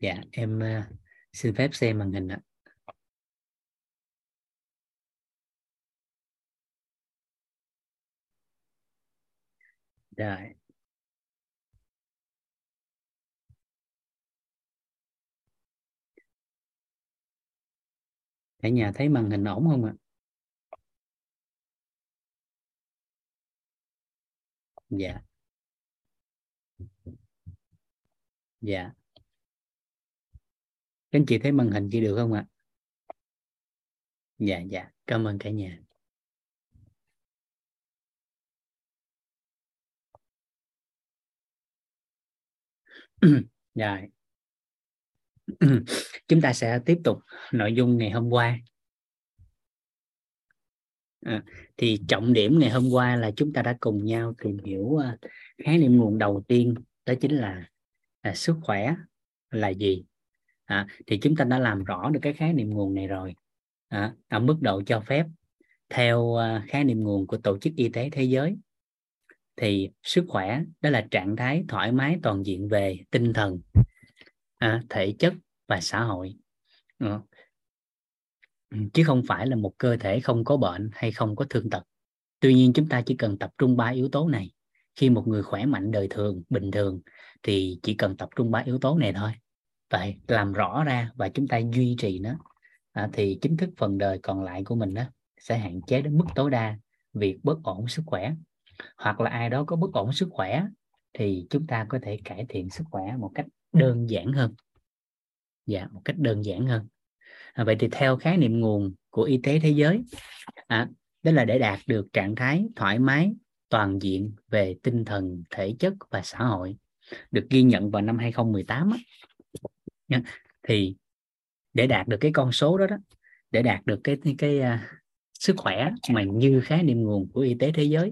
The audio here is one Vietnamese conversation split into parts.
dạ em uh, xin phép xem màn hình ạ. Rồi. Cả nhà thấy màn hình ổn không ạ? Dạ. Dạ các anh chị thấy màn hình chị được không ạ? Dạ dạ. Cảm ơn cả nhà. Rồi. Chúng ta sẽ tiếp tục nội dung ngày hôm qua. À, thì trọng điểm ngày hôm qua là chúng ta đã cùng nhau tìm hiểu à, khái niệm nguồn đầu tiên đó chính là, là sức khỏe là gì? À, thì chúng ta đã làm rõ được cái khái niệm nguồn này rồi. À, ở mức độ cho phép theo à, khái niệm nguồn của tổ chức y tế thế giới thì sức khỏe đó là trạng thái thoải mái toàn diện về tinh thần à, thể chất và xã hội. À, chứ không phải là một cơ thể không có bệnh hay không có thương tật. Tuy nhiên chúng ta chỉ cần tập trung ba yếu tố này. Khi một người khỏe mạnh đời thường bình thường thì chỉ cần tập trung ba yếu tố này thôi vậy làm rõ ra và chúng ta duy trì nó à, thì chính thức phần đời còn lại của mình đó sẽ hạn chế đến mức tối đa việc bất ổn sức khỏe. Hoặc là ai đó có bất ổn sức khỏe thì chúng ta có thể cải thiện sức khỏe một cách đơn giản hơn. Dạ một cách đơn giản hơn. À, vậy thì theo khái niệm nguồn của y tế thế giới à, đó là để đạt được trạng thái thoải mái toàn diện về tinh thần thể chất và xã hội được ghi nhận vào năm 2018 á, nha. thì để đạt được cái con số đó đó để đạt được cái cái, cái uh, sức khỏe mà như khái niệm nguồn của y tế thế giới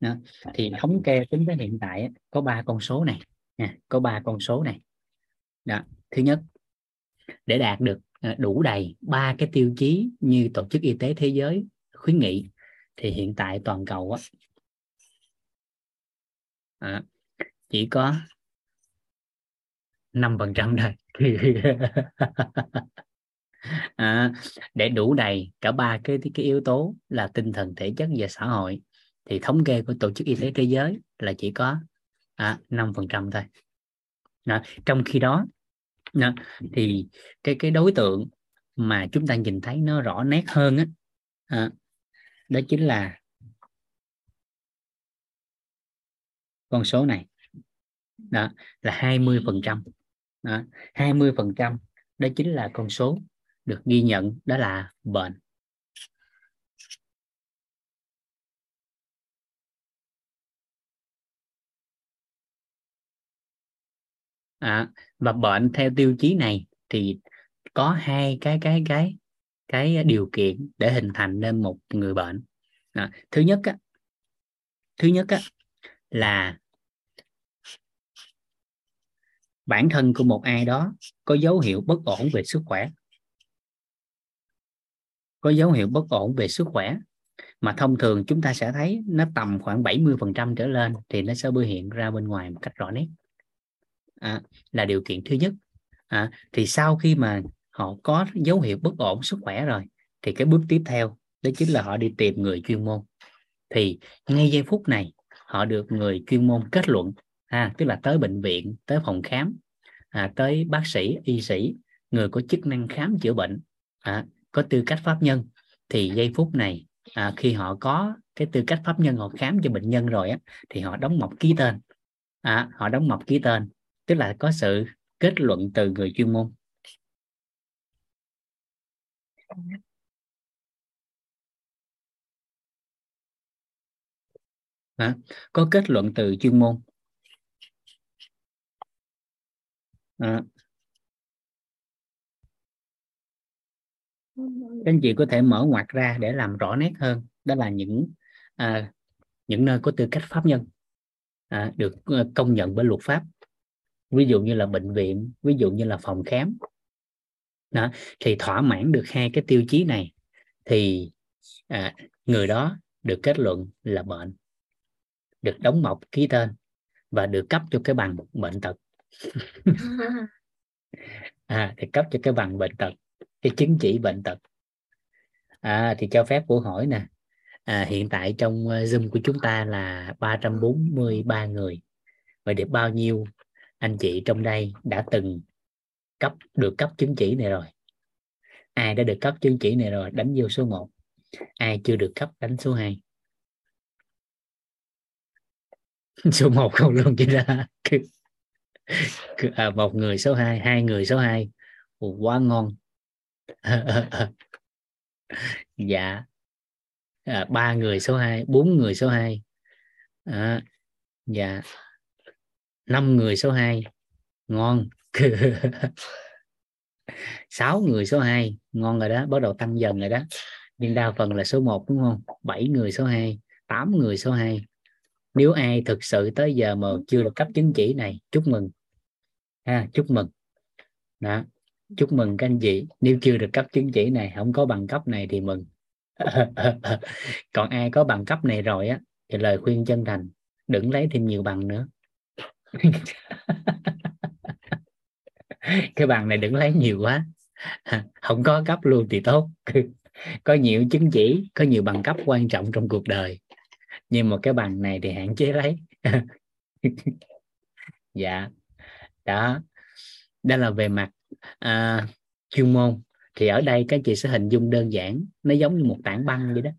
đó. thì thống kê tính tới hiện tại có ba con số này nha có ba con số này đó thứ nhất để đạt được à, đủ đầy ba cái tiêu chí như tổ chức y tế thế giới khuyến nghị thì hiện tại toàn cầu á, à, chỉ có năm phần trăm thôi à, để đủ đầy cả ba cái cái yếu tố là tinh thần thể chất và xã hội thì thống kê của tổ chức y tế thế giới là chỉ có à, năm phần trăm thôi đó. trong khi đó đó, thì cái cái đối tượng mà chúng ta nhìn thấy nó rõ nét hơn á à, đó chính là con số này đó là 20 phần trăm 20% đó chính là con số được ghi nhận đó là bệnh. À, và bệnh theo tiêu chí này thì có hai cái cái cái cái điều kiện để hình thành nên một người bệnh. À, thứ nhất á, thứ nhất á, là bản thân của một ai đó có dấu hiệu bất ổn về sức khỏe. Có dấu hiệu bất ổn về sức khỏe mà thông thường chúng ta sẽ thấy nó tầm khoảng 70% trở lên thì nó sẽ biểu hiện ra bên ngoài một cách rõ nét. À, là điều kiện thứ nhất. À, thì sau khi mà họ có dấu hiệu bất ổn sức khỏe rồi thì cái bước tiếp theo đó chính là họ đi tìm người chuyên môn. Thì ngay giây phút này họ được người chuyên môn kết luận ha tức là tới bệnh viện tới phòng khám à, tới bác sĩ y sĩ người có chức năng khám chữa bệnh à, có tư cách pháp nhân. Thì giây phút này à, khi họ có cái tư cách pháp nhân họ khám cho bệnh nhân rồi á thì họ đóng mộc ký tên. À, họ đóng mộc ký tên tức là có sự kết luận từ người chuyên môn. À, có kết luận từ chuyên môn. À. các anh chị có thể mở ngoặt ra để làm rõ nét hơn. Đó là những à, những nơi có tư cách pháp nhân à, được ờ, công nhận bởi luật pháp. Ví dụ như là bệnh viện ví dụ như là phòng khám. Đó thì thỏa mãn được hai cái tiêu chí này thì à, người đó được kết luận là bệnh được đóng mộc ký tên và được cấp cho cái bằng bệnh tật à, thì cấp cho cái bằng bệnh tật cái chứng chỉ bệnh tật. À, thì cho phép của hỏi nè. À, hiện tại trong ờ, zoom của chúng ta là 343 người. Vậy được bao nhiêu anh chị trong đây đã từng cấp được cấp chứng chỉ này rồi? Ai đã được cấp chứng chỉ này rồi? Đánh vô số 1 ai chưa được cấp đánh số 2 số 1 không luôn chỉ ra à, một người số 2 hai người số 2 quá ngon. Dạ. À, ba người số 2 bốn người số 2 à, dạ. Năm người số 2 ngon. Sáu người số 2 ngon rồi đó bắt đầu tăng dần rồi đó. Nhưng đa phần là số 1 đúng không? 7 người số 2 8 người số 2 nếu ai thực sự tới giờ mà chưa được cấp chứng chỉ này chúc mừng. Ha chúc mừng. Đó chúc mừng các anh chị. Nếu chưa được cấp chứng chỉ này không có bằng cấp này thì mừng. Còn ai có bằng cấp này rồi á thì lời khuyên chân thành đừng lấy thêm nhiều bằng nữa. Cái bằng này đừng lấy nhiều quá. Không có cấp luôn thì tốt. Có nhiều chứng chỉ có nhiều bằng cấp quan trọng trong cuộc đời nhưng mà cái bằng này thì hạn chế lấy. Dạ. Đó. Đó là về mặt à, chuyên môn. Thì ở đây các chị sẽ hình dung đơn giản. Nó giống như một tảng băng vậy đó.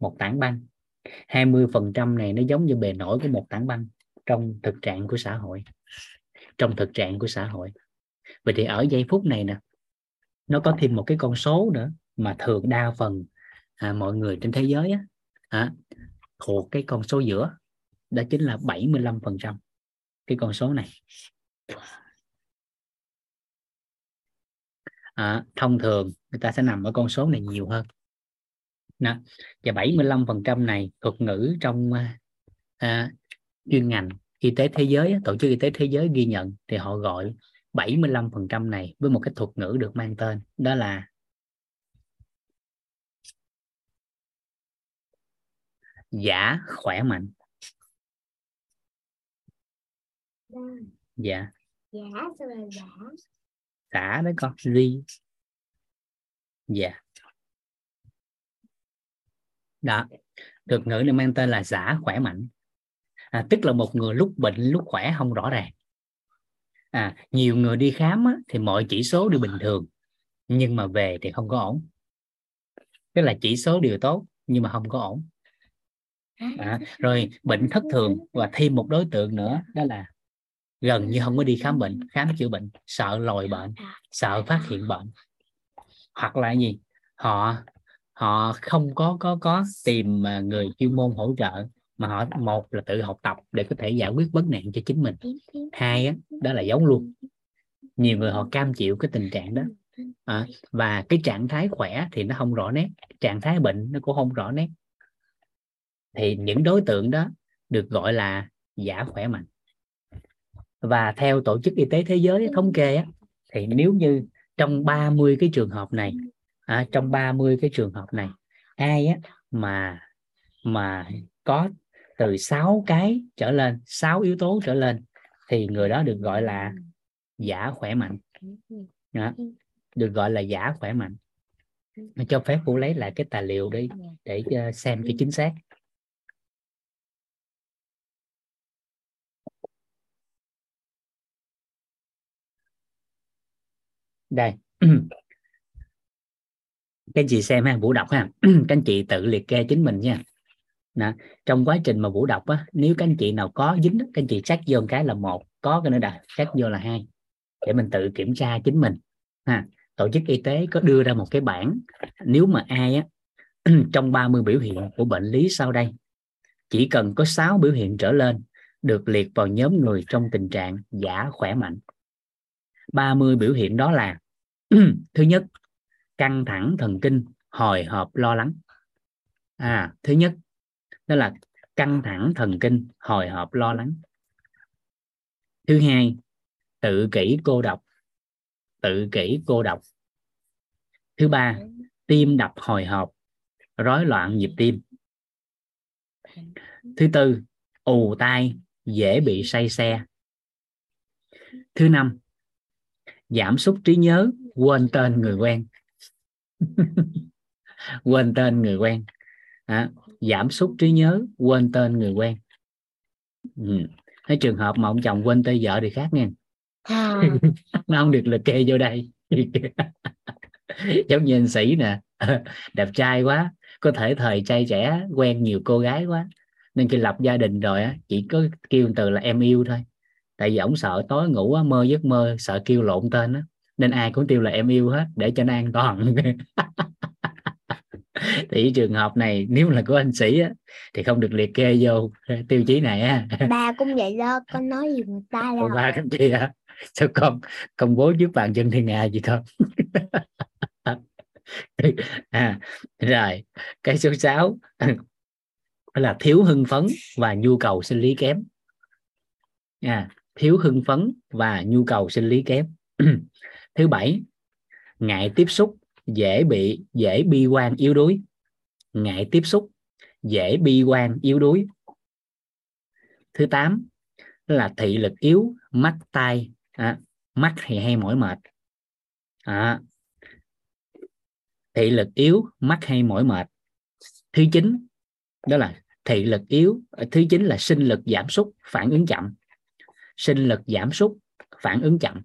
Một tảng băng. 20 phần trăm này nó giống như bề nổi của một tảng băng trong thực trạng của xã hội. Trong thực trạng của xã hội. Vậy thì ở giây phút này nè nó có thêm một cái con số nữa mà thường đa phần à, mọi người trên thế giới á, à, thuộc cái con số giữa đó chính là 75 phần trăm cái con số này à, thông thường người ta sẽ nằm ở con số này nhiều hơn Đó. và 75 phần trăm này thuật ngữ trong à, à chuyên ngành y tế thế giới tổ chức y tế thế giới ghi nhận thì họ gọi 75 phần trăm này với một cái thuật ngữ được mang tên đó là giả khỏe mạnh. Dạ. Giả sao là giả? Giả đấy con ly dạ. Đó. Thuật ngữ này mang tên là giả khỏe mạnh. À, tức là một người lúc bệnh lúc khỏe không rõ ràng. À, nhiều người đi khám á, thì mọi chỉ số đều bình thường nhưng mà về thì không có ổn. Tức là chỉ số đều tốt nhưng mà không có ổn à, rồi bệnh thất thường và thêm một đối tượng nữa đó là gần như không có đi khám bệnh khám chữa bệnh sợ lòi bệnh sợ phát hiện bệnh. Hoặc là gì? Họ họ không có có có tìm người chuyên môn hỗ trợ mà họ một là tự học tập để có thể giải quyết vấn nạn cho chính mình. Hai á, đó là giống luôn. Nhiều người họ cam chịu cái tình trạng đó. À, và cái trạng thái khỏe thì nó không rõ nét trạng thái bệnh nó cũng không rõ nét thì những đối tượng đó được gọi là giả khỏe mạnh. Và theo tổ chức y tế thế giới thống kê á, thì nếu như trong 30 cái trường hợp này à, trong 30 cái trường hợp này ai á, mà mà có từ 6 cái trở lên 6 yếu tố trở lên thì người đó được gọi là giả khỏe mạnh. Đó. được gọi là giả khỏe mạnh. Cho phép cô lấy lại cái tài liệu đi để ờ, xem cái chính xác. Đây. Các anh chị xem ha vũ đọc ha. Các anh chị tự liệt kê chính mình nha. Nè, trong quá trình mà vũ đọc á nếu các anh chị nào có dính các anh chị chắc vô cái là một có cái nữa là chắc vô là hai để mình tự kiểm tra chính mình. Ha. Tổ chức y tế có đưa ra một cái bảng nếu mà ai á trong 30 biểu hiện của bệnh lý sau đây chỉ cần có 6 biểu hiện trở lên được liệt vào nhóm người trong tình trạng giả khỏe mạnh. 30 biểu hiện đó là thứ nhất, căng thẳng thần kinh, hồi hộp lo lắng. À thứ nhất, đó là căng thẳng thần kinh, hồi hộp lo lắng. Thứ hai, tự kỷ cô độc, tự kỷ cô độc. Thứ ba, tim đập hồi hộp, rối loạn nhịp tim. Thứ tư, ù tai, dễ bị say xe. Thứ năm giảm sút trí nhớ quên tên người quen. Quên tên người quen. À, giảm sút trí nhớ quên tên người quen. Ừ. cái trường hợp mà ông chồng quên tên vợ thì khác nha à. nó không được liệt kê vô đây. Giống như anh sĩ nè. Đẹp trai quá. Có thể thời trai trẻ quen nhiều cô gái quá. Nên khi lập gia đình rồi á chỉ có kêu từ là em yêu thôi tại vì ổng sợ tối ngủ á, mơ giấc mơ sợ kêu lộn tên á. Nên ai cũng kêu là em yêu hết để cho nó an toàn. Thì trường hợp này nếu là của anh sĩ á, thì không được liệt kê vô tiêu chí này á. Ba cũng vậy đó con nói gì người ta là ba cũng chị á sao con công bố trước bàn chân thiên hạ gì không à, rồi cái số 6 là thiếu hưng phấn và nhu cầu sinh lý kém. À, thiếu hưng phấn và nhu cầu sinh lý kém. Thứ bảy ngại tiếp xúc dễ bị dễ bi quan yếu đuối. Ngại tiếp xúc dễ bi quan yếu đuối. Thứ tám là thị lực yếu mắt tai à, mắt thì hay mỏi mệt. À, thị lực yếu mắt hay mỏi mệt. Thứ chín đó là thị lực yếu à, thứ chín là sinh lực giảm sút phản ứng chậm sinh lực giảm sút phản ứng chậm.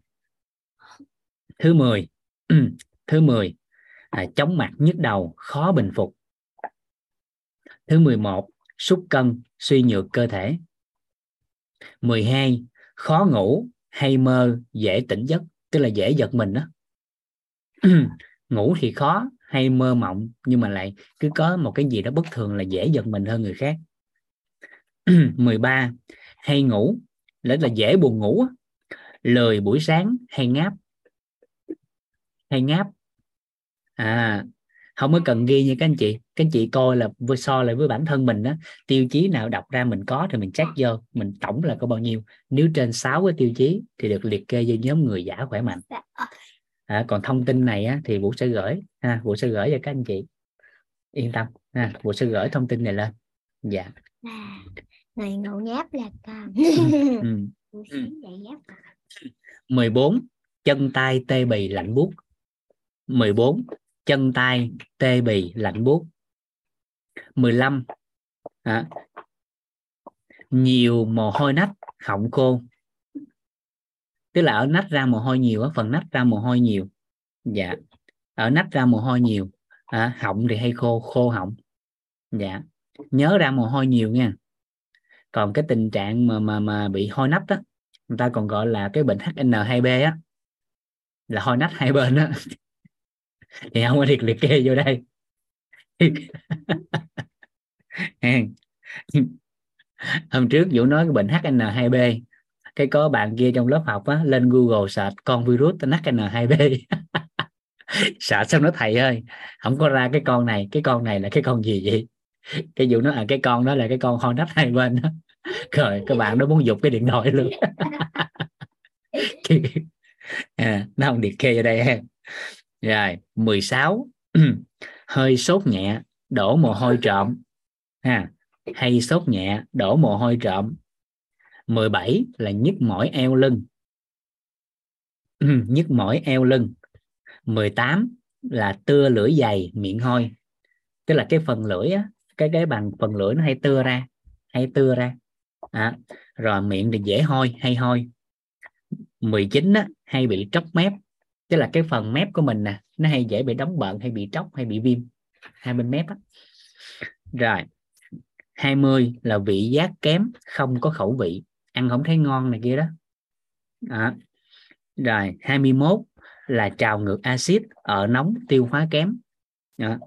Thứ 10 thứ 10 à, chóng mặt nhức đầu khó bình phục. Thứ 11 sút cân suy nhược cơ thể. 12 khó ngủ hay mơ dễ tỉnh giấc tức là dễ giật mình đó ngủ thì khó hay mơ mộng nhưng mà lại cứ có một cái gì đó bất thường là dễ giật mình hơn người khác. 13 hay ngủ rất là dễ buồn ngủ lười buổi sáng hay ngáp? Hay ngáp? À không có cần ghi như các anh chị. Các anh chị coi là vừa so lại với bản thân mình đó tiêu chí nào đọc ra mình có thì mình check vô mình tổng là có bao nhiêu. Nếu trên 6 cái tiêu chí thì được liệt kê vô nhóm người giả khỏe mạnh. À, còn thông tin này á, thì vũ sẽ gửi ha vũ sẽ gửi cho các anh chị. Yên tâm ha vũ sẽ gửi thông tin này lên. Dạ. À ngày ngủ nháp là con. Ừ. ừ. 14 chân tay tê bì lạnh buốt. 14 chân tay tê bì lạnh buốt. 15 à, nhiều mồ hôi nách họng khô. Tức là ở nách ra mồ hôi nhiều ở phần nách ra mồ hôi nhiều. Dạ. Ở nách ra mồ hôi nhiều à, họng thì hay khô khô họng. Dạ. Nhớ ra mồ hôi nhiều nha còn cái tình trạng mà mà mà bị hôi nách đó người ta còn gọi là cái bệnh HN2B á. Là hôi nách hai bên á. Thì không có liệt liệt kê vô đây. Hôm trước vũ nói cái bệnh HN2B cái có bạn kia trong lớp học á, lên Google search con virus HN2B sợ xong nó thầy ơi, không có ra cái con này, cái con này là cái con gì vậy? Cái vụ nó à cái con đó là cái con hon nách hai bên đó. Rồi các bạn nó muốn dục cái điện thoại luôn. À, nó không liệt kê ở đây ha. Rồi 16 hơi sốt nhẹ đổ mồ hôi trộm. Ha hay sốt nhẹ đổ mồ hôi trộm. 17 là nhức mỏi eo lưng. Nhức mỏi eo lưng. 18 là tưa lưỡi dày miệng hôi. Tức là cái phần lưỡi á cái cái bằng phần lưỡi nó hay tưa ra hay tưa ra. À, rồi miệng thì dễ hôi hay hôi. 19 á, hay bị tróc mép. Tức là cái phần mép của mình nè nó hay dễ bị đóng bận hay bị tróc hay bị viêm. Hai bên mép á. Rồi 20 là vị giác kém không có khẩu vị. Ăn không thấy ngon này kia đó. À. rồi 21 là trào ngược axit ở nóng tiêu hóa kém. À.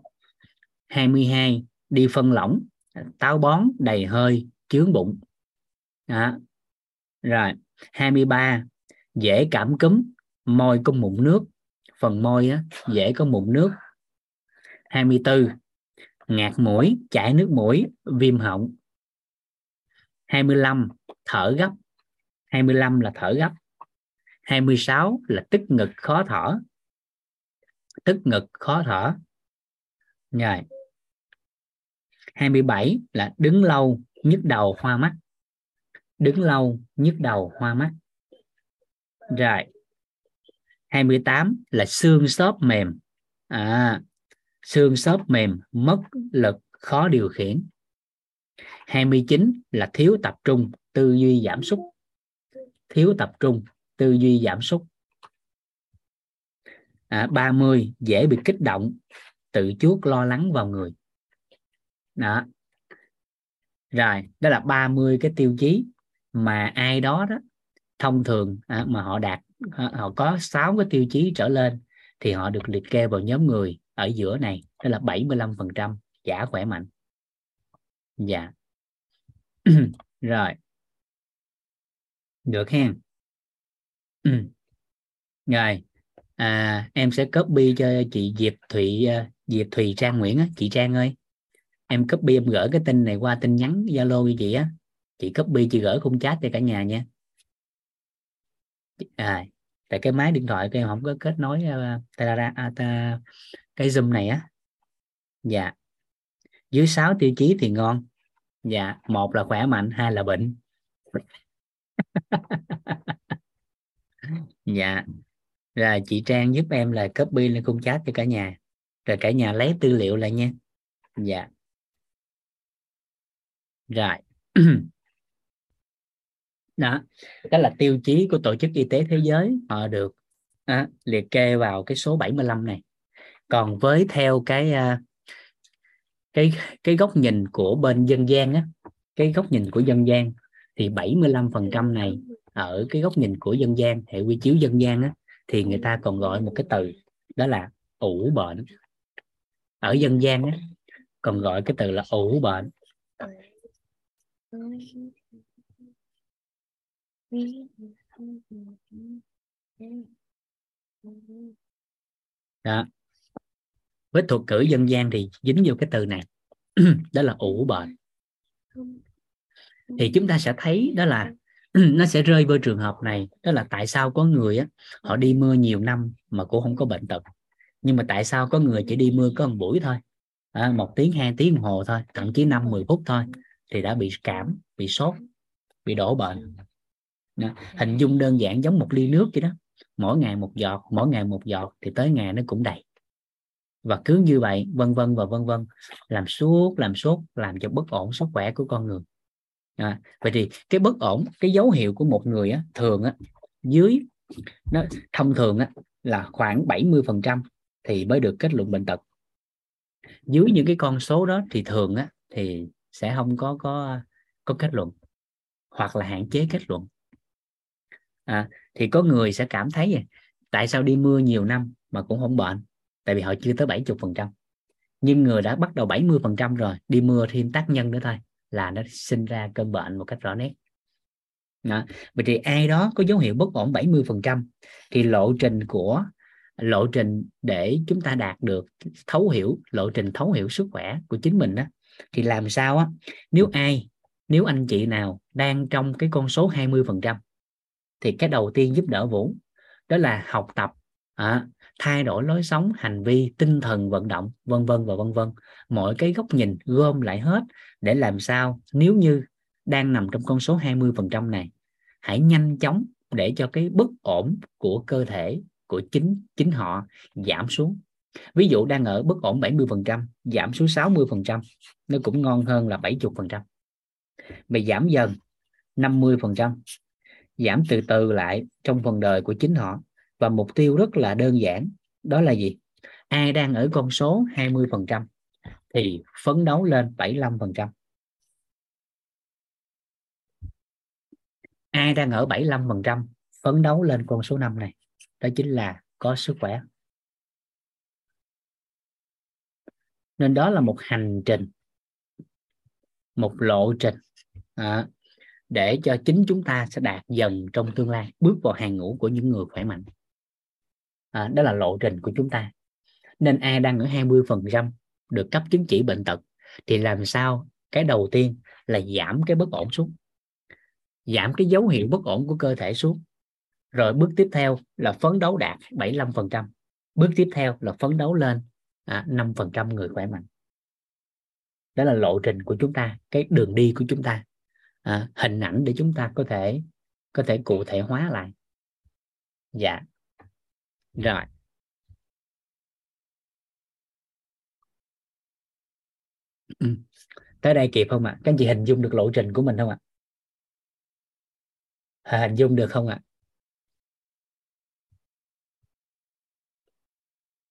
22 đi phân lỏng táo bón đầy hơi chướng bụng. Đó. rồi 23 dễ cảm cúm môi có mụn nước. Phần môi á, dễ có mụn nước. 24 ngạt mũi chảy nước mũi viêm họng. 25 thở gấp. 25 là thở gấp. 26 là tức ngực khó thở. Tức ngực khó thở. Rồi 27 là đứng lâu nhức đầu hoa mắt. Đứng lâu nhức đầu hoa mắt. Rồi. 28 là xương xốp mềm. À, xương xốp mềm mất lực khó điều khiển. 29 là thiếu tập trung tư duy giảm sút. Thiếu tập trung tư duy giảm sút. À, 30 dễ bị kích động tự chuốc lo lắng vào người đó. Rồi đó là 30 cái tiêu chí mà ai đó đó thông thường à, mà họ đạt họ có 6 cái tiêu chí trở lên thì họ được liệt kê vào nhóm người ở giữa này đó là 75% giả khỏe mạnh. Dạ. Rồi. Được hen. Rồi à, em sẽ copy cho chị Diệp Thụy à, Diệp Thùy Trang Nguyễn á chị Trang ơi em copy em gửi cái tin này qua tin nhắn Zalo với chị á. Chị copy chị gửi khung chat cho cả nhà nha. À tại cái máy điện thoại của em không có kết nối ờ, uh, ta, ta, à, ta, cái zoom này á. Dạ. Dưới 6 tiêu chí thì ngon. Dạ một là khỏe mạnh hai là bệnh. Dạ. Rồi chị Trang giúp em là copy lên khung chat cho cả nhà. Rồi cả nhà lấy tư liệu lại nha. Dạ rồi. Đó. Đó là tiêu chí của tổ chức y tế thế giới. Họ được à, liệt kê vào cái số 75 này. Còn với theo cái cái cái góc nhìn của bên dân gian á cái góc nhìn của dân gian thì 75% này ở cái góc nhìn của dân gian hệ quy chiếu dân gian á thì người ta còn gọi một cái từ đó là ủ bệnh. Ở dân gian á còn gọi cái từ là ủ bệnh đó. Với thuật cử dân gian thì dính vô cái từ này. Đó là ủ bệnh thì chúng ta sẽ thấy đó là nó sẽ rơi vào trường hợp này đó là tại sao có người á họ đi mưa nhiều năm mà cũng không có bệnh tật. Nhưng mà tại sao có người chỉ đi mưa có một buổi thôi? À, một tiếng hai tiếng đồng hồ thôi thậm chí năm mười phút thôi thì đã bị cảm bị sốt bị đổ bệnh. Đó. hình dung đơn giản giống một ly nước vậy đó. Mỗi ngày một giọt mỗi ngày một giọt thì tới ngày nó cũng đầy. Và cứ như vậy vân vân và vân vân làm suốt làm suốt làm cho bất ổn sức khỏe của con người. À, vậy thì cái bất ổn cái dấu hiệu của một người á, thường á, dưới nó thông thường á, là khoảng 70 phần trăm thì mới được kết luận bệnh tật. Dưới những cái con số đó thì thường á, thì sẽ không có có có kết luận hoặc là hạn chế kết luận. À, thì có người sẽ cảm thấy vậy, tại sao đi mưa nhiều năm mà cũng không bệnh? Tại vì họ chưa tới 70 phần trăm. Nhưng người đã bắt đầu 70 phần trăm rồi đi mưa thêm tác nhân nữa thôi là nó sinh ra cơn bệnh một cách rõ nét. Đó. vậy thì ai đó có dấu hiệu bất ổn 70 phần trăm thì lộ trình của lộ trình để chúng ta đạt được thấu hiểu lộ trình thấu hiểu sức khỏe của chính mình đó thì làm sao á? Nếu ai nếu anh chị nào đang trong cái con số 20 phần trăm thì cái đầu tiên giúp đỡ Vũ đó là học tập à, thay đổi lối sống hành vi tinh thần vận động vân vân và vân vân. Mọi cái góc nhìn gom lại hết để làm sao nếu như đang nằm trong con số 20 phần trăm này hãy nhanh chóng để cho cái bất ổn của cơ thể của chính chính họ giảm xuống ví dụ đang ở bất ổn 70% giảm xuống 60% nó cũng ngon hơn là 70% mày giảm dần 50% giảm từ từ lại trong phần đời của chính họ. Và mục tiêu rất là đơn giản, đó là gì? Ai đang ở con số 20% thì phấn đấu lên 75% ai đang ở 75% phấn đấu lên con số 5 này? Đó chính là có sức khỏe. Nên đó là một hành trình một lộ trình à, để cho chính chúng ta sẽ đạt dần trong tương lai bước vào hàng ngũ của những người khỏe mạnh. À, đó là lộ trình của chúng ta. Nên ai đang ở 20 phần trăm được cấp chứng chỉ bệnh tật thì làm sao cái đầu tiên là giảm cái bất ổn xuống giảm cái dấu hiệu bất ổn của cơ thể xuống. Rồi bước tiếp theo là phấn đấu đạt 75 phần trăm bước tiếp theo là phấn đấu lên À, 5 phần trăm người khỏe mạnh đó là lộ trình của chúng ta cái đường đi của chúng ta à, hình ảnh để chúng ta có thể có thể cụ thể hóa lại dạ rồi ừ. tới đây kịp không ạ à? các anh chị hình dung được lộ trình của mình không ạ à? hình dung được không ạ à?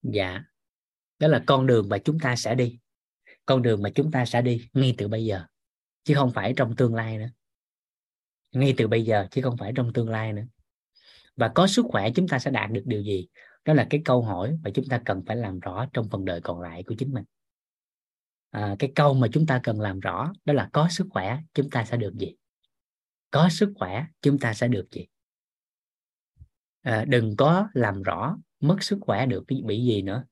dạ đó là con đường mà chúng ta sẽ đi. Con đường mà chúng ta sẽ đi ngay từ bây giờ chứ không phải trong tương lai nữa. Ngay từ bây giờ chứ không phải trong tương lai nữa. Và có sức khỏe chúng ta sẽ đạt được điều gì? Đó là cái câu hỏi mà chúng ta cần phải làm rõ trong phần đời còn lại của chính mình. À, cái câu mà chúng ta cần làm rõ đó là có sức khỏe chúng ta sẽ được gì? Có sức khỏe chúng ta sẽ được gì? À, đừng có làm rõ mất sức khỏe được bị gì nữa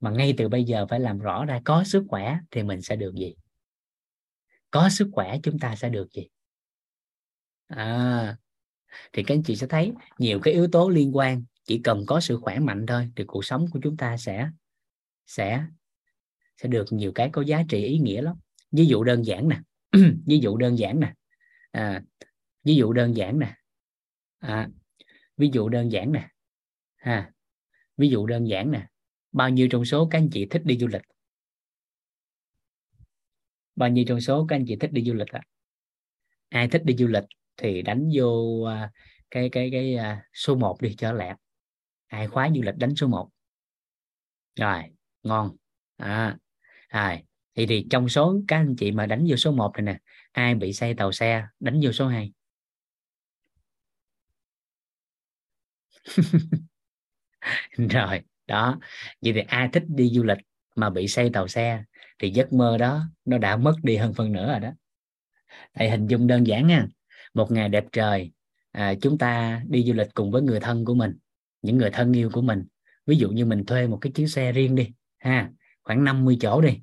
mà ngay từ bây giờ phải làm rõ ra có sức khỏe thì mình sẽ được gì? Có sức khỏe chúng ta sẽ được gì? À, thì các anh chị sẽ thấy nhiều cái yếu tố liên quan. Chỉ cần có sự khỏe mạnh thôi thì cuộc sống của chúng ta sẽ sẽ sẽ được nhiều cái có giá trị ý nghĩa lắm. Ví dụ đơn giản nè ví dụ đơn giản nè à, ví dụ đơn giản nè à, ví dụ đơn giản nè ha ví dụ đơn giản nè bao nhiêu trong số các anh chị thích đi du lịch? Bao nhiêu trong số các anh chị thích đi du lịch à? ai thích đi du lịch thì đánh vô à, cái cái cái à, số 1 đi cho lẹ. Ai khóa du lịch đánh số 1 rồi ngon. À, rồi. Thì thì trong số các anh chị mà đánh vô số 1 này nè ai bị say tàu xe đánh vô số 2 rồi đó vậy thì ai thích đi du lịch mà bị say tàu xe thì giấc mơ đó nó đã mất đi hơn phần nữa rồi đó. Thầy hình dung đơn giản nha một ngày đẹp trời à, chúng ta đi du lịch cùng với người thân của mình những người thân yêu của mình. Ví dụ như mình thuê một cái chuyến xe riêng đi ha khoảng 50 chỗ đi.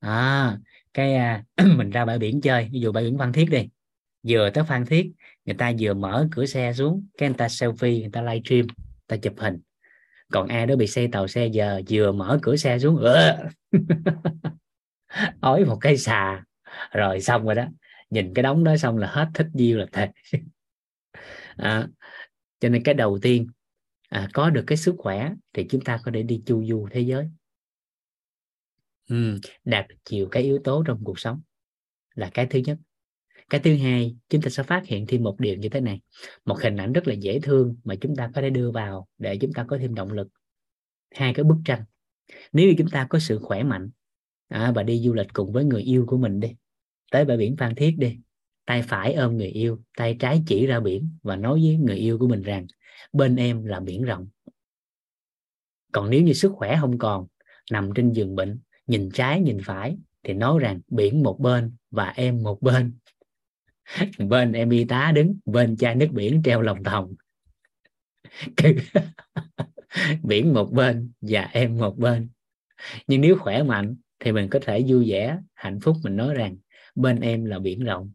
À, cái à, mình ra bãi biển chơi ví dụ bãi biển Phan Thiết đi. Vừa tới Phan Thiết người ta vừa mở cửa xe xuống cái người ta selfie người ta livestream người ta chụp hình còn ai đó bị xe tàu xe giờ vừa mở cửa xe xuống ói một cái xà. Rồi xong rồi đó. Nhìn cái đống đó xong là hết thích diêu là thề. À, cho nên cái đầu tiên à, có được cái sức khỏe thì chúng ta có thể đi chu du thế giới. Ừ, đạt được nhiều cái yếu tố trong cuộc sống là cái thứ nhất cái thứ hai chúng ta sẽ phát hiện thêm một điều như thế này. Một hình ảnh rất là dễ thương mà chúng ta có thể đưa vào để chúng ta có thêm động lực. Hai cái bức tranh. Nếu như chúng ta có sự khỏe mạnh à, và đi du lịch cùng với người yêu của mình đi tới bãi biển phan thiết đi tay phải ôm người yêu tay trái chỉ ra biển và nói với người yêu của mình rằng bên em là biển rộng. Còn nếu như sức khỏe không còn nằm trên giường bệnh nhìn trái nhìn phải thì nói rằng biển một bên và em một bên. bên em y tá đứng, bên chai nước biển treo lòng thòng. Biển một bên, và em một bên. Nhưng nếu khỏe mạnh thì mình có thể vui vẻ, hạnh phúc, mình nói rằng bên em là biển rộng.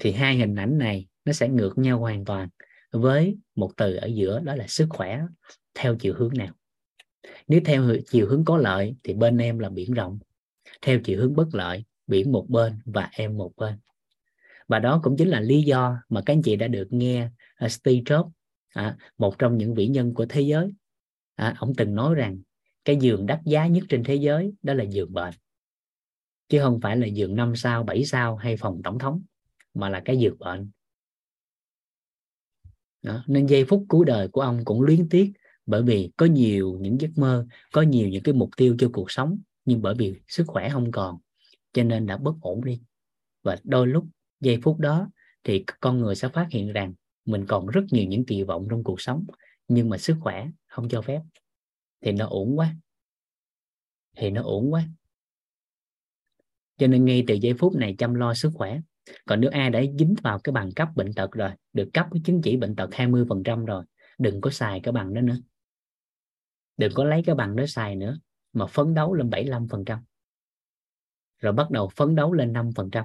Thì hai hình ảnh này nó sẽ ngược nhau hoàn toàn với một từ ở giữa, đó là sức khỏe theo chiều hướng nào. Nếu theo chiều hướng có lợi thì bên em là biển rộng, theo chiều hướng bất lợi, biển một bên và em một bên và đó cũng chính là lý do mà các anh chị đã được nghe uh, Steve Jobs à, một trong những vĩ nhân của thế giới. À, ông từng nói rằng cái giường đắt giá nhất trên thế giới đó là giường bệnh. Chứ không phải là giường 5 sao 7 sao hay phòng tổng thống mà là cái giường bệnh. Đó. nên giây phút cuối đời của ông cũng luyến tiếc bởi vì có nhiều những giấc mơ có nhiều những cái mục tiêu cho cuộc sống nhưng bởi vì sức khỏe không còn cho nên đã bất ổn đi. Và đôi lúc giây phút đó thì con người sẽ phát hiện rằng mình còn rất nhiều những kỳ vọng trong cuộc sống, nhưng mà sức khỏe không cho phép. Thì nó ổn quá. Thì nó ổn quá. Cho nên ngay từ giây phút này chăm lo sức khỏe, còn nếu ai đã dính vào cái bằng cấp bệnh tật rồi, được cấp cái chứng chỉ bệnh tật 20% rồi, đừng có xài cái bằng đó nữa. Đừng có lấy cái bằng đó xài nữa, mà phấn đấu lên 75% rồi bắt đầu phấn đấu lên 5%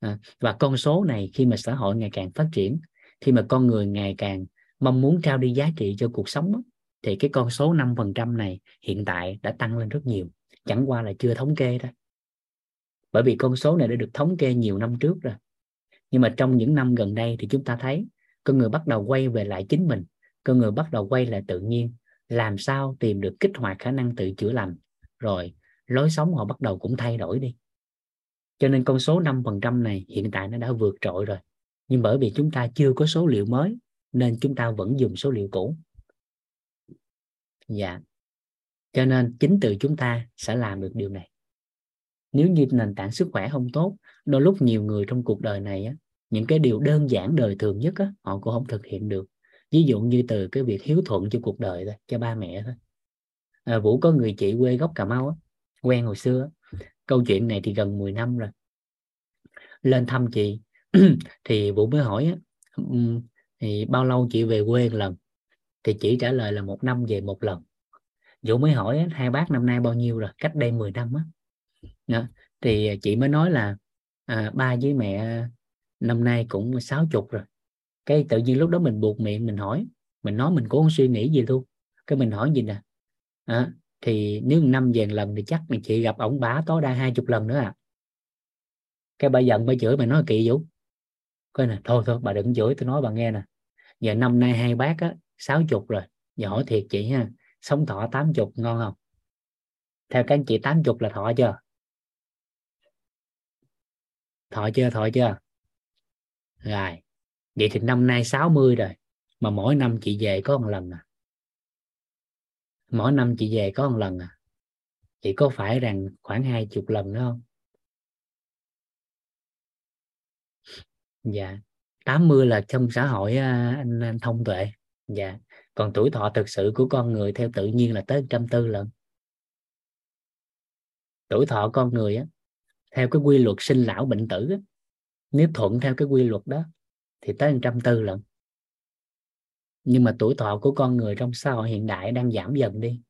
à, và con số này khi mà xã hội ngày càng phát triển khi mà con người ngày càng mong muốn trao đi giá trị cho cuộc sống thì cái con số 5% này hiện tại đã tăng lên rất nhiều chẳng qua là chưa thống kê đó bởi vì con số này đã được thống kê nhiều năm trước rồi. Nhưng mà trong những năm gần đây thì chúng ta thấy con người bắt đầu quay về lại chính mình con người bắt đầu quay lại tự nhiên làm sao tìm được kích hoạt khả năng tự chữa lành. Rồi lối sống họ bắt đầu cũng thay đổi đi cho nên con số 5% này hiện tại nó đã vượt trội rồi. Nhưng bởi vì chúng ta chưa có số liệu mới nên chúng ta vẫn dùng số liệu cũ. Dạ. Cho nên chính từ chúng ta sẽ làm được điều này. Nếu như nền tảng sức khỏe không tốt đôi lúc nhiều người trong cuộc đời này á, những cái điều đơn giản đời thường nhất á, họ cũng không thực hiện được. Ví dụ như từ cái việc hiếu thuận cho cuộc đời thôi cho ba mẹ thôi. À, vũ có người chị quê gốc cà mau á, quen hồi xưa câu chuyện này thì gần 10 năm rồi. Lên thăm chị thì vũ mới hỏi thì bao lâu chị về quê một lần? Thì chị trả lời là một năm về một lần. Vũ mới hỏi hai bác năm nay bao nhiêu rồi? Cách đây 10 năm á. Đó. thì chị mới nói là à, ba với mẹ năm nay cũng sáu chục rồi. Cái tự nhiên lúc đó mình buộc miệng mình hỏi mình nói mình cũng không suy nghĩ gì luôn. Cái mình hỏi gì nè? À, thì nếu năm vàng lần thì chắc mình chị gặp ổng bá tối đa hai chục lần nữa à. Cái bà giận bà chửi mày nói kỳ vũ coi nè, thôi thôi, bà đừng chửi, tôi nói bà nghe nè. Giờ năm nay hai bác á, sáu chục rồi. Giờ hỏi thiệt chị ha, sống thọ tám chục ngon không? Theo các anh chị tám chục là thọ chưa? Thọ chưa thọ chưa? Rồi, vậy thì năm nay 60 rồi, mà mỗi năm chị về có một lần à mỗi năm chị về có một lần à? Chị có phải rằng khoảng hai chục lần nữa không? Dạ 80 là trong xã hội à, anh, anh thông tuệ. Dạ còn tuổi thọ thực sự của con người theo tự nhiên là tới trăm tư lần. Tuổi thọ con người á theo cái quy luật sinh lão bệnh tử á, nếu thuận theo cái quy luật đó thì tới trăm tư lần nhưng mà tuổi thọ của con người trong xã hội hiện đại đang giảm dần đi.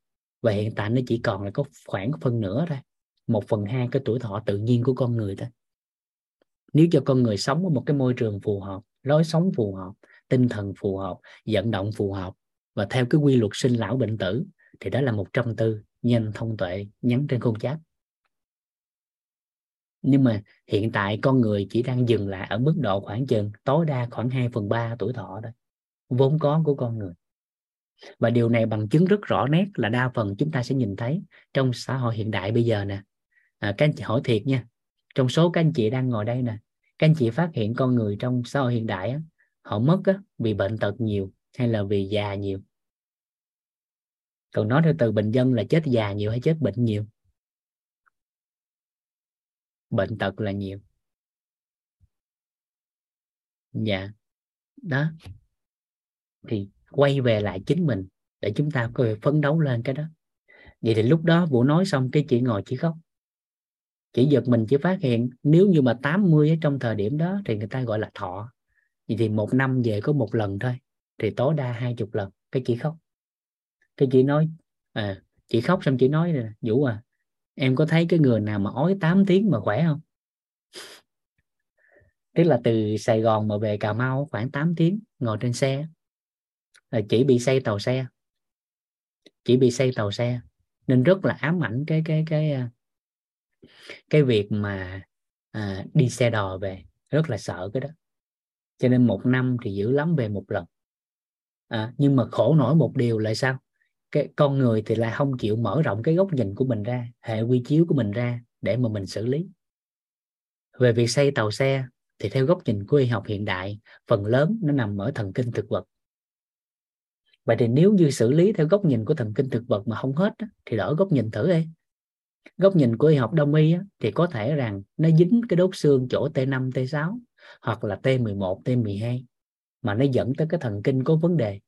Và hiện tại nó chỉ còn là có khoảng phần nửa thôi. Một phần hai cái tuổi thọ tự nhiên của con người thôi. Nếu cho con người sống ở một cái môi trường phù hợp, lối sống phù hợp, tinh thần phù hợp, vận động phù hợp và theo cái quy luật sinh lão bệnh tử thì đó là một trăm tư nhanh thông tuệ nhắn trên khung chat nhưng mà hiện tại con người chỉ đang dừng lại ở mức độ khoảng chừng tối đa khoảng 2 phần 3 tuổi thọ thôi vốn có của con người. Và điều này bằng chứng rất rõ nét là đa phần chúng ta sẽ nhìn thấy trong xã hội hiện đại bây giờ nè. À, các anh chị hỏi thiệt nha trong số các anh chị đang ngồi đây nè các anh chị phát hiện con người trong xã hội hiện đại á, họ mất á, vì bệnh tật nhiều hay là vì già nhiều? Còn nói theo từ bình dân là chết già nhiều hay chết bệnh nhiều? Bệnh tật là nhiều. Dạ đó thì quay về lại chính mình để chúng ta có thể phấn đấu lên cái đó. Vậy thì lúc đó vũ nói xong cái chị ngồi chỉ khóc. Chỉ giật mình chỉ phát hiện nếu như mà 80 ở trong thời điểm đó thì người ta gọi là thọ. Vậy thì một năm về có một lần thôi, thì tối đa hai chục lần, cái chị khóc. Cái chị nói à chị khóc xong chị nói là vũ à em có thấy cái người nào mà ói 8 tiếng mà khỏe không? Tức là từ Sài Gòn mà về Cà Mau khoảng 8 tiếng ngồi trên xe chỉ bị xây tàu xe. Chỉ bị xây tàu xe. Nên rất là ám ảnh cái cái cái à, cái việc mà à, đi xe đò về. Rất là sợ cái đó. Cho nên một năm thì dữ lắm về một lần. À, nhưng mà khổ nổi một điều là sao? Cái con người thì lại không chịu mở rộng cái góc nhìn của mình ra hệ quy chiếu của mình ra để mà mình xử lý. Về việc xây tàu xe thì theo góc nhìn của y học hiện đại phần lớn nó nằm ở thần kinh thực vật vậy thì nếu như xử lý theo góc nhìn của thần kinh thực vật mà không hết thì đỡ góc nhìn thử đi. Góc nhìn của y học đông y thì có thể rằng nó dính cái đốt xương chỗ T5, T6 hoặc là T11, T12 mà nó dẫn tới cái thần kinh có vấn đề.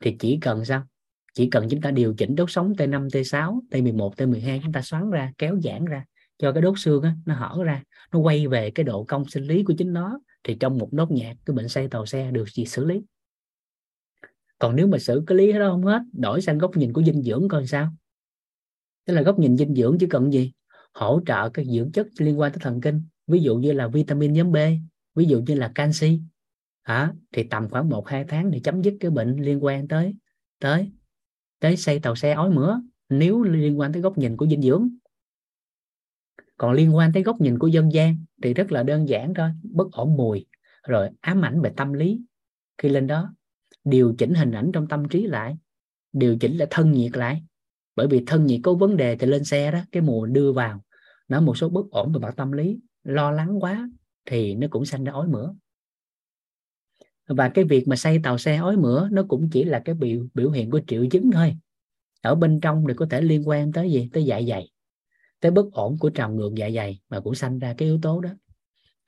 Thì chỉ cần sao? Chỉ cần chúng ta điều chỉnh đốt sống T5, T6, T11, T12 chúng ta xoắn ra kéo giãn ra cho cái đốt xương á, nó hở ra nó quay về cái độ cong sinh lý của chính nó thì trong một nốt nhạc cái bệnh xây tàu xe được gì xử lý còn nếu mà xử cái lý đó không hết đổi sang góc nhìn của dinh dưỡng coi sao? Tức là góc nhìn dinh dưỡng chỉ cần gì? Hỗ trợ các dưỡng chất liên quan tới thần kinh ví dụ như là vitamin nhóm B ví dụ như là canxi. À, thì tầm khoảng 1 2 tháng thì chấm dứt cái bệnh liên quan tới tới tới xây tàu xe ói mửa nếu liên quan tới góc nhìn của dinh dưỡng. Còn liên quan tới góc nhìn của dân gian thì rất là đơn giản thôi bất ổn mùi rồi ám ảnh về tâm lý. Khi lên đó điều chỉnh hình ảnh trong tâm trí lại. Điều chỉnh lại thân nhiệt lại. Bởi vì thân nhiệt có vấn đề thì lên xe đó, cái mùa đưa vào, nó một số bất ổn về mặt tâm lý. Lo lắng quá thì nó cũng sanh ra ói mửa. Và cái việc mà xây tàu xe ói mửa, nó cũng chỉ là cái biểu biểu hiện của triệu chứng thôi. Ở bên trong thì có thể liên quan tới gì? Tới dạ dày. Tới bất ổn của trào ngược dạ dày mà cũng sanh ra cái yếu tố đó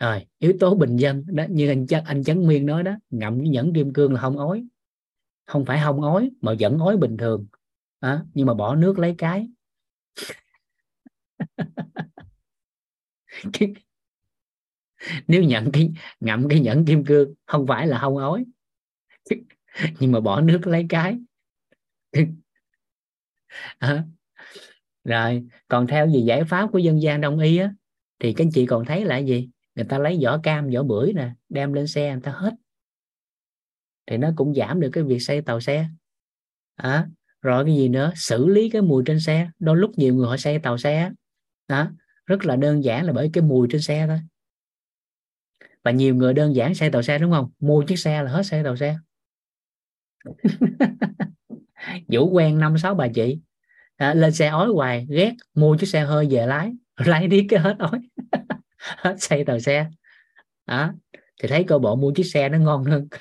rồi yếu tố bình dân đó như anh chắc anh chấn nguyên nói đó ngậm nhẫn kim cương là không ói. Không phải không ói mà vẫn ói bình thường. À, nhưng mà bỏ nước lấy cái. Nếu nhận cái ngậm cái nhẫn kim cương không phải là không ói. Nhưng mà bỏ nước lấy cái. À. rồi còn theo gì giải pháp của dân gian đông y á thì các anh chị còn thấy là gì? Người ta lấy vỏ cam vỏ bưởi nè đem lên xe người ta hết. Thì nó cũng giảm được cái việc xây tàu xe. À, rồi cái gì nữa? Xử lý cái mùi trên xe. Đôi lúc nhiều người họ xây tàu xe đó. Rất là đơn giản là bởi cái mùi trên xe thôi. Và nhiều người đơn giản xe tàu xe đúng không? Mua chiếc xe là hết xe tàu xe. Vũ quen năm sáu bà chị. À, lên xe ói hoài ghét mua chiếc xe hơi về lái. Lái đi cái hết ói. hết tàu xe. Đó. Thì thấy cơ bộ mua chiếc xe nó ngon hơn.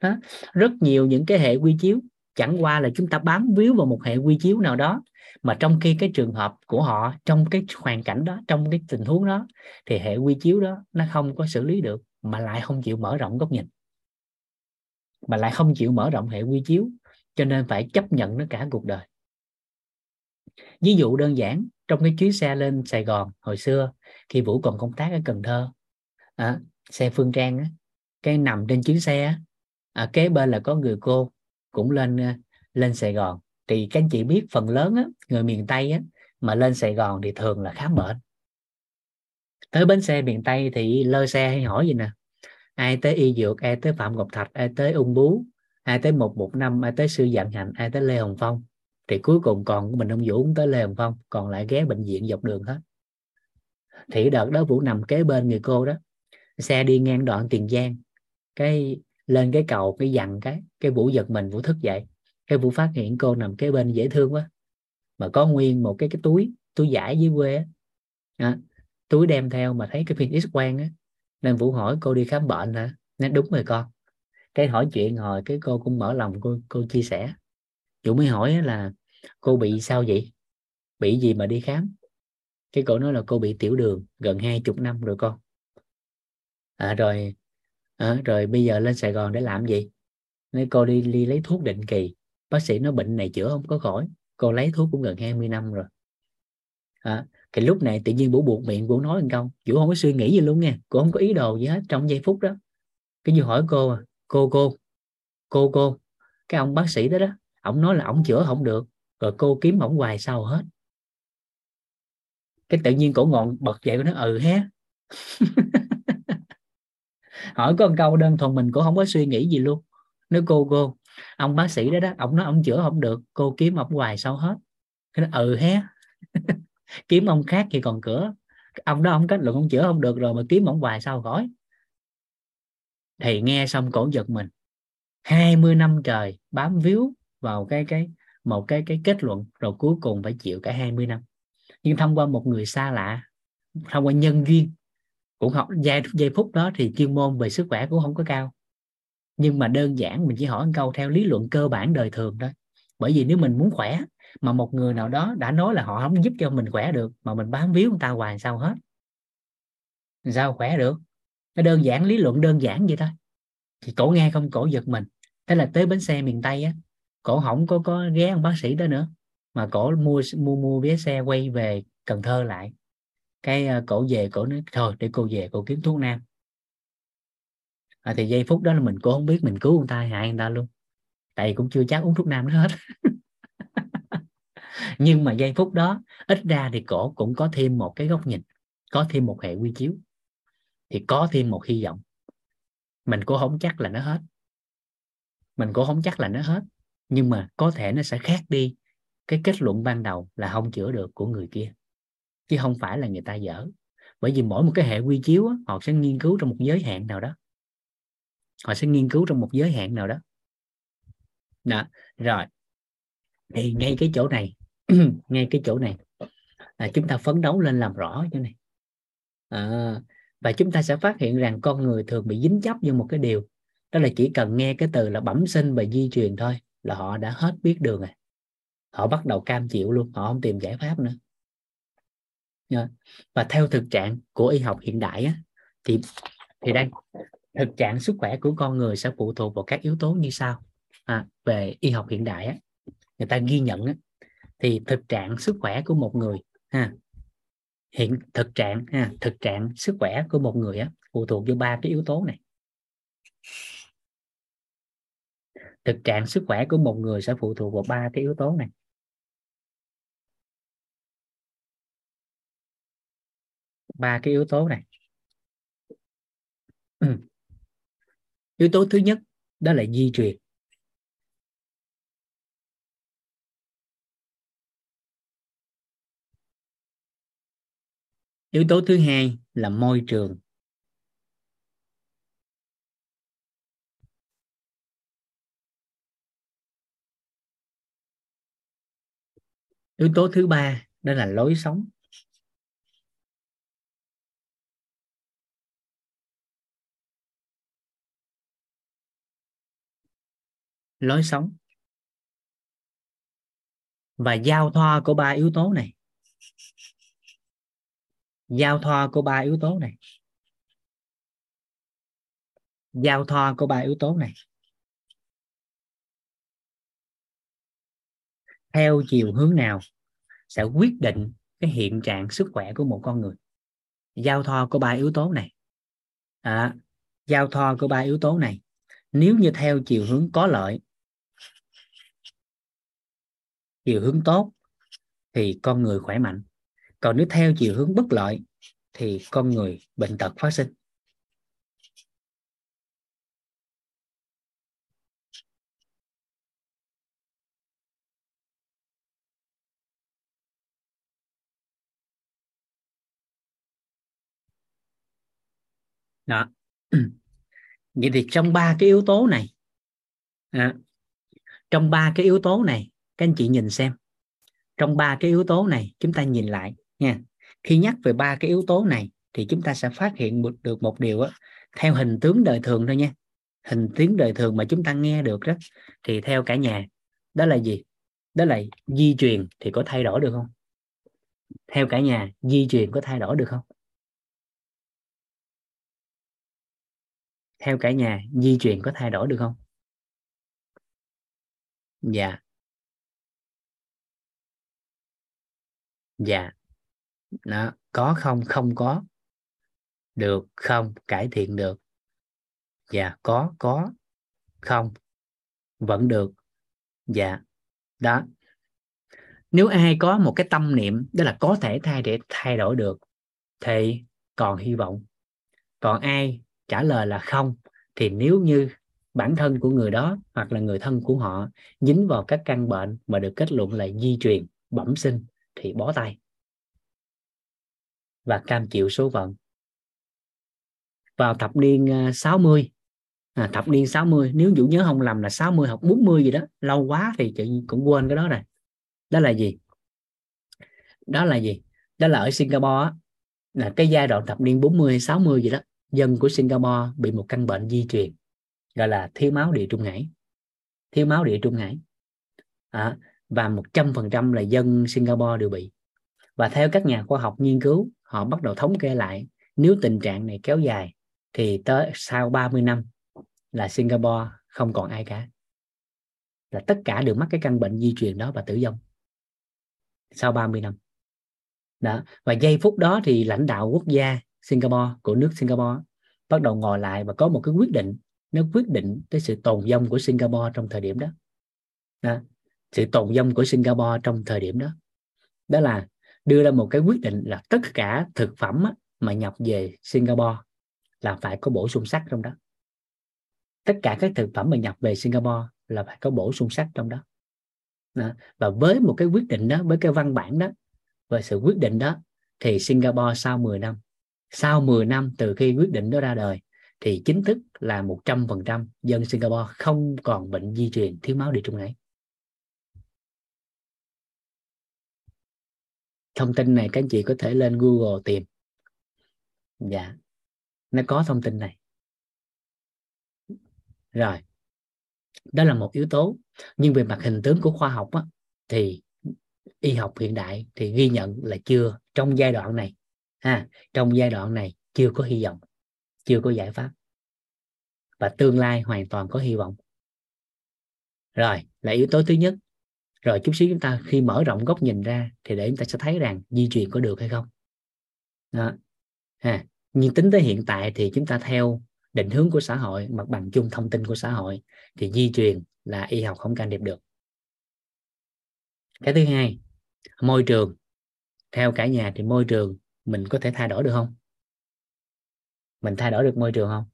Đó. rất nhiều những cái hệ quy chiếu. Chẳng qua là chúng ta bám víu vào một hệ quy chiếu nào đó. Mà trong khi cái trường hợp của họ, trong cái hoàn cảnh đó, trong cái tình huống đó, thì hệ quy chiếu đó nó không có xử lý được, mà lại không chịu mở rộng góc nhìn. Mà lại không chịu mở rộng hệ quy chiếu, cho nên phải chấp nhận nó cả cuộc đời ví dụ đơn giản trong cái chuyến xe lên Sài Gòn hồi xưa khi Vũ còn công tác ở Cần Thơ. À, xe Phương Trang á, cái nằm trên chuyến xe à, kế bên là có người cô cũng lên ờ, lên Sài Gòn. Thì các anh chị biết phần lớn á, người miền Tây á, mà lên Sài Gòn thì thường là khá mệt. Tới bến xe miền Tây thì lơ xe hay hỏi gì nè? Ai tới y dược ai tới Phạm Ngọc Thạch ai tới ung bú ai tới một một năm ai tới sư dạng hạnh ai tới Lê Hồng Phong thì cuối cùng còn của mình ông Vũ cũng tới Lê Hồng Phong còn lại ghé bệnh viện dọc đường hết. Thì đợt đó Vũ nằm kế bên người cô đó. Xe đi ngang đoạn Tiền Giang. Cái lên cái cầu cái dằn cái cái Vũ giật mình Vũ thức dậy. Cái Vũ phát hiện cô nằm kế bên dễ thương quá. Mà có nguyên một cái cái túi túi giải dưới quê à, túi đem theo mà thấy cái phim x quang á. Nên Vũ hỏi cô đi khám bệnh hả? Nên đúng rồi con. Cái hỏi chuyện hồi cái cô cũng mở lòng cô cô chia sẻ. Vũ mới hỏi là cô bị sao vậy? Bị gì mà đi khám? Cái cô nói là cô bị tiểu đường gần hai chục năm rồi con. À, rồi à, rồi bây giờ lên Sài Gòn để làm gì? Nên cô đi, đi lấy thuốc định kỳ. Bác sĩ nói bệnh này chữa không có khỏi. Cô lấy thuốc cũng gần 20 năm rồi. À, thì lúc này tự nhiên bố buộc miệng của nói một câu. Vũ không có suy nghĩ gì luôn nha. Cô không có ý đồ gì hết trong giây phút đó. Cái như hỏi cô à, cô cô cô cô cái ông bác sĩ đó đó ông nói là ông chữa không được, rồi cô kiếm ổng hoài sao hết. Cái tự nhiên cổ ngọn bật dậy của nó ừ hé. Hỏi có một câu đơn thuần mình cũng không có suy nghĩ gì luôn. Nếu cô cô, ông bác sĩ đó đó ông nói ông chữa không được, cô kiếm ông hoài sao hết. Cái nó ừ hé. Kiếm ông khác thì còn cửa. Ông đó ông kết luận ông chữa không được rồi mà kiếm ông hoài sao khỏi. Thì nghe xong cổ giật mình. 20 năm trời bám víu vào cái cái một cái cái kết luận rồi cuối cùng phải chịu cả 20 năm. Nhưng thông qua một người xa lạ thông qua nhân duyên cũng học giây, giây phút đó thì chuyên môn về sức khỏe cũng không có cao. Nhưng mà đơn giản mình chỉ hỏi một câu theo lý luận cơ bản đời thường thôi. Bởi vì nếu mình muốn khỏe mà một người nào đó đã nói là họ không giúp cho mình khỏe được mà mình bám víu người ta hoài sao hết. Sao khỏe được? Nó đơn giản lý luận đơn giản vậy thôi. Thì cổ nghe không cổ giật mình. Thế là tới bến xe miền tây á cổ không có có ghé ông bác sĩ đó nữa. Mà cổ mua mua mua vé xe quay về cần thơ lại. Cái uh, cổ về cổ nói thôi để cô về cô kiếm thuốc nam. À, thì giây phút đó là mình cũng không biết mình cứu người ta hại người ta luôn. Tại cũng chưa chắc uống thuốc nam nó hết. Nhưng mà giây phút đó ít ra thì cổ cũng có thêm một cái góc nhìn có thêm một hệ quy chiếu. Thì có thêm một hy vọng. Mình cũng không chắc là nó hết. Mình cũng không chắc là nó hết nhưng mà có thể nó sẽ khác đi. Cái kết luận ban đầu là không chữa được của người kia chứ không phải là người ta dở. Bởi vì mỗi một cái hệ quy chiếu họ sẽ nghiên cứu trong một giới hạn nào đó. Họ sẽ nghiên cứu trong một giới hạn nào đó. Đó rồi. Thì ngay cái chỗ này ngay cái chỗ này là chúng ta phấn đấu lên làm rõ chỗ này. À, và chúng ta sẽ phát hiện rằng con người thường bị dính chấp vào một cái điều. Đó là chỉ cần nghe cái từ là bẩm sinh và di truyền thôi là họ đã hết biết đường rồi. Họ bắt đầu cam chịu luôn họ không tìm giải pháp nữa. Và theo thực trạng của y học hiện đại á, thì thì đây thực trạng sức khỏe của con người sẽ phụ thuộc vào các yếu tố như sau. À, về y học hiện đại á, người ta ghi nhận á, thì thực trạng sức khỏe của một người ha hiện thực trạng ha thực trạng sức khỏe của một người á, phụ thuộc vào ba cái yếu tố này thực trạng sức khỏe của một người sẽ phụ thuộc vào ba cái yếu tố này. Ba cái yếu tố này. Ừ. Yếu tố thứ nhất, đó là di truyền. Yếu tố thứ hai là môi trường. Yếu tố thứ ba, đó là lối sống. Lối sống. Và giao thoa của ba yếu tố này. Giao thoa của ba yếu tố này. Giao thoa của ba yếu tố này. Theo chiều hướng nào sẽ quyết định cái hiện trạng sức khỏe của một con người. Giao thoa của ba yếu tố này. À, giao thoa của ba yếu tố này. Nếu như theo chiều hướng có lợi chiều hướng tốt thì con người khỏe mạnh. Còn nếu theo chiều hướng bất lợi thì con người bệnh tật phát sinh. Đó. Vậy thì trong ba cái yếu tố này à, trong ba cái yếu tố này các anh chị nhìn xem. Trong ba cái yếu tố này chúng ta nhìn lại nha. Khi nhắc về ba cái yếu tố này thì chúng ta sẽ phát hiện được một điều á, theo hình tướng đời thường thôi nha. Hình tướng đời thường mà chúng ta nghe được đó thì theo cả nhà đó là gì? Đó là di truyền thì có thay đổi được không? Theo cả nhà di truyền có thay đổi được không? Theo cả nhà, di truyền có thay đổi được không? Dạ. Dạ. Đó, có không? Không có. Được không? Cải thiện được. Dạ có có. Không, vẫn được. Dạ. Đó. Nếu ai có một cái tâm niệm, đó là có thể thay để thay đổi được, thì còn hy vọng. Còn ai trả lời là không. Thì nếu như bản thân của người đó hoặc là người thân của họ dính vào các căn bệnh mà được kết luận là di truyền bẩm sinh thì bó tay. Và cam chịu số phận. Vào thập niên à, 60 à, thập niên 60 nếu dụ nhớ không lầm là 60 hoặc 40 gì đó lâu quá thì chị cũng quên cái đó rồi. Đó là gì? Đó là gì? Đó là ở Singapore là cái giai đoạn thập niên 40 60 gì đó dân của Singapore bị một căn bệnh di truyền gọi là thiếu máu địa trung hải. Thiếu máu địa trung hải. À, và 100% là dân Singapore đều bị. Và theo các nhà khoa học nghiên cứu họ bắt đầu thống kê lại nếu tình trạng này kéo dài thì tới sau 30 năm là Singapore không còn ai cả. Là tất cả đều mắc cái căn bệnh di truyền đó và tử vong sau 30 năm. Đó và giây phút đó thì lãnh đạo quốc gia Singapore của nước Singapore bắt đầu ngồi lại và có một cái quyết định nó quyết định tới sự tồn vong của Singapore trong thời điểm đó, đó. sự tồn vong của Singapore trong thời điểm đó đó là đưa ra một cái quyết định là tất cả thực phẩm mà nhập về Singapore là phải có bổ sung sắt trong đó tất cả các thực phẩm mà nhập về Singapore là phải có bổ sung sắt trong đó. đó và với một cái quyết định đó với cái văn bản đó và sự quyết định đó thì Singapore sau 10 năm sau 10 năm từ khi quyết định đó ra đời thì chính thức là 100% dân Singapore không còn bệnh di truyền thiếu máu địa trung hải thông tin này các anh chị có thể lên Google tìm. Dạ nó có thông tin này. Rồi đó là một yếu tố. Nhưng về mặt hình tướng của khoa học á, thì y học hiện đại thì ghi nhận là chưa. Trong giai đoạn này ha, trong giai đoạn này chưa có hy vọng, chưa có giải pháp. Và tương lai hoàn toàn có hy vọng. Rồi, là yếu tố thứ nhất. Rồi chút xíu chúng ta khi mở rộng góc nhìn ra thì để chúng ta sẽ thấy rằng di truyền có được hay không. Đó. Ha. nhưng tính tới hiện tại thì chúng ta theo định hướng của xã hội, mặt bằng chung thông tin của xã hội, thì di truyền là y học không can thiệp được. Cái thứ hai, môi trường. Theo cả nhà thì môi trường mình có thể thay đổi được không? Mình thay đổi được môi trường không?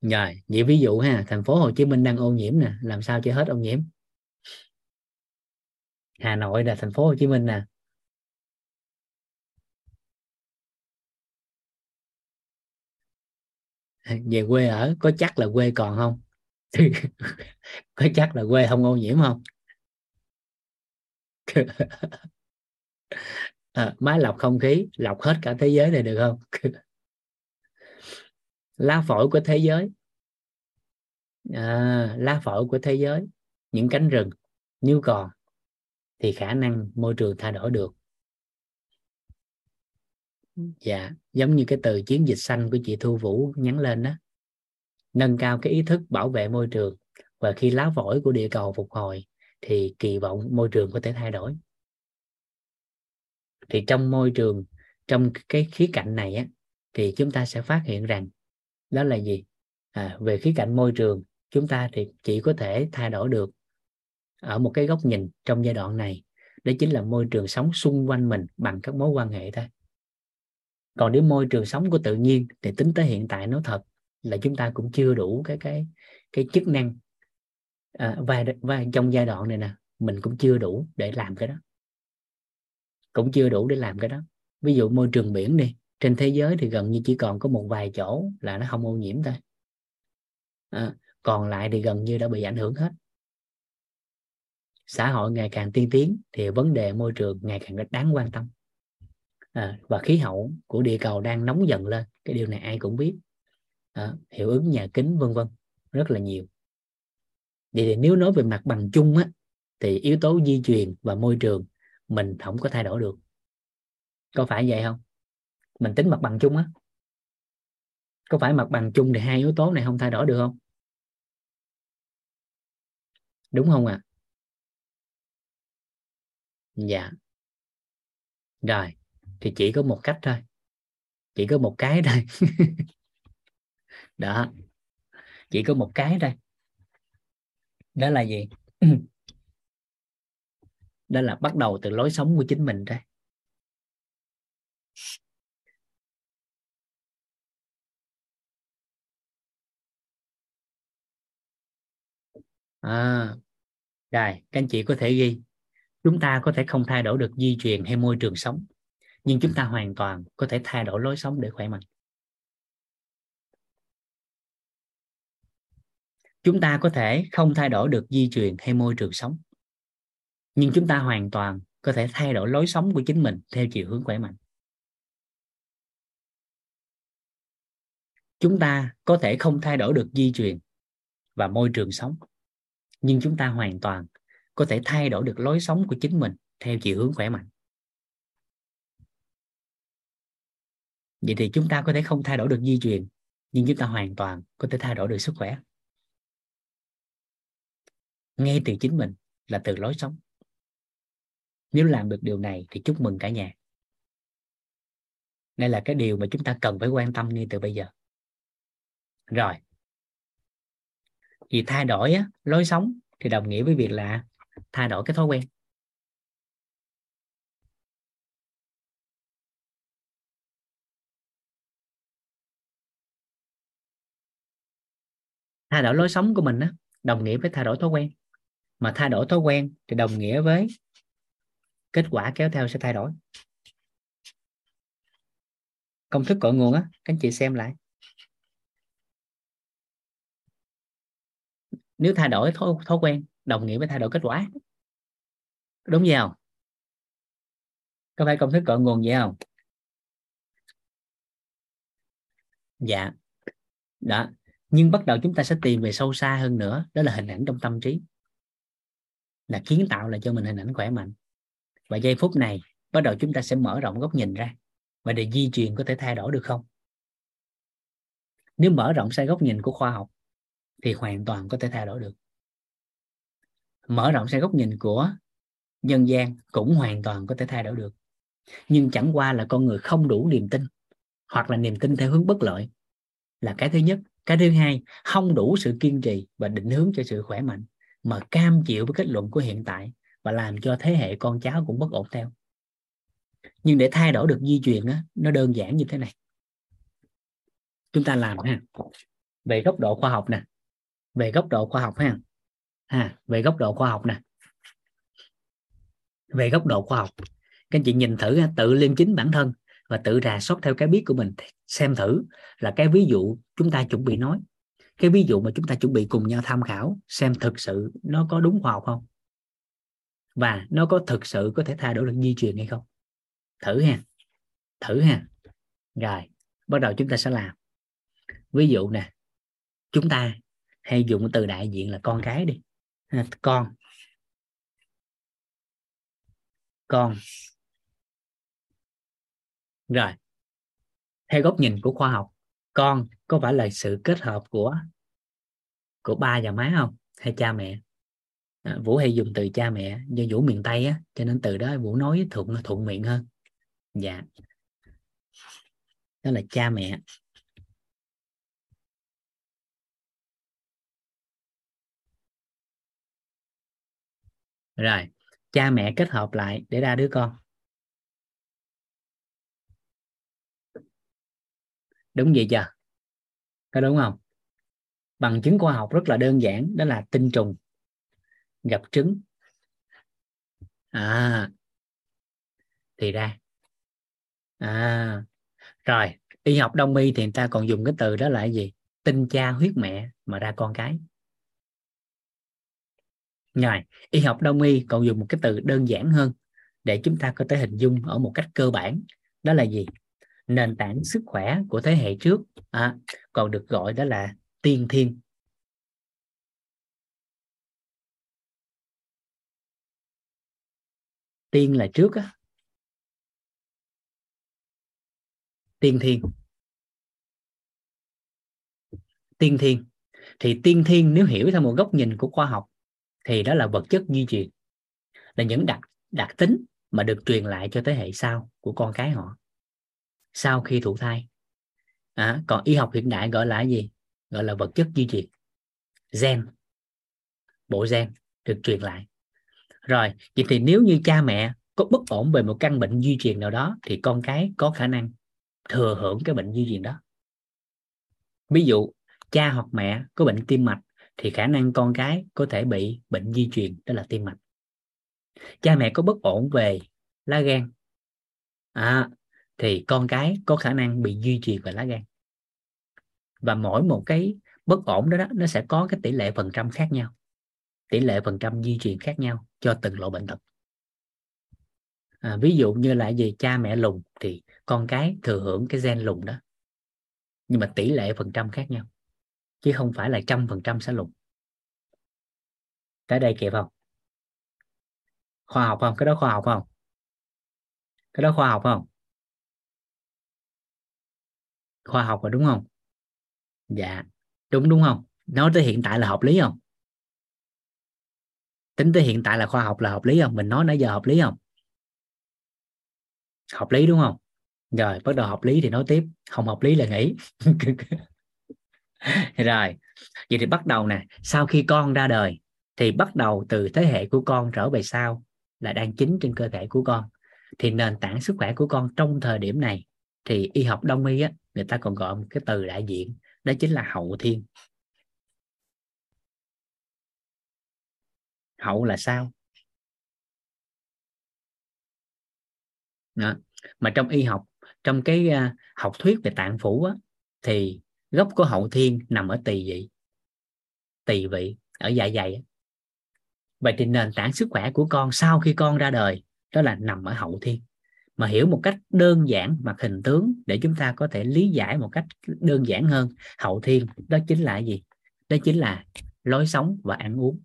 Rồi, vậy ví dụ ha, thành phố Hồ Chí Minh đang ô nhiễm nè, làm sao cho hết ô nhiễm? Hà Nội là thành phố Hồ Chí Minh nè. Về quê ở, có chắc là quê còn không? có chắc là quê không ô nhiễm không? À, máy lọc không khí lọc hết cả thế giới này được không? Lá phổi của thế giới. À, lá phổi của thế giới những cánh rừng nếu còn thì khả năng môi trường thay đổi được. Dạ giống như cái từ chiến dịch xanh của chị Thu Vũ nhắn lên đó nâng cao cái ý thức bảo vệ môi trường. Và khi lá phổi của địa cầu phục hồi thì kỳ vọng môi trường có thể thay đổi. Thì trong môi trường trong cái khía cạnh này á thì chúng ta sẽ phát hiện rằng đó là gì? À, về khía cạnh môi trường chúng ta thì chỉ có thể thay đổi được ở một cái góc nhìn trong giai đoạn này. Đó chính là môi trường sống xung quanh mình bằng các mối quan hệ thôi. Còn nếu môi trường sống của tự nhiên thì tính tới hiện tại nó thật là chúng ta cũng chưa đủ cái cái cái chức năng. À, và và trong giai đoạn này nè mình cũng chưa đủ để làm cái đó. Cũng chưa đủ để làm cái đó. Ví dụ môi trường biển đi trên thế giới thì gần như chỉ còn có một vài chỗ là nó không ô nhiễm thôi. À, còn lại thì gần như đã bị ảnh hưởng hết. Xã hội ngày càng tiên tiến thì vấn đề môi trường ngày càng đáng quan tâm. À, và khí hậu của địa cầu đang nóng dần lên. Cái điều này ai cũng biết à, hiệu ứng nhà kính vân vân rất là nhiều. Vậy thì nếu nói về mặt bằng chung á thì yếu tố di truyền và môi trường mình không có thay đổi được. Có phải vậy không? Mình tính mặt bằng chung á. Có phải mặt bằng chung thì hai yếu tố này không thay đổi được không? Đúng không ạ? À? dạ. Rồi thì chỉ có một cách thôi. Chỉ có một cái thôi. đó. Chỉ có một cái thôi. Đó là gì? Đó là bắt đầu từ lối sống của chính mình thôi. À, rồi các anh chị có thể ghi. Chúng ta có thể không thay đổi được di truyền hay môi trường sống nhưng chúng ta hoàn toàn có thể thay đổi lối sống để khỏe mạnh. Chúng ta có thể không thay đổi được di truyền hay môi trường sống. Nhưng chúng ta hoàn toàn có thể thay đổi lối sống của chính mình theo chiều hướng khỏe mạnh. Chúng ta có thể không thay đổi được di truyền và môi trường sống, nhưng chúng ta hoàn toàn có thể thay đổi được lối sống của chính mình theo chiều hướng khỏe mạnh. Vậy thì chúng ta có thể không thay đổi được di truyền, nhưng chúng ta hoàn toàn có thể thay đổi được sức khỏe ngay từ chính mình là từ lối sống. Nếu làm được điều này thì chúc mừng cả nhà. Đây là cái điều mà chúng ta cần phải quan tâm ngay từ bây giờ. Rồi. Vì thay đổi á, lối sống thì đồng nghĩa với việc là thay đổi cái thói quen. Thay đổi lối sống của mình á, đồng nghĩa với thay đổi thói quen mà thay đổi thói quen thì đồng nghĩa với kết quả kéo theo sẽ thay đổi. Công thức cội nguồn á các anh chị xem lại. Nếu thay đổi thói, thói quen đồng nghĩa với thay đổi kết quả. Đúng gì không? Có phải công thức cội nguồn vậy không? Dạ. Đó. Nhưng bắt đầu chúng ta sẽ tìm về sâu xa hơn nữa đó là hình ảnh trong tâm trí là kiến tạo lại cho mình hình ảnh khỏe mạnh. Và giây phút này, bắt đầu chúng ta sẽ mở rộng góc nhìn ra và để di truyền có thể thay đổi được không? Nếu mở rộng sai góc nhìn của khoa học, thì hoàn toàn có thể thay đổi được. Mở rộng sai góc nhìn của nhân gian cũng hoàn toàn có thể thay đổi được. Nhưng chẳng qua là con người không đủ niềm tin, hoặc là niềm tin theo hướng bất lợi là cái thứ nhất. Cái thứ hai, không đủ sự kiên trì và định hướng cho sự khỏe mạnh mà cam chịu với kết luận của hiện tại và làm cho thế hệ con cháu cũng bất ổn theo. Nhưng để thay đổi được di truyền á, nó đơn giản như thế này. Chúng ta làm ha, về góc độ khoa học nè, về góc độ khoa học ha ha, về góc độ khoa học nè, về góc độ khoa học. Các anh chị nhìn thử tự liêm chính bản thân và tự rà soát theo cái biết của mình. Xem thử là cái ví dụ chúng ta chuẩn bị nói cái ví dụ mà chúng ta chuẩn bị cùng nhau tham khảo xem thực sự nó có đúng khoa học không? Và nó có thực sự có thể thay đổi được di truyền hay không? Thử ha thử ha. Rồi, bắt đầu chúng ta sẽ làm. Ví dụ nè, chúng ta hay dùng từ đại diện là con cái đi. Con. Con. Rồi, theo góc nhìn của khoa học, con có phải là sự kết hợp của của ba và má không? Hay cha mẹ? À, vũ hay dùng từ cha mẹ do vũ miền tây á cho nên từ đó vũ nói thuận thuận miệng hơn. Dạ. Đó là cha mẹ. Rồi cha mẹ kết hợp lại để ra đứa con. Đúng vậy chưa? Có đúng không? Bằng chứng khoa học rất là đơn giản, đó là tinh trùng gặp trứng. À thì ra. À rồi, y học đông y thì người ta còn dùng cái từ đó là cái gì? Tinh cha huyết mẹ mà ra con cái. Rồi, y học đông y còn dùng một cái từ đơn giản hơn để chúng ta có thể hình dung ở một cách cơ bản. Đó là gì? Nền tảng sức khỏe của thế hệ trước. À, còn được gọi đó là tiên thiên. Tiên là trước á. Tiên thiên. Tiên thiên. Thì tiên thiên nếu hiểu theo một góc nhìn của khoa học thì đó là vật chất di truyền. Là những đặc đặc tính mà được truyền lại cho thế hệ sau của con cái họ sau khi thụ thai. À, còn y học hiện đại gọi là gì? Gọi là vật chất di truyền gen. Bộ gen được truyền lại. Rồi vậy thì nếu như cha mẹ có bất ổn về một căn bệnh di truyền nào đó thì con cái có khả năng thừa hưởng cái bệnh di truyền đó. Ví dụ cha hoặc mẹ có bệnh tim mạch thì khả năng con cái có thể bị bệnh di truyền đó là tim mạch. Cha mẹ có bất ổn về lá gan. À, thì con cái có khả năng bị duy trì về lá gan. Và mỗi một cái bất ổn đó, đó nó sẽ có cái tỷ lệ phần trăm khác nhau tỷ lệ phần trăm di truyền khác nhau cho từng loại bệnh tật. À, ví dụ như là gì? Cha mẹ lùn thì con cái thừa hưởng cái gen lùn đó nhưng mà tỷ lệ phần trăm khác nhau chứ không phải là trăm phần trăm sẽ lùn tới đây kịp không? Khoa học không? Cái đó khoa học không? Cái đó khoa học không? Khoa học rồi, đúng không? Dạ đúng đúng không? Nói tới hiện tại là hợp lý không? Tính tới hiện tại là khoa học là hợp lý không? Mình nói nãy giờ hợp lý không? Hợp lý, đúng không? Rồi, bắt đầu hợp lý thì nói tiếp. Không hợp lý là nghỉ. Rồi, vậy thì bắt đầu nè. Sau khi con ra đời thì bắt đầu từ thế hệ của con trở về sau là đang chính trên cơ thể của con. Thì nền tảng sức khỏe của con trong thời điểm này thì y học đông y á người ta còn gọi một cái từ đại diện đó chính là hậu thiên. Hậu là sao? Đó. mà trong y học trong cái uh, học thuyết về tạng phủ á, thì gốc của hậu thiên nằm ở tỳ vị. Tỳ vị ở dạ dày vậy thì nền tảng sức khỏe của con sau khi con ra đời đó là nằm ở hậu thiên mà hiểu một cách đơn giản mặt hình tướng để chúng ta có thể lý giải một cách đơn giản hơn. Hậu thiên đó chính là gì? Đó chính là lối sống và ăn uống.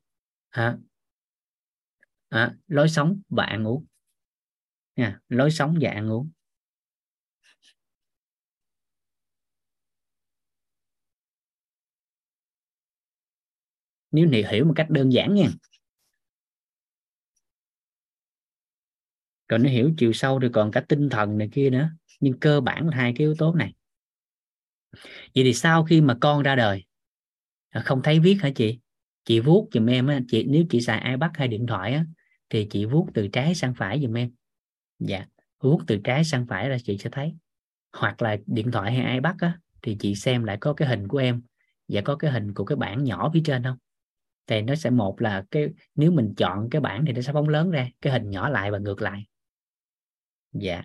À, à, lối sống và ăn uống. Nha lối sống và ăn uống. Nếu hiểu một cách đơn giản nha. Còn nó hiểu chiều sâu thì còn cả tinh thần này kia nữa. Nhưng cơ bản là hai cái yếu tố này. Vậy thì sau khi mà con ra đời à, không thấy viết hả chị? Chị vuốt giùm em á, chị, nếu chị xài ipad hay điện thoại á, thì chị vuốt từ trái sang phải giùm em. Dạ vuốt từ trái sang phải là chị sẽ thấy. Hoặc là điện thoại hay ipad á, thì chị xem lại có cái hình của em và có cái hình của cái bảng nhỏ phía trên không? Thì nó sẽ, một là cái, nếu mình chọn cái bảng thì nó sẽ phóng lớn ra, cái hình nhỏ lại và ngược lại dạ.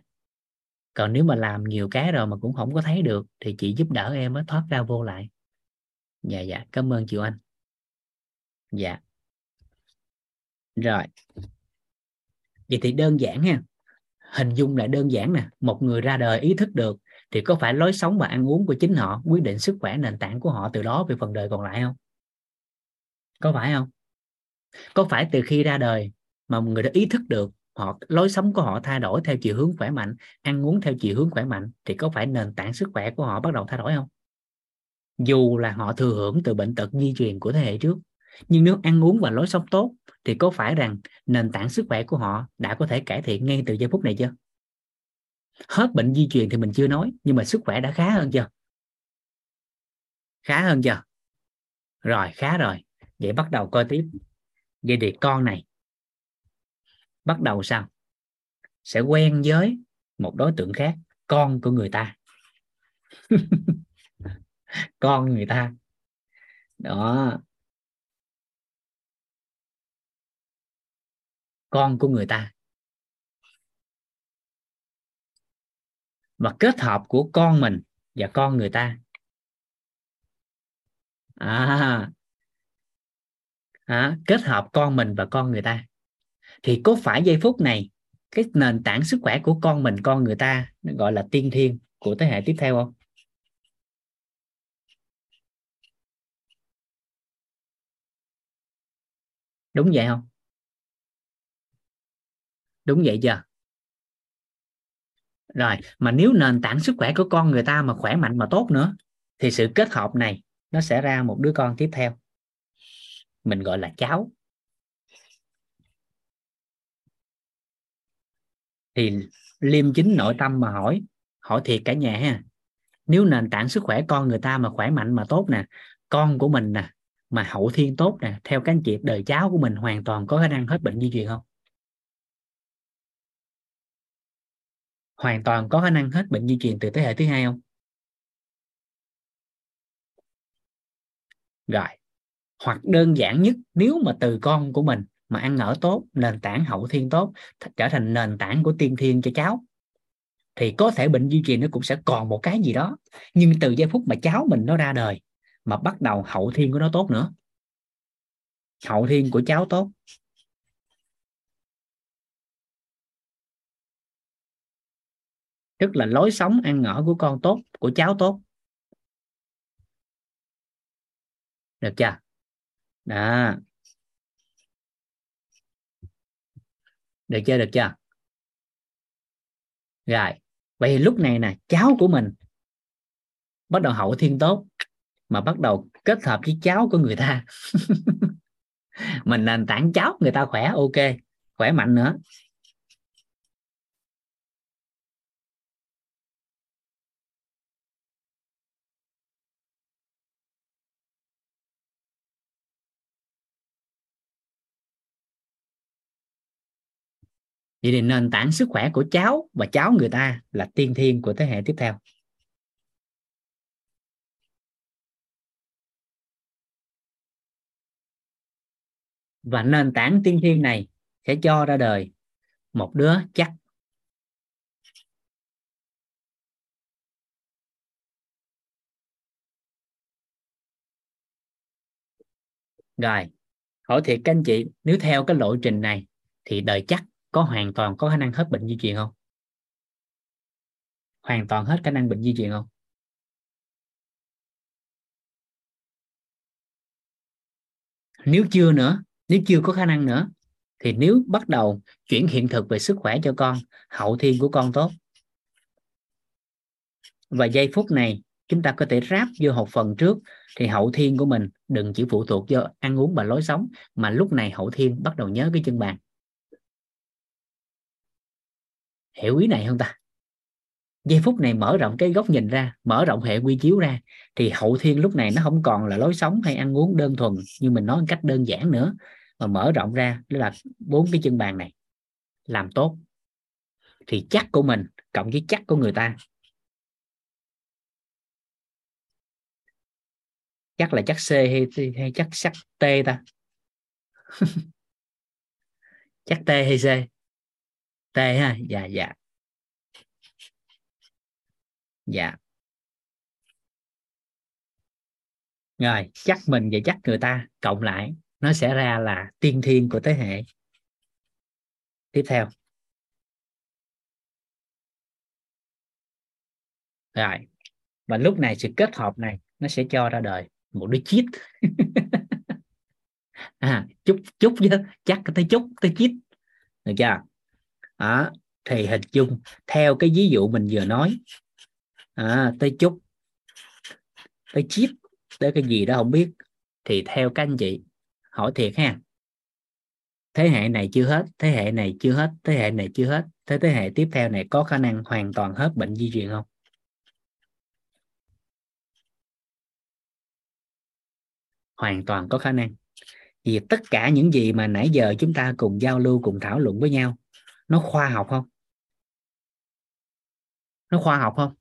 Còn nếu mà làm nhiều cái rồi mà cũng không có thấy được thì chị giúp đỡ em mới thoát ra vô lại. Dạ dạ. Cảm ơn chị anh dạ. Rồi. Vậy thì đơn giản ha. Hình dung lại đơn giản nè. Một người ra đời ý thức được thì có phải lối sống và ăn uống của chính họ quyết định sức khỏe nền tảng của họ từ đó về phần đời còn lại không? Có phải không? Có phải từ khi ra đời mà một người đã ý thức được họ, lối sống của họ thay đổi theo chiều hướng khỏe mạnh, ăn uống theo chiều hướng khỏe mạnh, thì có phải nền tảng sức khỏe của họ bắt đầu thay đổi không? Dù là họ thừa hưởng từ bệnh tật di truyền của thế hệ trước, nhưng nếu ăn uống và lối sống tốt, thì có phải rằng nền tảng sức khỏe của họ đã có thể cải thiện ngay từ giây phút này chưa? Hết bệnh di truyền thì mình chưa nói, nhưng mà sức khỏe đã khá hơn chưa? Khá hơn chưa? Rồi, khá rồi. Vậy bắt đầu coi tiếp. Vậy thì con này bắt đầu sao? Sẽ quen với một đối tượng khác con của người ta. Con người ta. Đó. Con của người ta. Và kết hợp của con mình và con người ta. À, à kết hợp con mình và con người ta thì có phải giây phút này, cái nền tảng sức khỏe của con mình, con người ta gọi là tiên thiên của thế hệ tiếp theo không? Đúng vậy không? Đúng vậy chưa? Rồi, mà nếu nền tảng sức khỏe của con người ta mà khỏe mạnh mà tốt nữa, thì sự kết hợp này nó sẽ ra một đứa con tiếp theo. Mình gọi là cháu. Thì liêm chính nội tâm mà hỏi hỏi thiệt cả nhà ha. Nếu nền tảng sức khỏe con người ta mà khỏe mạnh mà tốt nè, con của mình nè, mà hậu thiên tốt nè, theo các anh chị, đời cháu của mình hoàn toàn có khả năng hết bệnh di truyền không? Hoàn toàn có khả năng hết bệnh di truyền từ thế hệ thứ hai không? Rồi, hoặc đơn giản nhất, nếu mà từ con của mình mà ăn ở tốt, nền tảng hậu thiên tốt trở thành nền tảng của tiên thiên cho cháu. Thì có thể bệnh di truyền nó cũng sẽ còn một cái gì đó. Nhưng từ giây phút mà cháu mình nó ra đời, mà bắt đầu hậu thiên của nó tốt nữa. Hậu thiên của cháu tốt. Tức là lối sống ăn ở của con tốt, của cháu tốt. Được chưa? Đó. Được chưa? Được chưa? Rồi. Vậy thì lúc này nè, cháu của mình bắt đầu hậu thiên tốt, mà bắt đầu kết hợp với cháu của người ta. Mình nền tảng cháu, người ta khỏe, ok. Khỏe mạnh nữa. vậy thì nền tảng sức khỏe của cháu và cháu người ta là tiên thiên của thế hệ tiếp theo. Và nền tảng tiên thiên này sẽ cho ra đời một đứa chắc. Rồi hỏi thiệt các anh chị, nếu theo cái lộ trình này thì đời chắc có hoàn toàn có khả năng hết bệnh di truyền không? Hoàn toàn hết khả năng bệnh di truyền không? Nếu chưa nữa, nếu chưa có khả năng nữa, thì nếu bắt đầu chuyển hiện thực về sức khỏe cho con, hậu thiên của con tốt. Và giây phút này, chúng ta có thể ráp vô học phần trước, thì hậu thiên của mình đừng chỉ phụ thuộc vào ăn uống và lối sống, mà lúc này hậu thiên bắt đầu nhớ cái chân bàn hiểu ý này không ta? Giây phút này mở rộng cái góc nhìn ra mở rộng hệ quy chiếu ra thì hậu thiên lúc này nó không còn là lối sống hay ăn uống đơn thuần như mình nói một cách đơn giản nữa mà mở rộng ra đó là bốn cái chân bàn này. Làm tốt. Thì chắc của mình cộng với chắc của người ta. Chắc là chắc C hay, hay chắc sắc T ta? Chắc T hay C? T ha? Dạ dạ. Dạ. Rồi, chắc mình và chắc người ta cộng lại, nó sẽ ra là tiên thiên của thế hệ. Tiếp theo. Rồi, và lúc này sự kết hợp này, nó sẽ cho ra đời một đứa chít. À chút chút chứ chắc tới chút, tới chít. Được chưa? À thì hình dung theo cái ví dụ mình vừa nói. À, tới chút tới chip tới cái gì đó không biết thì theo các anh chị hỏi thiệt ha. Thế hệ này chưa hết thế hệ này chưa hết thế hệ này chưa hết thế thế hệ tiếp theo này có khả năng hoàn toàn hết bệnh di truyền không? Hoàn toàn có khả năng. Vì tất cả những gì mà nãy giờ chúng ta cùng giao lưu cùng thảo luận với nhau nó khoa học không? Nó khoa học không?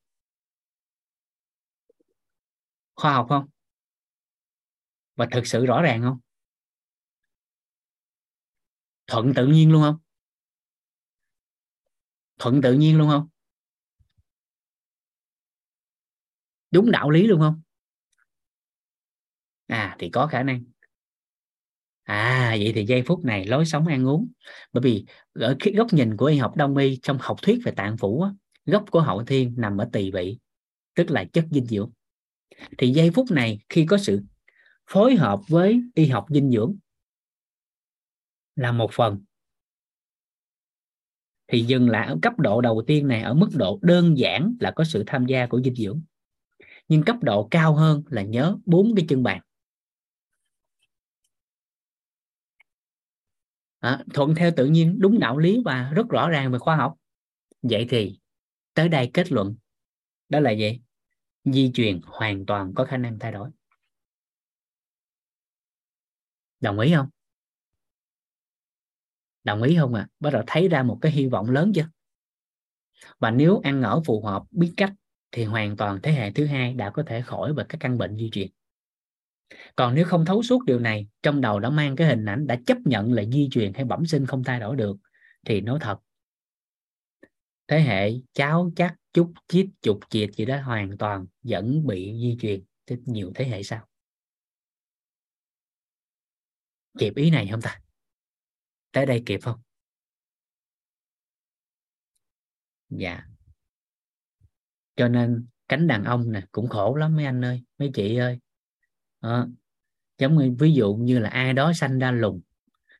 Khoa học không? Và thực sự rõ ràng không? Thuận tự nhiên luôn không? Thuận tự nhiên luôn không? Đúng đạo lý luôn không? À thì có khả năng à vậy thì giây phút này lối sống ăn uống. Bởi vì ở cái góc nhìn của y học đông y trong học thuyết về tạng phủ á, gốc của hậu thiên nằm ở tỳ vị tức là chất dinh dưỡng. Thì giây phút này khi có sự phối hợp với y học dinh dưỡng là một phần. Thì dừng lại ở cấp độ đầu tiên này ở mức độ đơn giản là có sự tham gia của dinh dưỡng. Nhưng cấp độ cao hơn là nhớ bốn cái chân bàn. À, thuận theo tự nhiên đúng đạo lý và rất rõ ràng về khoa học. Vậy thì tới đây kết luận. Đó là gì? Di truyền hoàn toàn có khả năng thay đổi. Đồng ý không? Đồng ý không à bắt đầu thấy ra một cái hy vọng lớn chưa? Và nếu ăn ở phù hợp biết cách thì hoàn toàn thế hệ thứ hai đã có thể khỏi về các căn bệnh di truyền còn nếu không thấu suốt điều này, trong đầu đã mang cái hình ảnh đã chấp nhận là di truyền hay bẩm sinh không thay đổi được, thì nói thật. Thế hệ cháu chắc chút chít chục chiệt gì đó hoàn toàn vẫn bị di truyền tới nhiều thế hệ sau. Kịp ý này không ta? Tới đây kịp không? Dạ. Cho nên cánh đàn ông nè, cũng khổ lắm mấy anh ơi, mấy chị ơi à, giống như ví dụ như là ai đó sanh ra lùn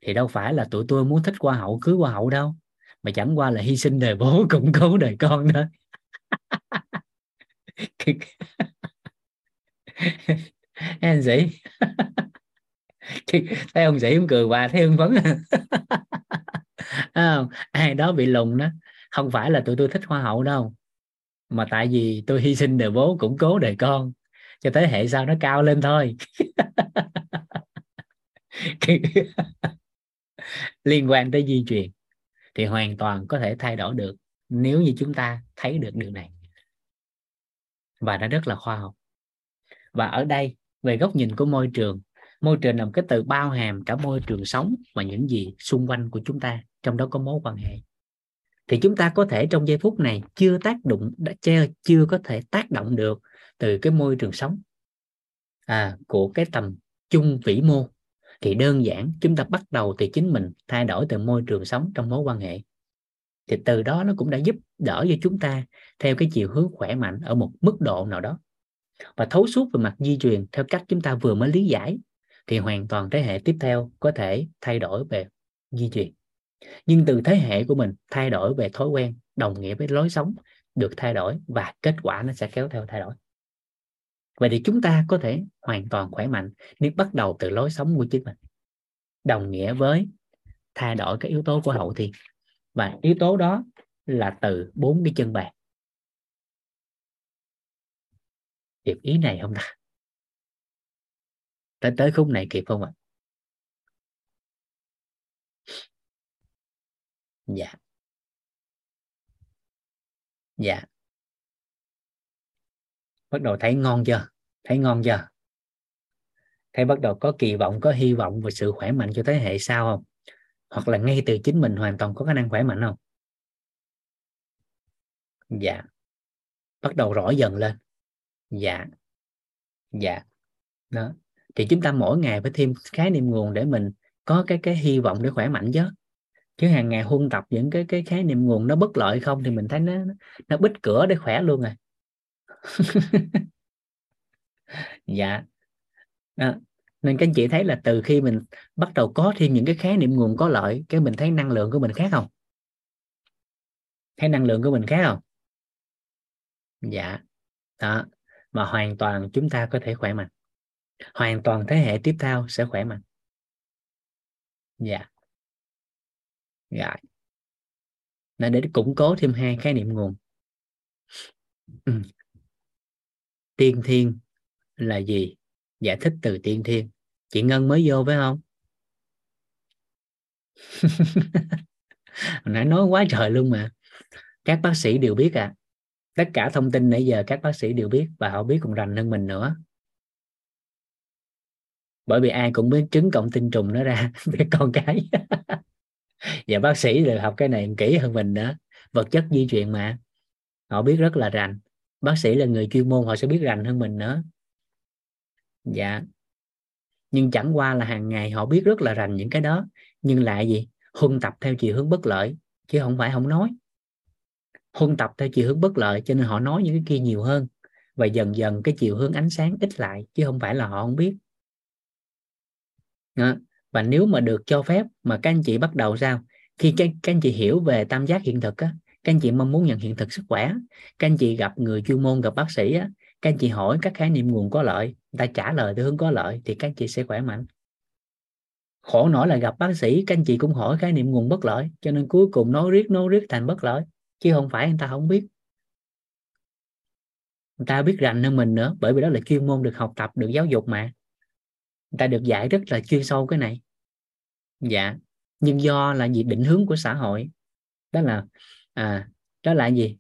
thì đâu phải là tụi tôi muốn thích qua hậu cưới qua hậu đâu mà chẳng qua là hy sinh đời bố củng cố đời con thôi. Anh sĩ? Thấy ông sĩ ông cười và thấy ông vấn à, ai đó bị lùn đó không phải là tụi tôi thích hoa hậu đâu mà tại vì tôi hy sinh đời bố củng cố đời con cho thế hệ sau nó cao lên thôi. Liên quan tới di truyền thì hoàn toàn có thể thay đổi được nếu như chúng ta thấy được điều này. Và nó rất là khoa học. Và ở đây về góc nhìn của môi trường môi trường là một cái từ bao hàm cả môi trường sống và những gì xung quanh của chúng ta trong đó có mối quan hệ. Thì chúng ta có thể trong giây phút này chưa tác động đã chưa, chưa có thể tác động được từ cái môi trường sống. À, của cái tầm chung vĩ mô. Thì đơn giản chúng ta bắt đầu từ chính mình thay đổi từ môi trường sống trong mối quan hệ. Thì từ đó nó cũng đã giúp đỡ cho chúng ta theo cái chiều hướng khỏe mạnh ở một mức độ nào đó. Và thấu suốt về mặt di truyền theo cách chúng ta vừa mới lý giải thì hoàn toàn thế hệ tiếp theo có thể thay đổi về di truyền. Nhưng từ thế hệ của mình thay đổi về thói quen đồng nghĩa với lối sống được thay đổi và kết quả nó sẽ kéo theo thay đổi vậy thì chúng ta có thể hoàn toàn khỏe mạnh nếu bắt đầu từ lối sống của chính mình. Đồng nghĩa với thay đổi các yếu tố của hậu thiên. Và yếu tố đó là từ bốn cái chân bàn. Kịp ý này không ta tới tới khúc này kịp không ạ? Dạ. Dạ bắt đầu thấy ngon chưa? Thấy ngon chưa? Thấy bắt đầu có kỳ vọng, có hy vọng và sự khỏe mạnh cho thế hệ sau không? Hoặc là ngay từ chính mình hoàn toàn có khả năng khỏe mạnh không? Dạ. Bắt đầu rõ dần lên. Dạ. Dạ. Đó. Thì chúng ta mỗi ngày phải thêm khái niệm nguồn để mình có cái cái hy vọng để khỏe mạnh chứ. Chứ hàng ngày huân tập những cái cái khái niệm nguồn nó bất lợi không thì mình thấy nó nó bít cửa để khỏe luôn rồi dạ. Đó. nên các anh chị thấy là từ khi mình bắt đầu có thêm những cái khái niệm nguồn có lợi, cái mình thấy năng lượng của mình khác không? Thấy năng lượng của mình khác không? Dạ. Đó. Mà hoàn toàn chúng ta có thể khỏe mạnh. Hoàn toàn thế hệ tiếp theo sẽ khỏe mạnh. Dạ. Dạ. Là để củng cố thêm hai khái niệm nguồn. Ừ tiên thiên là gì? Giải thích từ tiên thiên. Chị ngân mới vô phải không? Nãy nói quá trời luôn mà. Các bác sĩ đều biết à tất cả thông tin nãy giờ các bác sĩ đều biết và họ biết còn rành hơn mình nữa. Bởi vì ai cũng biết trứng cộng tinh trùng nó ra để con cái. Và bác sĩ đều học cái này kỹ hơn mình nữa. Vật chất di truyền mà. Họ biết rất là rành bác sĩ là người chuyên môn họ sẽ biết rành hơn mình nữa. Dạ. Nhưng chẳng qua là hàng ngày họ biết rất là rành những cái đó nhưng lại gì? Huân tập theo chiều hướng bất lợi chứ không phải không nói. Huân tập theo chiều hướng bất lợi cho nên họ nói những cái kia nhiều hơn. Và dần dần cái chiều hướng ánh sáng ít lại chứ không phải là họ không biết. Đó. và nếu mà được cho phép mà các anh chị bắt đầu sao? Khi các, các anh chị hiểu về tam giác hiện thực á các anh chị mong muốn nhận hiện thực sức khỏe. Các anh chị gặp người chuyên môn, gặp bác sĩ á, các anh chị hỏi các khái niệm nguồn có lợi, người ta trả lời theo hướng có lợi thì các anh chị sẽ khỏe mạnh. Khổ nổi là gặp bác sĩ, các anh chị cũng hỏi khái niệm nguồn bất lợi, cho nên cuối cùng nói riết nói riết thành bất lợi, chứ không phải người ta không biết. Người ta biết rành hơn mình nữa, bởi vì đó là chuyên môn được học tập, được giáo dục mà. Người ta được dạy rất là chuyên sâu cái này. Dạ nhưng do là gì? Định hướng của xã hội. Đó là à đó là gì?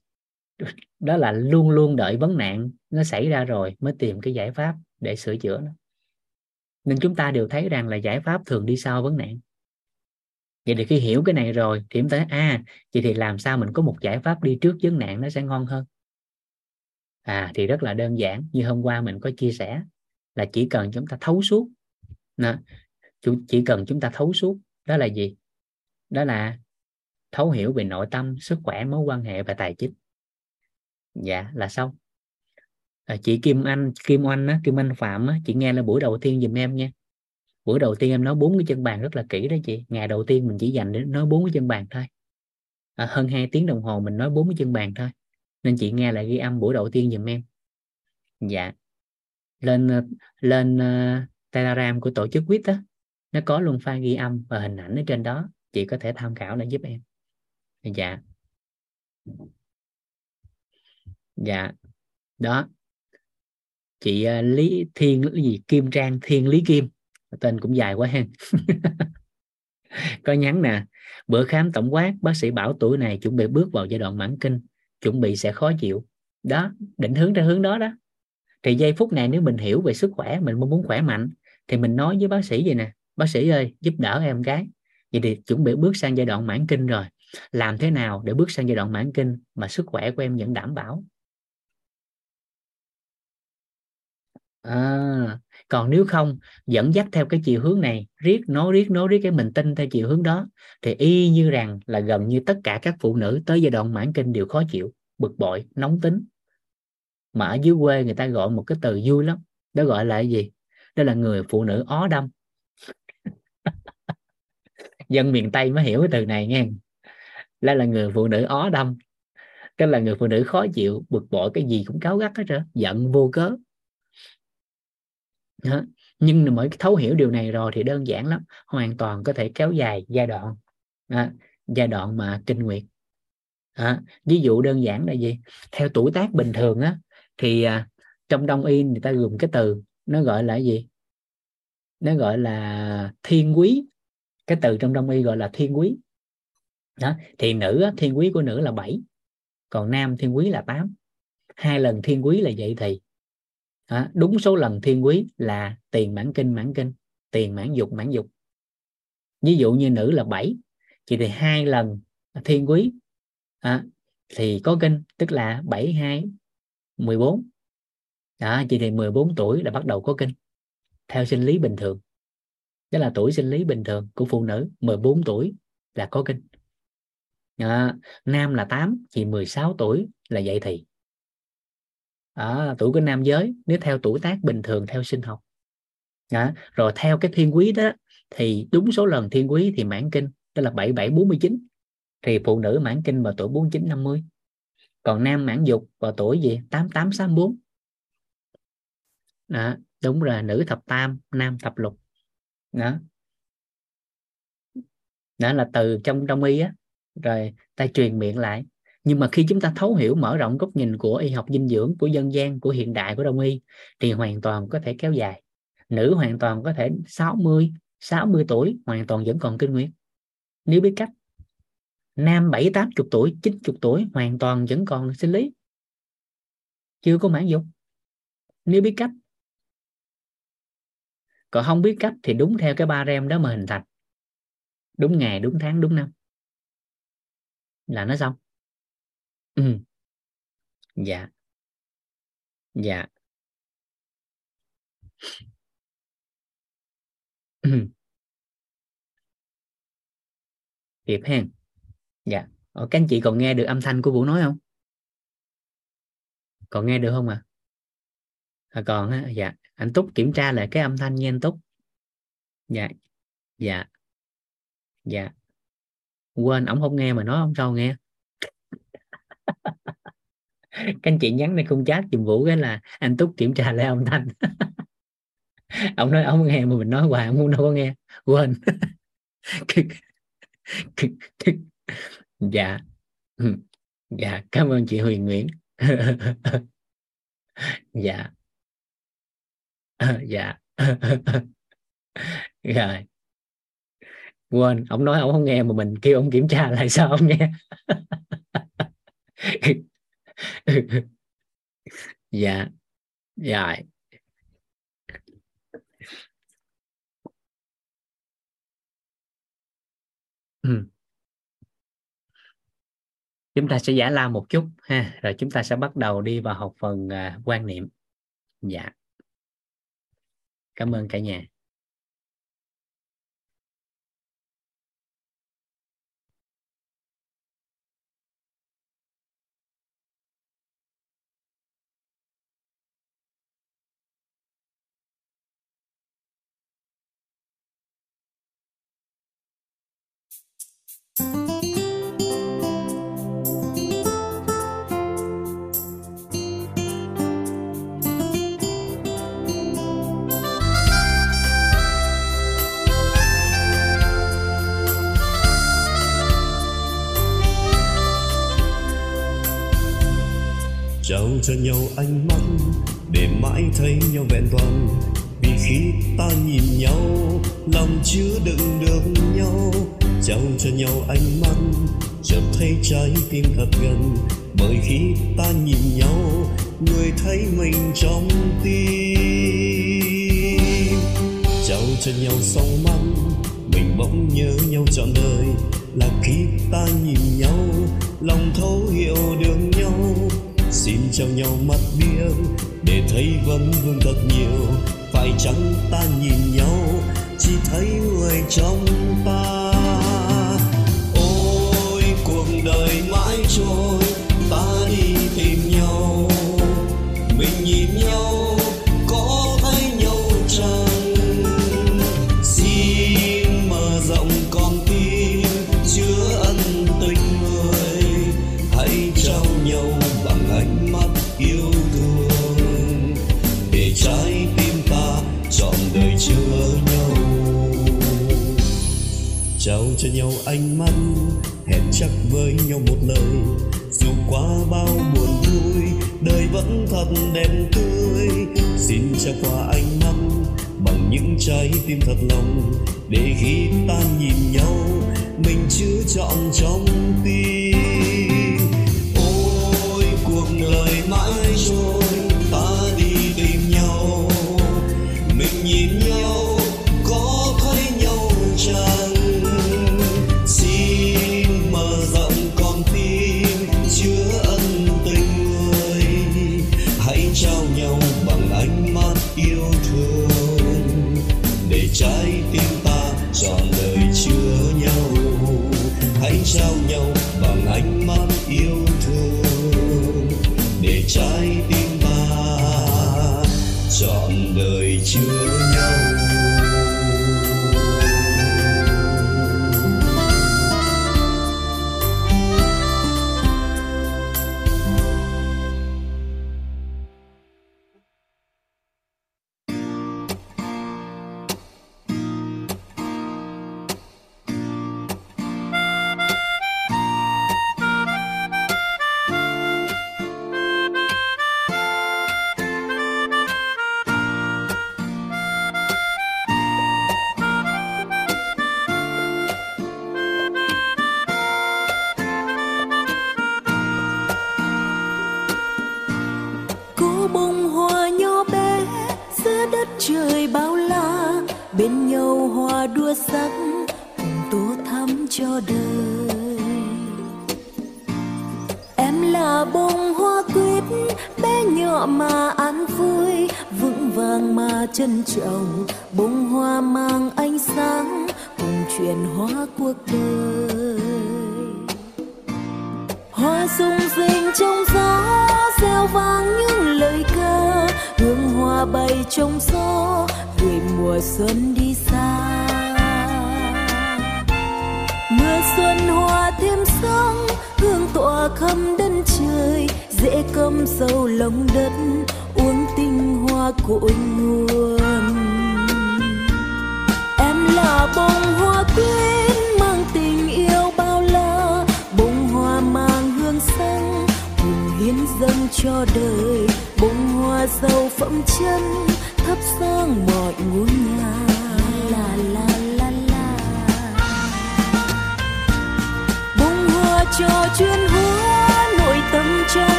Đó là luôn luôn đợi vấn nạn nó xảy ra rồi mới tìm cái giải pháp để sửa chữa nó. Nên chúng ta đều thấy rằng là giải pháp thường đi sau vấn nạn. Vậy thì khi hiểu cái này rồi, thì chúng ta à vậy thì làm sao mình có một giải pháp đi trước vấn nạn nó sẽ ngon hơn? À thì rất là đơn giản, như hôm qua mình có chia sẻ là chỉ cần chúng ta thấu suốt. Nè chỉ cần chúng ta thấu suốt, đó là gì? Đó là thấu hiểu về nội tâm sức khỏe mối quan hệ và tài chính. Dạ là xong. À, chị Kim Anh Kim Anh á, Kim Anh Phạm á, chị nghe là buổi đầu tiên giùm em nha. Buổi đầu tiên em nói bốn cái chân bàn rất là kỹ đó chị. Ngày đầu tiên mình chỉ dành để nói bốn cái chân bàn thôi. À, hơn 2 tiếng đồng hồ mình nói bốn cái chân bàn thôi. Nên chị nghe lại ghi âm buổi đầu tiên giùm em. Dạ. Lên ờ, lên uh, telegram của tổ chức quýt đó nó có luôn file ghi âm và hình ảnh ở trên đó. Chị có thể tham khảo để giúp em dạ. Dạ. Đó. Chị uh, lý thiên cái gì? Kim trang thiên lý kim. Tên cũng dài quá ha có nhắn nè. Bữa khám tổng quát bác sĩ bảo tuổi này chuẩn bị bước vào giai đoạn mãn kinh chuẩn bị sẽ khó chịu. Đó định hướng theo hướng đó đó. Thì giây phút này nếu mình hiểu về sức khỏe mình muốn khỏe mạnh thì mình nói với bác sĩ vậy nè. Bác sĩ ơi giúp đỡ em cái, vậy thì chuẩn bị bước sang giai đoạn mãn kinh rồi làm thế nào để bước sang giai đoạn mãn kinh mà sức khỏe của em vẫn đảm bảo? À, còn nếu không dẫn dắt theo cái chiều hướng này riết nối riết nối riết cái mình tin theo chiều hướng đó thì y như rằng là gần như tất cả các phụ nữ tới giai đoạn mãn kinh đều khó chịu bực bội nóng tính. Mà ở dưới quê người ta gọi một cái từ vui lắm đó gọi là cái gì? Đó là người phụ nữ ó đâm. Dân miền tây mới hiểu cái từ này nghe lại là người phụ nữ ó đâm cái là người phụ nữ khó chịu bực bội cái gì cũng cáo gắt hết trơn giận vô cớ. Đó. nhưng mới thấu hiểu điều này rồi thì đơn giản lắm hoàn toàn có thể kéo dài giai đoạn à, giai đoạn mà kinh nguyệt. À, ví dụ đơn giản là gì? Theo tuổi tác bình thường á thì à, trong đông y người ta dùng cái từ nó gọi là gì? Nó gọi là thiên quý. Cái từ trong đông y gọi là thiên quý đó thì nữ thiên quý của nữ là 7 còn nam thiên quý là 8 hai lần thiên quý là vậy thì đó, đúng số lần thiên quý là tiền mãn kinh mãn kinh tiền mãn dục mãn dục. Ví dụ như nữ là 7 thì thì hai lần thiên quý à, thì có kinh tức là 7 2 14 đó chị thì 14 tuổi là bắt đầu có kinh theo sinh lý bình thường. Đó là tuổi sinh lý bình thường của phụ nữ 14 tuổi là có kinh à, nam là 8 chị 16 tuổi là dậy thì. À, tuổi của nam giới nếu theo tuổi tác bình thường theo sinh học. À, rồi theo cái thiên quý đó thì đúng số lần thiên quý thì mãn kinh tức là 7749 thì phụ nữ mãn kinh vào tuổi 49 50 còn nam mãn dục vào tuổi gì? 8864 đó, đúng rồi nữ thập tam nam thập lục. Đó. Đó là từ trong đông y á rồi, ta truyền miệng lại. Nhưng mà khi chúng ta thấu hiểu, mở rộng góc nhìn của y học dinh dưỡng, của dân gian, của hiện đại, của đông y, thì hoàn toàn có thể kéo dài. Nữ hoàn toàn có thể 60 60 tuổi hoàn toàn vẫn còn kinh nguyệt. Nếu biết cách, nam bảy tám chục tuổi, chín chục tuổi hoàn toàn vẫn còn sinh lý. Chưa có mãn dục. Nếu biết cách, còn không biết cách thì đúng theo cái ba rem đó mà hình thành. Đúng ngày, đúng tháng, đúng năm là nó xong. Ừ. dạ. Dạ. Ừ. kịp hen. Dạ. Ở, các anh chị còn nghe được âm thanh của vũ nói không? Còn nghe được không à, à còn á dạ. Anh túc kiểm tra lại cái âm thanh nha anh túc. Dạ. Dạ. Dạ quên, ổng không nghe mà nói ông sao nghe. Các anh chị nhắn này không chat dùm vũ cái là anh túc kiểm tra lại ông thanh. Ông nói ông nghe mà mình nói hoài ông không đâu có nghe. Quên. Dạ. Dạ cảm ơn chị Huyền Nguyễn. Dạ. Dạ. Rồi quên ông nói ông không nghe mà mình kêu ông kiểm tra lại sao ông nghe. Dạ dạ ừ. chúng ta sẽ giả lao một chút ha rồi chúng ta sẽ bắt đầu đi vào học phần uh, quan niệm. Dạ. Cảm ơn cả nhà. Trao cho nhau ánh mắt để mãi thấy nhau vẹn toàn. Vì khi ta nhìn nhau, lòng chứa đựng được nhau. Trao cho nhau ánh mắt, chợt thấy trái tim thật gần. Bởi khi ta nhìn nhau, người thấy mình trong tim. Trao cho nhau song mắt, mình bỗng nhớ nhau trọn đời. Là khi ta nhìn nhau, lòng thấu hiểu được nhau xin trao nhau mắt biếng để thấy vấn vương thật nhiều. Phải chăng ta nhìn nhau, chỉ thấy người trong ta. Ôi, cuộc đời mãi trôi, ta đi tìm nhau. Mình nhìn nhau nhau ánh mắt, hẹn chắc với nhau một lời. Dù qua bao buồn vui, đời vẫn thật đẹp tươi. Xin cho qua ánh mắt bằng những trái tim thật lòng, để khi ta nhìn nhau, mình chứa chọn trong tim. Ôi, cuộc đời mãi trôi.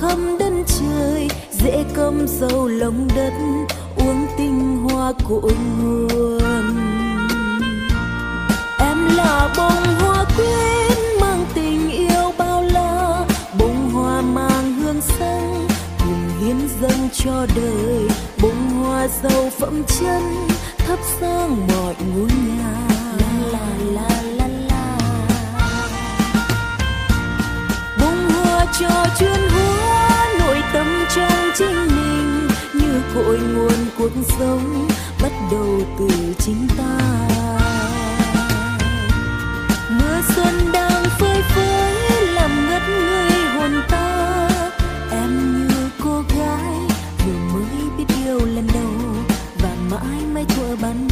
Khắp đất trời, dễ cơm dâu lòng đất, uống tinh hoa của nguồn. Em là bông hoa quên mang tình yêu bao la, bông hoa mang hương xanh cùng hiến dâng cho đời. Bông hoa giàu phẩm chân, thắp sáng mọi ngôi nhà. La la la. Cho chuyên hóa nội tâm trong chính mình, như cội nguồn cuộc sống bắt đầu từ chính ta. Mưa xuân đang phơi phới, làm ngất ngây hồn ta. Em như cô gái, vừa mới biết yêu lần đầu, và mãi mãi thuở ban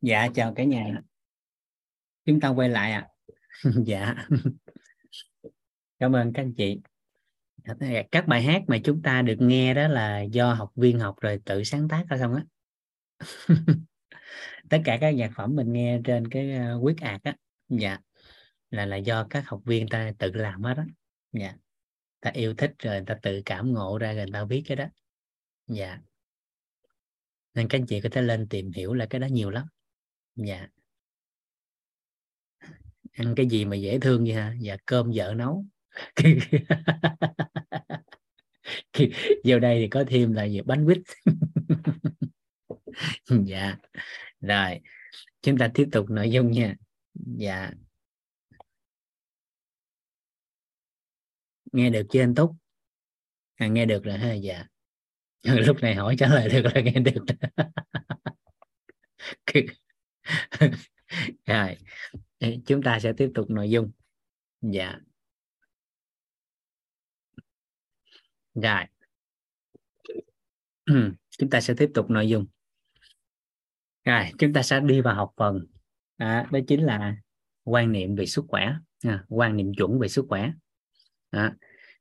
dạ chào cả nhà. Chúng ta quay lại ạ. Dạ. Cảm ơn các anh chị. Các bài hát mà chúng ta được nghe đó là do học viên học rồi tự sáng tác ra xong á? Tất cả các nhạc phẩm mình nghe trên cái ờ, quyết ạc á. Dạ. Là là do các học viên ta tự làm hết á. Dạ. Ta yêu thích rồi ta tự cảm ngộ ra rồi ta viết cái đó. Dạ. Nên các anh chị có thể lên tìm hiểu là cái đó nhiều lắm dạ. Ăn cái gì mà dễ thương vậy hả? Dạ cơm vợ nấu. Vô đây thì có thêm là gì? Bánh quýt. Dạ. Rồi chúng ta tiếp tục nội dung nha. Dạ. Nghe được chưa anh túc? À, nghe được rồi ha dạ. Lúc này hỏi trả lời được là nghe được. rồi chúng ta sẽ tiếp tục nội dung. Dạ. Rồi. Chúng ta sẽ tiếp tục nội dung. Rồi chúng ta sẽ đi vào học phần. À, đó chính là quan niệm về sức khỏe. À, quan niệm chuẩn về sức khỏe. À,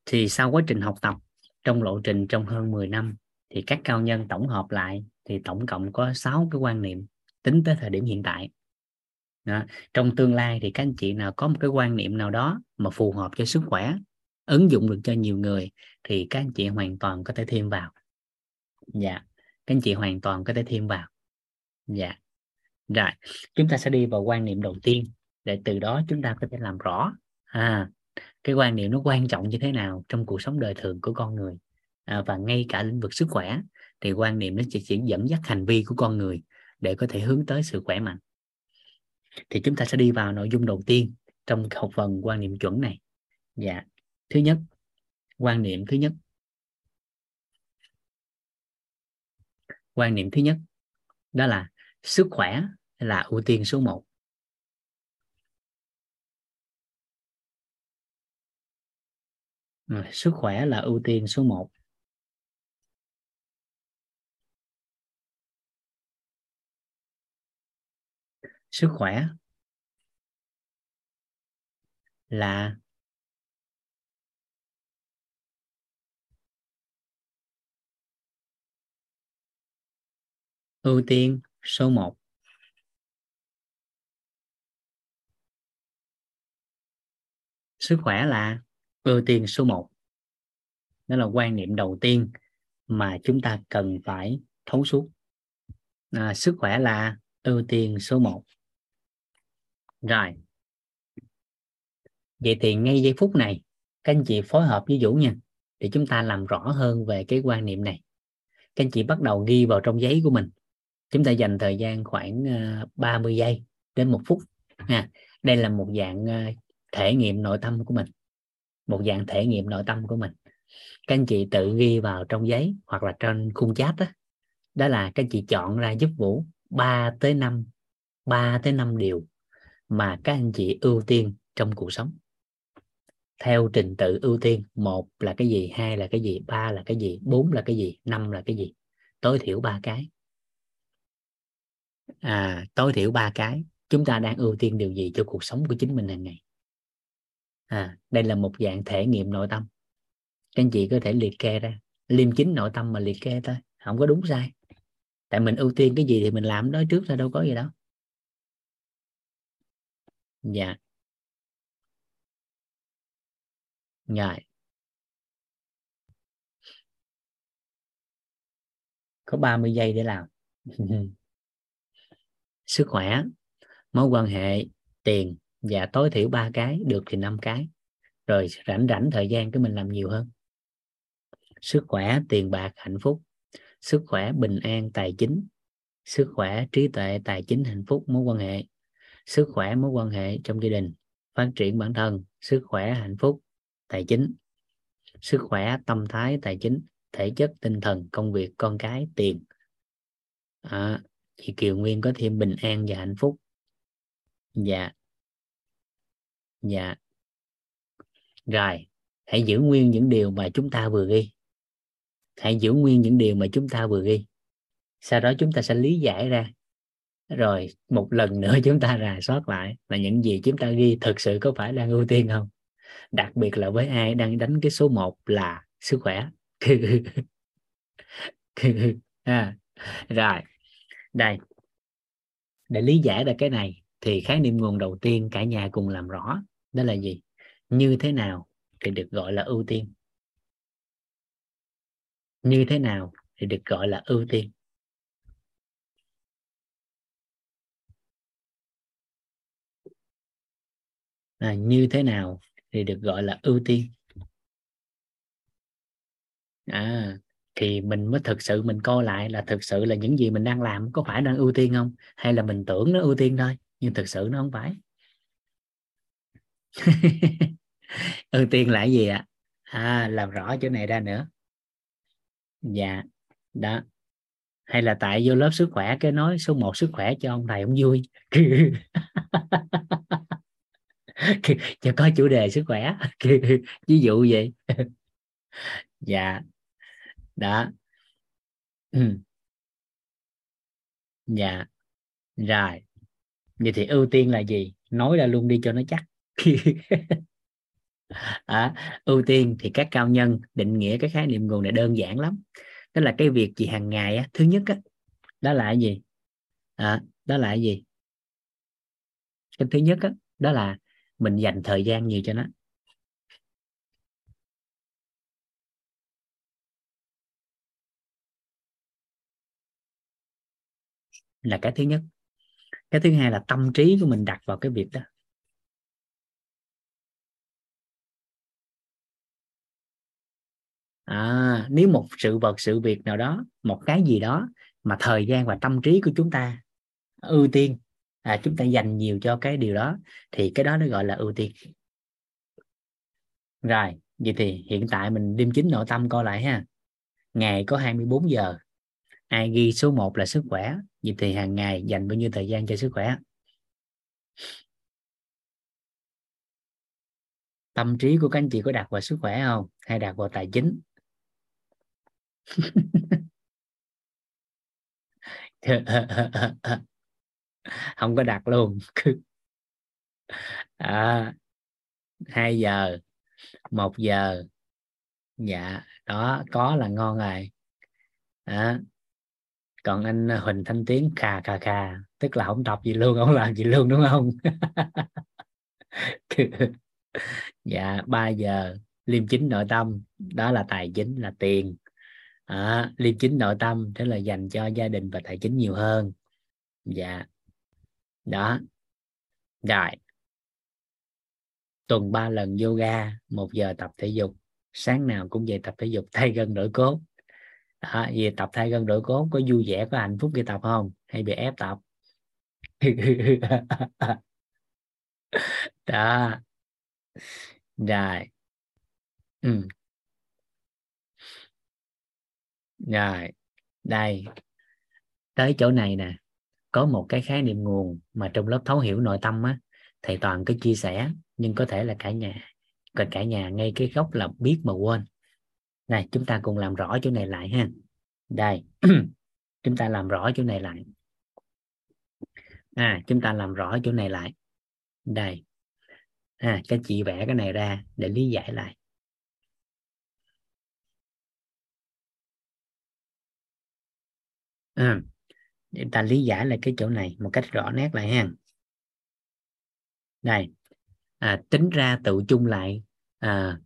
thì sau quá trình học tập trong lộ trình trong hơn 10 năm thì các cao nhân tổng hợp lại thì tổng cộng có 6 cái quan niệm tính tới thời điểm hiện tại. Đó. trong tương lai thì các anh chị nào có một cái quan niệm nào đó mà phù hợp cho sức khỏe ứng dụng được cho nhiều người thì các anh chị hoàn toàn có thể thêm vào. Dạ các anh chị hoàn toàn có thể thêm vào. Dạ. Rồi chúng ta sẽ đi vào quan niệm đầu tiên để từ đó chúng ta có thể làm rõ à, cái quan niệm nó quan trọng như thế nào trong cuộc sống đời thường của con người. À, và ngay cả lĩnh vực sức khỏe thì quan niệm nó chỉ, chỉ dẫn dắt hành vi của con người để có thể hướng tới sự khỏe mạnh. Thì chúng ta sẽ đi vào nội dung đầu tiên trong học phần quan niệm chuẩn này. Dạ. Thứ nhất, quan niệm thứ nhất. Quan niệm thứ nhất, đó là sức khỏe là ưu tiên số 1 sức khỏe là ưu tiên số 1 sức khỏe là ưu tiên số 1 sức khỏe là ưu tiên số 1 đó là quan niệm đầu tiên mà chúng ta cần phải thấu suốt. À, sức khỏe là ưu tiên số 1 rồi. Vậy thì ngay giây phút này, các anh chị phối hợp với Vũ nha, để chúng ta làm rõ hơn về cái quan niệm này. Các anh chị bắt đầu ghi vào trong giấy của mình. Chúng ta dành thời gian khoảng ờ, 30 giây đến một phút ha. Đây là một dạng ờ, thể nghiệm nội tâm của mình. Một dạng thể nghiệm nội tâm của mình. Các anh chị tự ghi vào trong giấy hoặc là trên khung chat đó đó là các anh chị chọn ra giúp vũ 3 tới 5 3 tới 5 điều mà các anh chị ưu tiên trong cuộc sống. Theo trình tự ưu tiên, một là cái gì, hai là cái gì, ba là cái gì, bốn là cái gì, năm là cái gì? Tối thiểu ba cái. À tối thiểu ba cái. Chúng ta đang ưu tiên điều gì cho cuộc sống của chính mình hàng ngày? À đây là một dạng thể nghiệm nội tâm. Các anh chị có thể liệt kê ra. Liêm chính nội tâm mà liệt kê thôi, không có đúng sai. Tại mình ưu tiên cái gì thì mình làm đó trước ra đâu có gì đâu dạ. Dạ. Có 30 giây để làm. Sức khỏe, mối quan hệ, tiền và tối thiểu ba cái, được thì năm cái. Rồi rảnh rảnh thời gian cái mình làm nhiều hơn. Sức khỏe, tiền bạc, hạnh phúc. Sức khỏe, bình an, tài chính. Sức khỏe, trí tuệ, tài chính, hạnh phúc, mối quan hệ sức khỏe mối quan hệ trong gia đình phát triển bản thân sức khỏe hạnh phúc tài chính. Sức khỏe tâm thái tài chính thể chất tinh thần công việc con cái tiền. À, chị Kiều Nguyên có thêm bình an và hạnh phúc. Dạ. Dạ. Rồi hãy giữ nguyên những điều mà chúng ta vừa ghi. Hãy giữ nguyên những điều mà chúng ta vừa ghi. Sau đó chúng ta sẽ lý giải ra rồi một lần nữa chúng ta rà soát lại là những gì chúng ta ghi thực sự có phải đang ưu tiên không? Đặc biệt là với ai đang đánh cái số 1 là sức khỏe. À, rồi. Đây. Để lý giải được cái này thì khái niệm nguồn đầu tiên cả nhà cùng làm rõ đó là gì? Như thế nào thì được gọi là ưu tiên? Như thế nào thì được gọi là ưu tiên? À, như thế nào thì được gọi là ưu tiên? À thì mình mới thực sự mình coi lại là thực sự là những gì mình đang làm có phải đang ưu tiên không? Hay là mình tưởng nó ưu tiên thôi nhưng thực sự nó không phải? Ưu tiên là gì ạ? À? làm rõ chỗ này ra nữa. Dạ đó. Hay là tại vô lớp sức khỏe cái nói số 1 sức khỏe cho ông thầy ông vui. cho có chủ đề sức khỏe. Ví dụ vậy. Dạ đó. Ừ. dạ rồi. Vậy thì ưu tiên là gì? Nói ra luôn đi cho nó chắc. À, ưu tiên thì các cao nhân định nghĩa cái khái niệm nguồn này đơn giản lắm. Đó là cái việc gì hàng ngày á, thứ nhất á, đó là cái gì? À, đó là cái gì? Cái thứ nhất á, đó là mình dành thời gian nhiều cho nó? Là cái thứ nhất. Cái thứ hai là tâm trí của mình đặt vào cái việc đó. À, nếu một sự vật sự việc nào đó một cái gì đó mà thời gian và tâm trí của chúng ta ưu tiên à, chúng ta dành nhiều cho cái điều đó thì cái đó nó gọi là ưu tiên. Rồi vậy thì hiện tại mình đêm chính nội tâm coi lại ha. Ngày có 24 giờ. Ai ghi số 1 là sức khỏe. Vậy thì hàng ngày dành bao nhiêu thời gian cho sức khỏe? Tâm trí của các anh chị có đặt vào sức khỏe không? Hay đặt vào tài chính? không có đặt luôn. À, 2 giờ 1 giờ. Dạ đó có là ngon rồi. À, còn anh Huỳnh Thanh Tiến khà khà khà tức là không đọc gì luôn không làm gì luôn đúng không? Dạ 3 giờ liêm chính nội tâm. Đó là tài chính là tiền. À, liêm chính nội tâm thế là dành cho gia đình và tài chính nhiều hơn. Dạ đó. Rồi. Tuần ba lần yoga một giờ tập thể dục. Sáng nào cũng về tập thể dục thay gân đổi cốt. Đó, về tập thay gân đổi cốt có vui vẻ có hạnh phúc khi tập không? Hay bị ép tập? Đó. Rồi. Ừ. rồi. Đây. Tới chỗ này nè có một cái khái niệm nguồn mà trong lớp thấu hiểu nội tâm á thầy toàn cứ chia sẻ nhưng có thể là cả nhà còn cả nhà ngay cái gốc là biết mà quên. Này chúng ta cùng làm rõ chỗ này lại ha. Đây chúng ta làm rõ chỗ này lại. À chúng ta làm rõ chỗ này lại. Đây. À các chị vẽ cái này ra để lý giải lại. À, để ta lý giải lại cái chỗ này một cách rõ nét lại ha. Đây. À, tính ra tự chung lại à,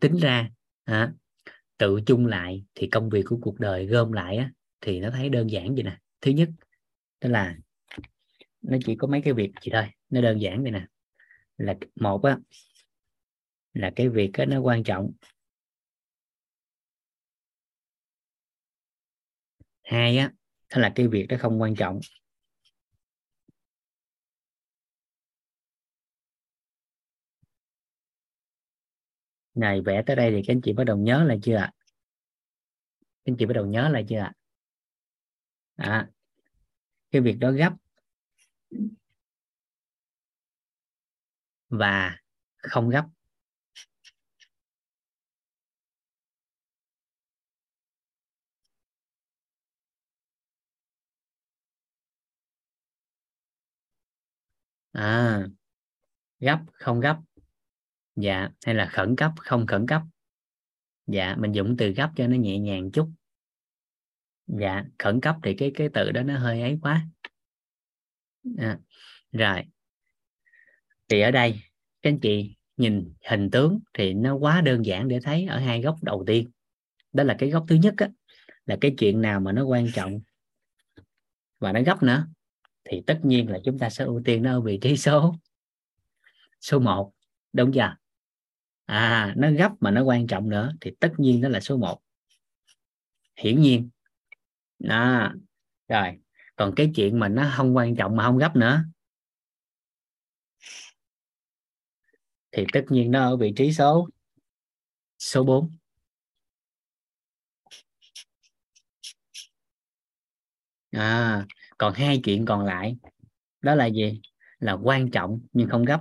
tính ra à, tự chung lại thì công việc của cuộc đời gom lại á, thì nó thấy đơn giản vậy nè. Thứ nhất đó là nó chỉ có mấy cái việc gì thôi nó đơn giản vậy nè. Là một á là cái việc á, nó quan trọng. Hai á thế là cái việc đó không quan trọng. Này vẽ tới đây thì các anh chị bắt đầu nhớ lại chưa ạ? Các anh chị bắt đầu nhớ lại chưa ạ? À, cái việc đó gấp. Và không gấp. À gấp không gấp. Dạ hay là khẩn cấp không khẩn cấp? Dạ mình dùng từ gấp cho nó nhẹ nhàng chút. Dạ khẩn cấp thì cái cái từ đó nó hơi ấy quá. À, rồi. Thì ở đây các anh chị nhìn hình tướng thì nó quá đơn giản để thấy ở hai góc đầu tiên. Đó là cái góc thứ nhất á, là cái chuyện nào mà nó quan trọng. Và nó gấp nữa thì tất nhiên là chúng ta sẽ ưu tiên nó ở vị trí số. Số 1 đúng chưa? À nó gấp mà nó quan trọng nữa thì tất nhiên nó là số 1 hiển nhiên. Đó, rồi. Còn cái chuyện mà nó không quan trọng mà không gấp nữa. Thì tất nhiên nó ở vị trí số. Số 4 à còn hai chuyện còn lại, đó là gì? Là quan trọng nhưng không gấp.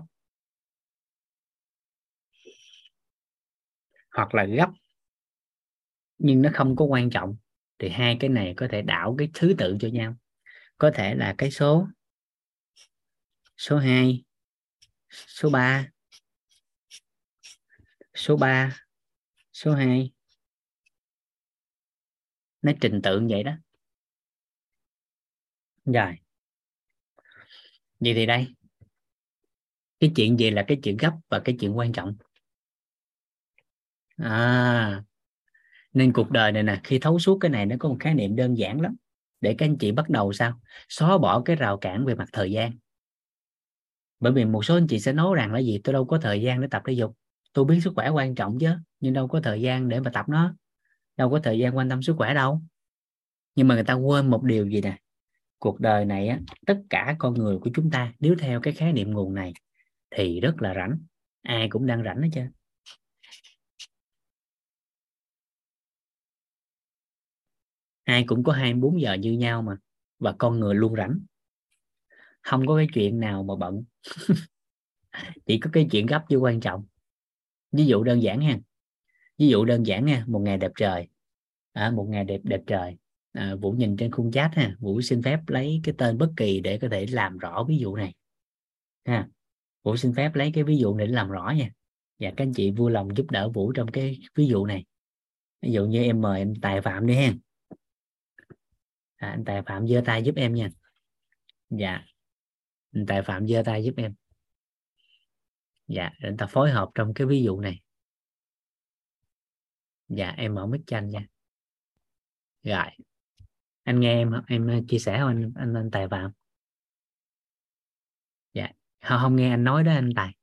Hoặc là gấp, nhưng nó không có quan trọng, thì hai cái này có thể đảo cái thứ tự cho nhau. Có thể là cái số số 2 số 3 số 3 số 2 nó trình tự như vậy đó rồi. Vậy thì đây. Cái chuyện gì là cái chuyện gấp và cái chuyện quan trọng. À. Nên cuộc đời này nè, khi thấu suốt cái này nó có một khái niệm đơn giản lắm. Để các anh chị bắt đầu sao? Xóa bỏ cái rào cản về mặt thời gian. Bởi vì một số anh chị sẽ nói rằng là gì? Tôi đâu có thời gian để tập thể dục. Tôi biết sức khỏe quan trọng chứ, nhưng đâu có thời gian để mà tập nó. Đâu có thời gian quan tâm sức khỏe đâu. Nhưng mà người ta quên một điều gì nè? Cuộc đời này á tất cả con người của chúng ta nếu theo cái khái niệm nguồn này thì rất là rảnh ai cũng đang rảnh hết trơn. Ai cũng có 24 giờ như nhau mà và con người luôn rảnh. Không có cái chuyện nào mà bận. Chỉ có cái chuyện gấp chứ quan trọng. Ví dụ đơn giản ha ví dụ đơn giản nha một ngày đẹp trời. À, một ngày đẹp đẹp trời à, vũ nhìn trên khung chat ha. Vũ xin phép lấy cái tên bất kỳ để có thể làm rõ ví dụ này. Ha. Vũ xin phép lấy cái ví dụ này để làm rõ nha. Và các anh chị vui lòng giúp đỡ vũ trong cái ví dụ này. Ví dụ như em mời anh tài phạm đi ha. À, anh tài phạm giơ tay giúp em nha. Dạ. Anh tài phạm giơ tay giúp em. Dạ để ta phối hợp trong cái ví dụ này. Dạ em mở mic cho anh nha. Rồi anh nghe em em ờ, chia sẻ không anh anh, anh tài vào. Dạ. Không, không nghe anh nói đó anh tài.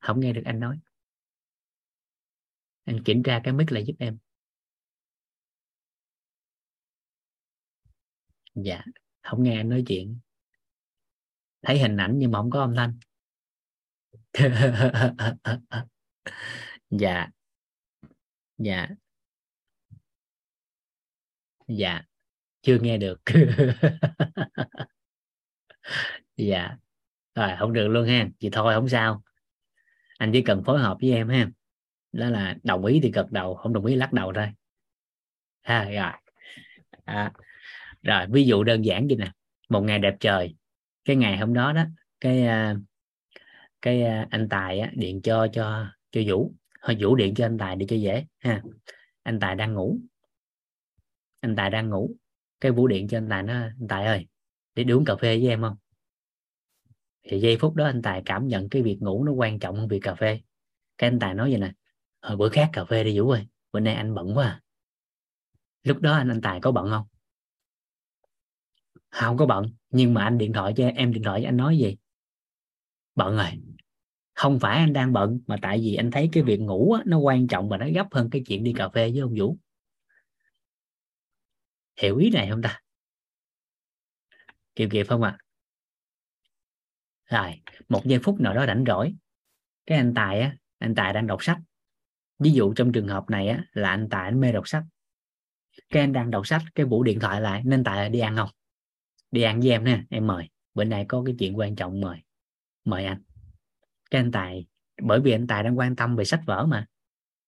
Không nghe được anh nói. Anh kiểm tra cái mic lại giúp em. Dạ. Không nghe anh nói chuyện. Thấy hình ảnh nhưng mà không có âm thanh. Dạ. Dạ dạ chưa nghe được. Dạ rồi không được luôn ha. Chị thôi không sao. Anh chỉ cần phối hợp với em ha. Đó là đồng ý thì gật đầu không đồng ý lắc đầu thôi. Ha rồi. À, rồi ví dụ đơn giản gì nè. Một ngày đẹp trời. Cái ngày hôm đó đó cái à, cái à, anh tài á, điện cho cho cho vũ. Hơi vũ điện cho anh tài để cho dễ ha. Anh tài đang ngủ anh tài đang ngủ. Cái vũ điện cho anh tài nó anh tài ơi để đi uống cà phê với em không? Thì giây phút đó anh tài cảm nhận cái việc ngủ nó quan trọng hơn việc cà phê. Cái anh tài nói vậy nè hồi bữa khác cà phê đi vũ ơi bữa nay anh bận quá à. lúc đó anh anh tài có bận không? Không có bận nhưng mà anh điện thoại cho em điện thoại cho anh nói gì? Bận rồi. Không phải anh đang bận mà tại vì anh thấy cái việc ngủ á, nó quan trọng và nó gấp hơn cái chuyện đi cà phê với ông Vũ hiểu ý này không ta? Kịp kịp không ạ. À? rồi một giây phút nào đó rảnh rỗi cái anh tài á anh tài đang đọc sách. Ví dụ trong trường hợp này á là anh tài anh mê đọc sách. Cái anh đang đọc sách cái vũ điện thoại lại nên tài đi ăn không? Đi ăn với em nè em mời. Bữa nay có cái chuyện quan trọng mời. Mời anh. Cái anh tài bởi vì anh tài đang quan tâm về sách vở mà.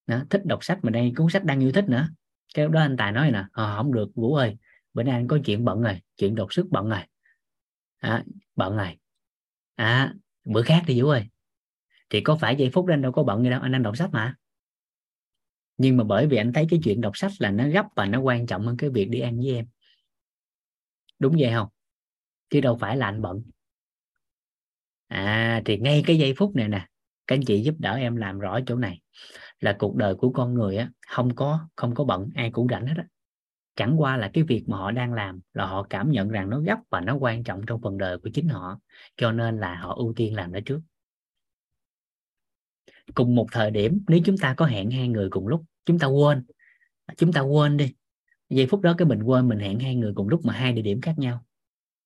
Đó, thích đọc sách mà đây cuốn sách đang yêu thích nữa cái lúc đó anh tài nói nè ờ, à, không được vũ ơi bữa nay anh có chuyện bận rồi chuyện đột xuất bận rồi. À, bận rồi. À, bữa khác đi vũ ơi. Thì có phải giây phút anh đâu có bận gì đâu anh đang đọc sách mà. Nhưng mà bởi vì anh thấy cái chuyện đọc sách là nó gấp và nó quan trọng hơn cái việc đi ăn với em. Đúng vậy không? Chứ đâu phải là anh bận. À thì ngay cái giây phút này nè các anh chị giúp đỡ em làm rõ chỗ này. Là cuộc đời của con người á, không có không có bận, ai cũng rảnh hết á. Chẳng qua là cái việc mà họ đang làm là họ cảm nhận rằng nó gấp và nó quan trọng trong phần đời của chính họ, cho nên là họ ưu tiên làm nó trước. Cùng một thời điểm, nếu chúng ta có hẹn hai người cùng lúc, chúng ta quên, chúng ta quên đi. Giây phút đó cái mình quên mình hẹn hai người cùng lúc mà hai địa điểm khác nhau.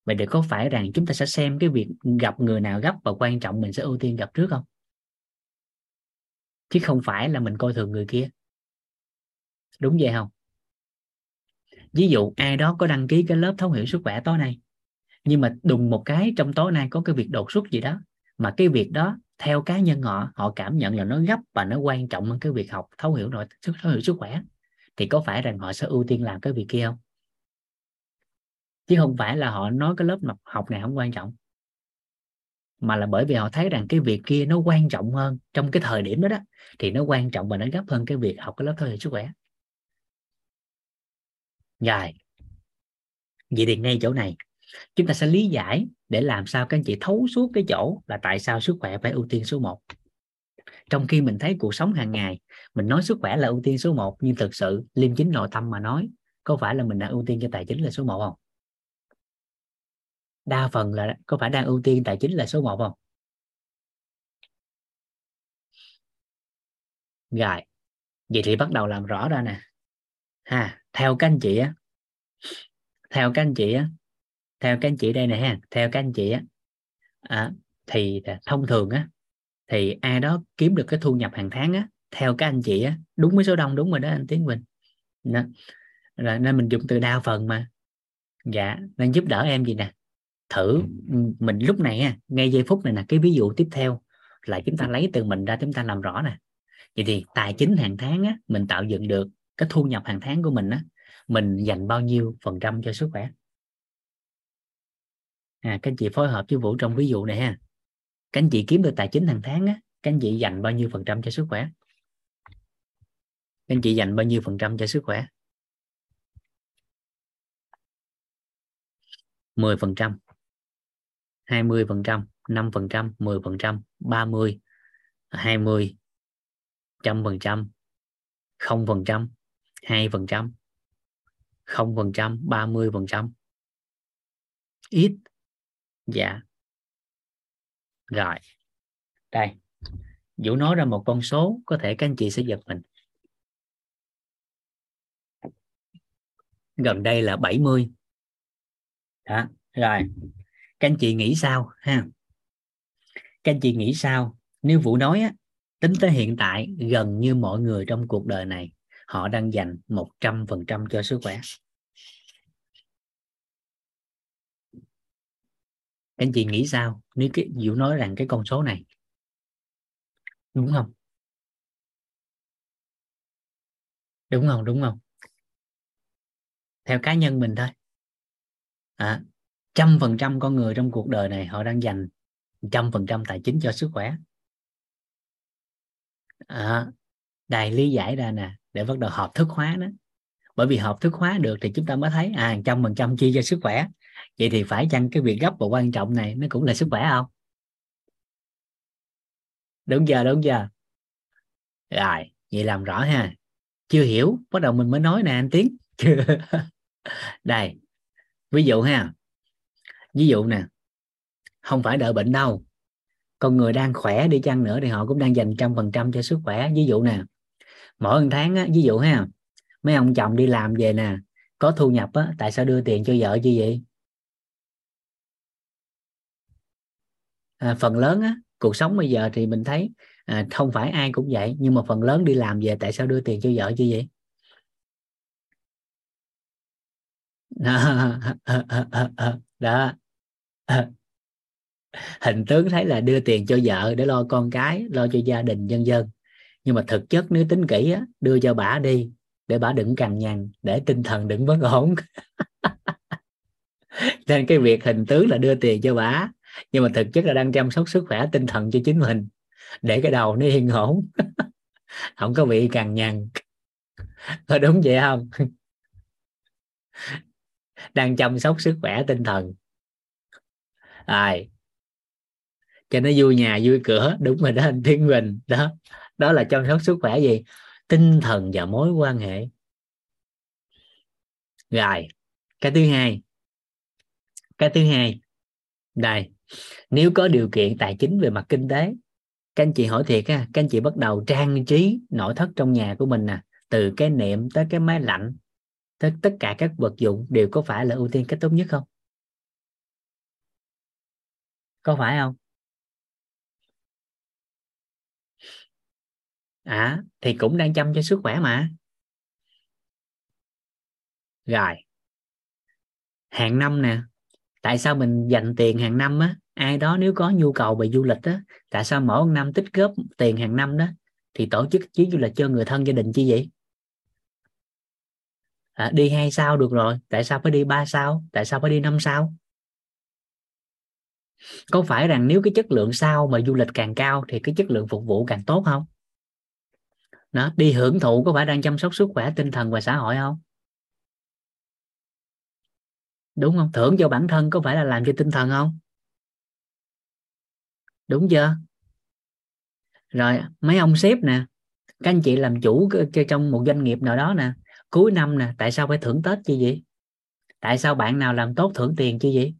Vậy thì có phải rằng chúng ta sẽ xem cái việc gặp người nào gấp và quan trọng mình sẽ ưu tiên gặp trước không? Chứ không phải là mình coi thường người kia. Đúng vậy không? Ví dụ ai đó có đăng ký cái lớp thấu hiểu sức khỏe tối nay, nhưng mà đùng một cái trong tối nay có cái việc đột xuất gì đó, mà cái việc đó theo cá nhân họ họ cảm nhận là nó gấp và nó quan trọng hơn cái việc học thấu hiểu nội thấu hiểu sức khỏe, thì có phải rằng họ sẽ ưu tiên làm cái việc kia không? Chứ không phải là họ nói cái lớp học này không quan trọng mà là bởi vì họ thấy rằng cái việc kia nó quan trọng hơn trong cái thời điểm đó đó, thì nó quan trọng và nó gấp hơn cái việc học cái lớp thấu hiểu sức khỏe. Rồi. Vậy thì ngay chỗ này, chúng ta sẽ lý giải để làm sao các anh chị thấu suốt cái chỗ là tại sao sức khỏe phải ưu tiên số 1 trong khi mình thấy cuộc sống hàng ngày, mình nói sức khỏe là ưu tiên số 1 nhưng thực sự liêm chính nội tâm mà nói, có phải là mình đang ưu tiên cho tài chính là số 1 không? Đa phần là có phải đang ưu tiên tài chính là số 1 không? Rồi vậy thì bắt đầu làm rõ ra nè. Ha theo các anh chị á theo các anh chị á theo các anh chị đây nè ha theo các anh chị á à, thì thông thường á thì ai đó kiếm được cái thu nhập hàng tháng á theo các anh chị á đúng với số đông đúng rồi đó anh Tiến Quỳnh. Đó. rồi nên mình dùng từ đa phần mà. Dạ nên giúp đỡ em gì nè? Thử. Mình lúc này ngay giây phút này nè cái ví dụ tiếp theo là chúng ta lấy từ mình ra chúng ta làm rõ nè. Vậy thì tài chính hàng tháng á mình tạo dựng được cái thu nhập hàng tháng của mình á mình dành bao nhiêu phần trăm cho sức khỏe? À các anh chị phối hợp với vũ trong ví dụ này ha. Các anh chị kiếm được tài chính hàng tháng á các anh chị dành bao nhiêu phần trăm cho sức khỏe? Các anh chị dành bao nhiêu phần trăm cho sức khỏe? 10 phần trăm 20 phần trăm 5 phần trăm 10 phần trăm 30 20 trăm phần trăm, không phần trăm, hai phần trăm, không phần trăm, ba mươi phần trăm. Ít. Dạ. Rồi. Đây. Vũ nói ra một con số, có thể các anh chị sẽ giật mình. Gần đây là 70 đó, rồi các anh chị nghĩ sao ha? Các anh chị nghĩ sao? Nếu vũ nói á tính tới hiện tại gần như mọi người trong cuộc đời này họ đang dành 100% cho sức khỏe. Các anh chị nghĩ sao? Nếu cái Diệu nói rằng cái con số này đúng không? Đúng không đúng không? Theo cá nhân mình thôi. À, trăm phần trăm con người trong cuộc đời này họ đang dành trăm phần trăm tài chính cho sức khỏe. À, đài lý giải ra nè để bắt đầu hợp thức hóa đó bởi vì hợp thức hóa được thì chúng ta mới thấy à trăm phần trăm chi cho sức khỏe. Vậy thì phải chăng cái việc gấp và quan trọng này nó cũng là sức khỏe không? Đúng giờ đúng giờ. rồi vậy làm rõ ha. Chưa hiểu bắt đầu mình mới nói nè anh tiến. Đây ví dụ ha ví dụ nè không phải đợi bệnh đâu con người đang khỏe đi chăng nữa thì họ cũng đang dành trăm phần trăm cho sức khỏe. Ví dụ nè mỗi một tháng á, ví dụ ha mấy ông chồng đi làm về nè có thu nhập á tại sao đưa tiền cho vợ chứ vậy? À, phần lớn á cuộc sống bây giờ thì mình thấy à, không phải ai cũng vậy nhưng mà phần lớn đi làm về tại sao đưa tiền cho vợ chứ vậy? Đó. hình tướng thấy là đưa tiền cho vợ để lo con cái lo cho gia đình nhân dân. Nhưng mà thực chất nếu tính kỹ á, đưa cho bà đi để bà đừng cằn nhằn để tinh thần đừng bất ổn. Nên cái việc hình tướng là đưa tiền cho bà nhưng mà thực chất là đang chăm sóc sức khỏe tinh thần cho chính mình. Để cái đầu nó yên ổn. Không có bị cằn nhằn. Có đúng vậy không? Đang chăm sóc sức khỏe tinh thần rồi cho nó vui nhà, vui cửa. Đúng rồi đó, anh Thiên Bình đó. Đó là chăm sóc sức khỏe gì? Tinh thần và mối quan hệ. Rồi. Cái thứ hai. Cái thứ hai. Đây. Nếu có điều kiện tài chính về mặt kinh tế, các anh chị hỏi thiệt ha, các anh chị bắt đầu trang trí nội thất trong nhà của mình nè, từ cái niệm tới cái máy lạnh, tới tất cả các vật dụng đều có phải là ưu tiên cách tốt nhất không? Có phải không? À thì cũng đang chăm cho sức khỏe mà. Rồi. Hàng năm nè tại sao mình dành tiền hàng năm á? Ai đó nếu có nhu cầu về du lịch á tại sao mỗi năm tích góp tiền hàng năm đó thì tổ chức chuyến du lịch cho người thân gia đình chi vậy? À, đi hai sao được rồi tại sao phải đi ba sao? Tại sao phải đi năm sao? Có phải rằng nếu cái chất lượng sao mà du lịch càng cao thì cái chất lượng phục vụ càng tốt không? Đó, đi hưởng thụ có phải đang chăm sóc sức khỏe tinh thần và xã hội không? Đúng không? Thưởng cho bản thân có phải là làm cho tinh thần không? Đúng chưa? Rồi, mấy ông sếp nè, các anh chị làm chủ trong một doanh nghiệp nào đó nè, cuối năm nè, tại sao phải thưởng tết chi vậy? Tại sao bạn nào làm tốt thưởng tiền chi vậy?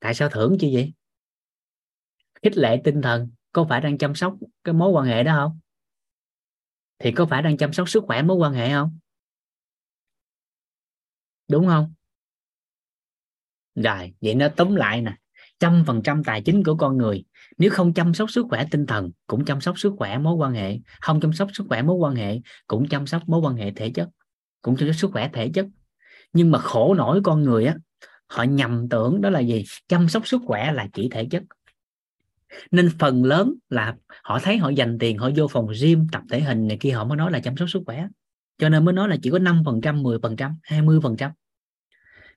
Tại sao thưởng chứ vậy? Khích lệ tinh thần có phải đang chăm sóc cái mối quan hệ đó không? Thì có phải đang chăm sóc sức khỏe mối quan hệ không? Đúng không? Rồi, vậy nó tóm lại nè. Trăm phần trăm tài chính của con người, nếu không chăm sóc sức khỏe tinh thần, cũng chăm sóc sức khỏe mối quan hệ. Không chăm sóc sức khỏe mối quan hệ, cũng chăm sóc mối quan hệ thể chất, cũng chăm sóc sức khỏe thể chất. Nhưng mà khổ nổi con người á họ nhầm tưởng đó là gì? Chăm sóc sức khỏe là chỉ thể chất. Nên phần lớn là họ thấy họ dành tiền, họ vô phòng gym tập thể hình này kia, họ mới nói là chăm sóc sức khỏe. Cho nên mới nói là chỉ có 5% 10% 20%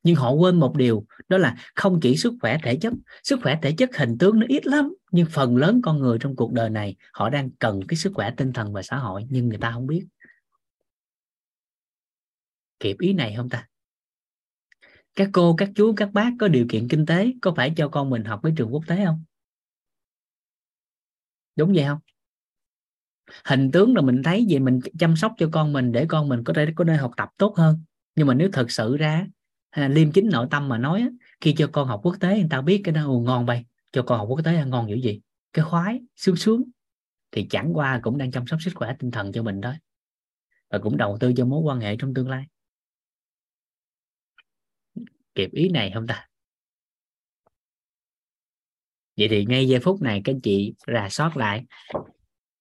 nhưng họ quên một điều, đó là không chỉ sức khỏe thể chất, sức khỏe thể chất hình tướng nó ít lắm, nhưng phần lớn con người trong cuộc đời này, họ đang cần cái sức khỏe tinh thần và xã hội, nhưng người ta không biết. Kịp ý này không ta? Các cô, các chú, các bác có điều kiện kinh tế, có phải cho con mình học với trường quốc tế không? Đúng vậy không? Hình tướng là mình thấy gì mình chăm sóc cho con mình để con mình có thể, có nơi học tập tốt hơn. Nhưng mà nếu thật sự ra à, liêm chính nội tâm mà nói khi cho con học quốc tế, người ta biết cái đó ngon bay cho con học quốc tế à, ngon dữ gì cái khoái, sướng sướng, thì chẳng qua cũng đang chăm sóc sức khỏe tinh thần cho mình thôi. Và cũng đầu tư cho mối quan hệ trong tương lai kịp ý này không ta? Vậy thì ngay giây phút này các chị rà soát lại.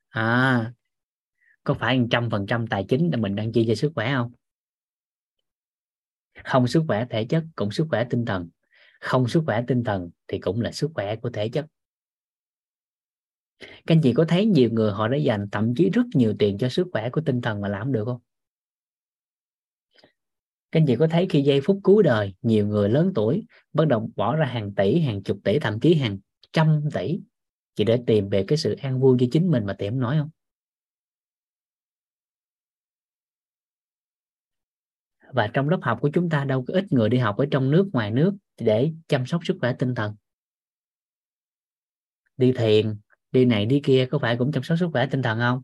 À, có phải một trăm phần trăm tài chính là mình đang chi cho sức khỏe không? Không sức khỏe thể chất cũng sức khỏe tinh thần. Không sức khỏe tinh thần thì cũng là sức khỏe của thể chất. Các anh chị có thấy nhiều người họ đã dành thậm chí rất nhiều tiền cho sức khỏe của tinh thần mà làm được không? Các anh chị có thấy khi giây phút cuối đời, nhiều người lớn tuổi bắt đầu bỏ ra hàng tỷ, hàng chục tỷ, thậm chí hàng trăm tỷ? Chỉ để tìm về cái sự an vui cho chính mình mà tiệm nói không? Và trong lớp học của chúng ta đâu có ít người đi học ở trong nước, ngoài nước để chăm sóc sức khỏe tinh thần. Đi thiền, đi này, đi kia có phải cũng chăm sóc sức khỏe tinh thần không?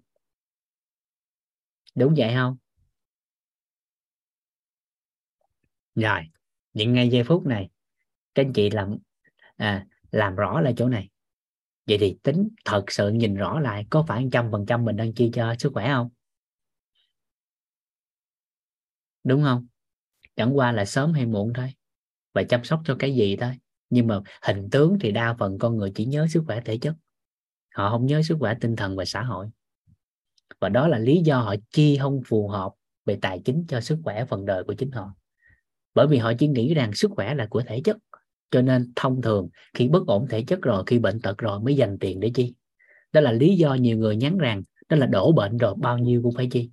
Đúng vậy không? Rồi những ngay giây phút này các anh chị làm à, làm rõ lại chỗ này. Vậy thì tính thật sự nhìn rõ lại có phải trăm phần trăm mình đang chi cho sức khỏe không? Đúng không? Chẳng qua là sớm hay muộn thôi và chăm sóc cho cái gì thôi. Nhưng mà hình tướng thì đa phần con người chỉ nhớ sức khỏe thể chất. Họ không nhớ sức khỏe tinh thần và xã hội. Và đó là lý do họ chi không phù hợp về tài chính cho sức khỏe phần đời của chính họ bởi vì họ chỉ nghĩ rằng sức khỏe là của thể chất. Cho nên thông thường, khi bất ổn thể chất rồi, khi bệnh tật rồi mới dành tiền để chi. Đó là lý do nhiều người nhắn rằng đó là đổ bệnh rồi, bao nhiêu cũng phải chi.